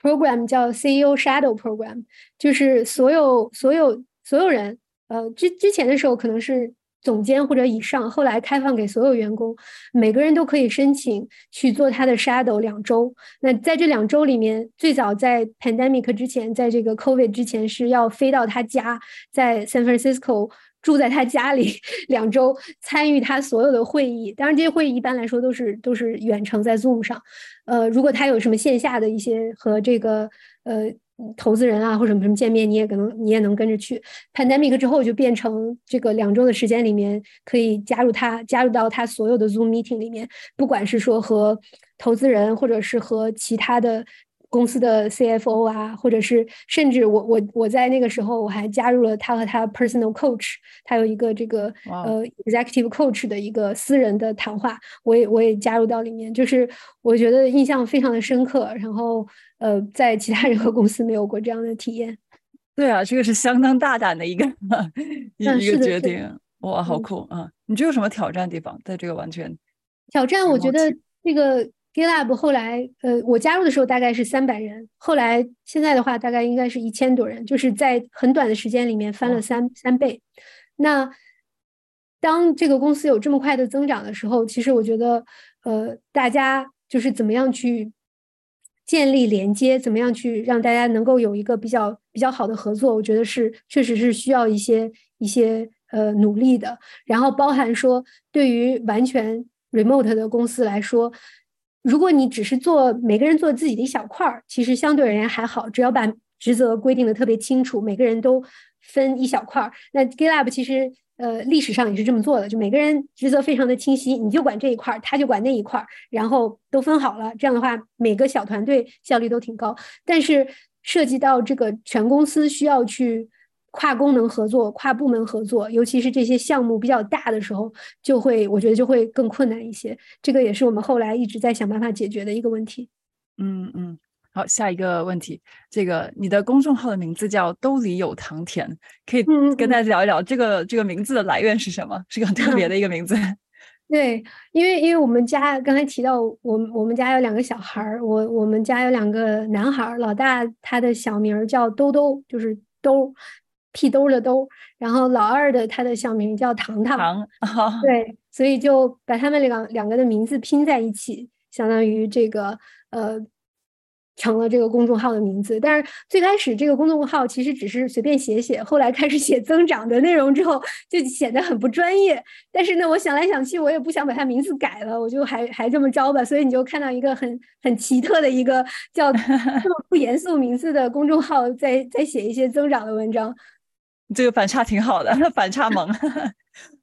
[SPEAKER 3] program 叫 CEO Shadow Program，就是所有所有。所有人，呃，之之前的时候可能是总监或者以上，后来开放给所有员工，每个人都可以申请去做他的 shadow 两周。那在这两周里面，最早在 pandemic 之前，在这个 covid 之前是要飞到他家，在 San Francisco 住在他家里两周，参与他所有的会议。当然，这些会议一般来说都是都是远程在 Zoom 上。呃，如果他有什么线下的一些和这个呃。投资人啊，或者什么什么见面，你也可能你也能跟着去。Pandemic 之后就变成这个两周的时间里面，可以加入他，加入到他所有的 Zoom meeting 里面，不管是说和投资人，或者是和其他的。公司的 CFO 啊，或者是甚至我我我在那个时候我还加入了他和他 personal coach，他有一个这个呃 executive coach 的一个私人的谈话，我也我也加入到里面，就是我觉得印象非常的深刻，然后呃在其他任何公司没有过这样的体验。
[SPEAKER 4] 对啊，这个是相当大胆的一个 一个决定，哇，好酷啊！你觉得有什么挑战地方？在这个完全
[SPEAKER 3] 挑战，我觉得这个。GitLab 后来，呃，我加入的时候大概是三百人，后来现在的话大概应该是一千多人，就是在很短的时间里面翻了三三倍。那当这个公司有这么快的增长的时候，其实我觉得，呃，大家就是怎么样去建立连接，怎么样去让大家能够有一个比较比较好的合作，我觉得是确实是需要一些一些呃努力的。然后包含说，对于完全 remote 的公司来说。如果你只是做每个人做自己的一小块儿，其实相对而言还好，只要把职责规定的特别清楚，每个人都分一小块儿。那 GitLab 其实呃历史上也是这么做的，就每个人职责非常的清晰，你就管这一块儿，他就管那一块儿，然后都分好了。这样的话，每个小团队效率都挺高。但是涉及到这个全公司需要去。跨功能合作、跨部门合作，尤其是这些项目比较大的时候，就会我觉得就会更困难一些。这个也是我们后来一直在想办法解决的一个问题。
[SPEAKER 4] 嗯嗯，好，下一个问题，这个你的公众号的名字叫“兜里有糖甜”，可以跟大家聊一聊这个这个名字的来源是什么？是个很特别的 一个名字。
[SPEAKER 3] 对，因为因为我们家刚才提到，我我们家有两个小孩儿，我我们家有两个男孩儿，老大他的小名叫兜兜，就是兜。屁兜的兜，然后老二的他的小名叫糖糖，对，所以就把他们两两个的名字拼在一起，相当于这个呃成了这个公众号的名字。但是最开始这个公众号其实只是随便写写，后来开始写增长的内容之后，就显得很不专业。但是呢，我想来想去，我也不想把它名字改了，我就还还这么着吧。所以你就看到一个很很奇特的一个叫 这么不严肃名字的公众号，在在写一些增长的文章。
[SPEAKER 4] 这个反差挺好的，反差萌。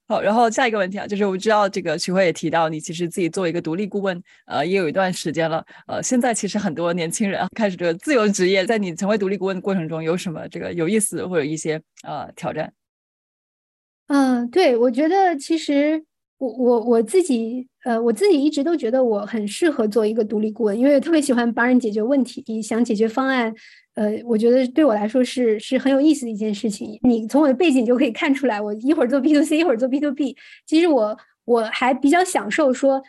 [SPEAKER 4] 好，然后下一个问题啊，就是我知道这个徐辉也提到，你其实自己作为一个独立顾问，呃，也有一段时间了。呃，现在其实很多年轻人开始这个自由职业，在你成为独立顾问的过程中，有什么这个有意思或者一些呃挑战？
[SPEAKER 3] 嗯，对，我觉得其实我我我自己呃，我自己一直都觉得我很适合做一个独立顾问，因为特别喜欢帮人解决问题，想解决方案。呃，我觉得对我来说是是很有意思的一件事情。你从我的背景就可以看出来，我一会儿做 B to C，一会儿做 B to B。其实我我还比较享受说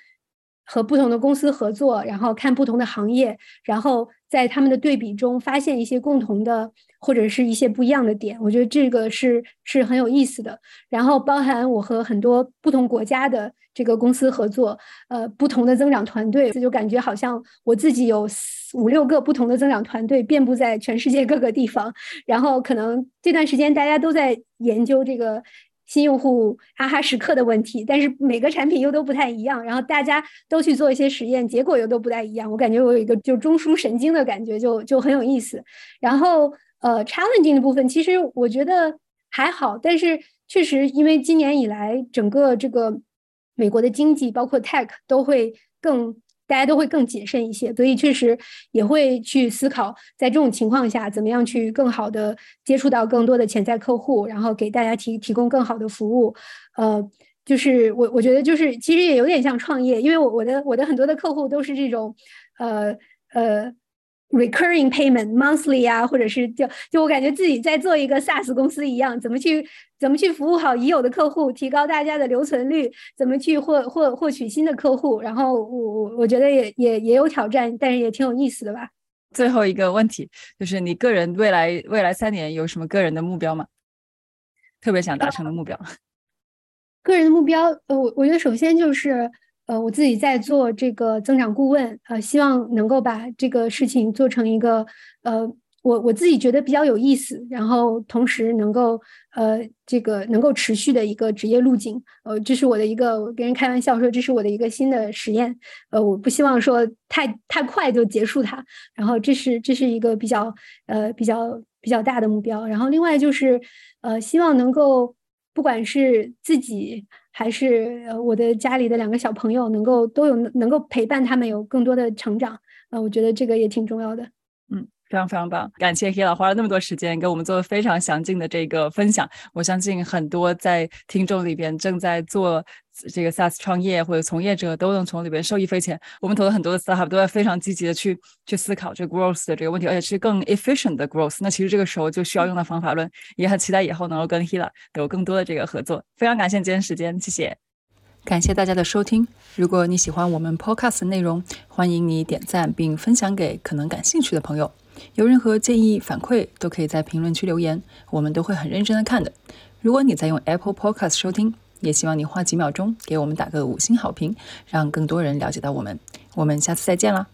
[SPEAKER 3] 和不同的公司合作，然后看不同的行业，然后在他们的对比中发现一些共同的或者是一些不一样的点。我觉得这个是是很有意思的。然后包含我和很多不同国家的。这个公司合作，呃，不同的增长团队，就感觉好像我自己有五六个不同的增长团队，遍布在全世界各个地方。然后可能这段时间大家都在研究这个新用户哈哈时刻的问题，但是每个产品又都不太一样。然后大家都去做一些实验，结果又都不太一样。我感觉我有一个就中枢神经的感觉，就就很有意思。然后呃，challenging 的部分其实我觉得还好，但是确实因为今年以来整个这个。美国的经济包括 tech 都会更大家都会更谨慎一些，所以确实也会去思考，在这种情况下，怎么样去更好的接触到更多的潜在客户，然后给大家提提供更好的服务。呃，就是我我觉得就是其实也有点像创业，因为我我的我的很多的客户都是这种，呃呃。Recurring payment monthly 啊，或者是就就我感觉自己在做一个 SaaS 公司一样，怎么去怎么去服务好已有的客户，提高大家的留存率，怎么去获获获取新的客户，然后我我我觉得也也也有挑战，但是也挺有意思的吧。
[SPEAKER 4] 最后一个问题就是你个人未来未来三年有什么个人的目标吗？特别想达成的目标？
[SPEAKER 3] 个人的目标，呃，我我觉得首先就是。呃，我自己在做这个增长顾问，呃，希望能够把这个事情做成一个，呃，我我自己觉得比较有意思，然后同时能够，呃，这个能够持续的一个职业路径。呃，这是我的一个，我跟人开玩笑说，这是我的一个新的实验。呃，我不希望说太太快就结束它。然后，这是这是一个比较，呃，比较比较大的目标。然后，另外就是，呃，希望能够。不管是自己还是我的家里的两个小朋友，能够都有能够陪伴他们有更多的成长，呃，我觉得这个也挺重要的。
[SPEAKER 4] 非常非常棒，感谢 Hila 花了那么多时间给我们做了非常详尽的这个分享。我相信很多在听众里边正在做。这个 SaaS 创业或者从业者都能从里边受益匪浅。我们投了很多的 startup，都在非常积极的去去思考这个 growth 的这个问题，而且是更 efficient 的 growth。那其实这个时候就需要用到方法论，也很期待以后能够跟 Hila 有更多的这个合作。非常感谢今天时间，谢谢，感谢大家的收听。如果你喜欢我们 podcast 的内容，欢迎你点赞并分享给可能感兴趣的朋友。有任何建议反馈，都可以在评论区留言，我们都会很认真的看的。如果你在用 Apple Podcast 收听，也希望你花几秒钟给我们打个五星好评，让更多人了解到我们。我们下次再见啦！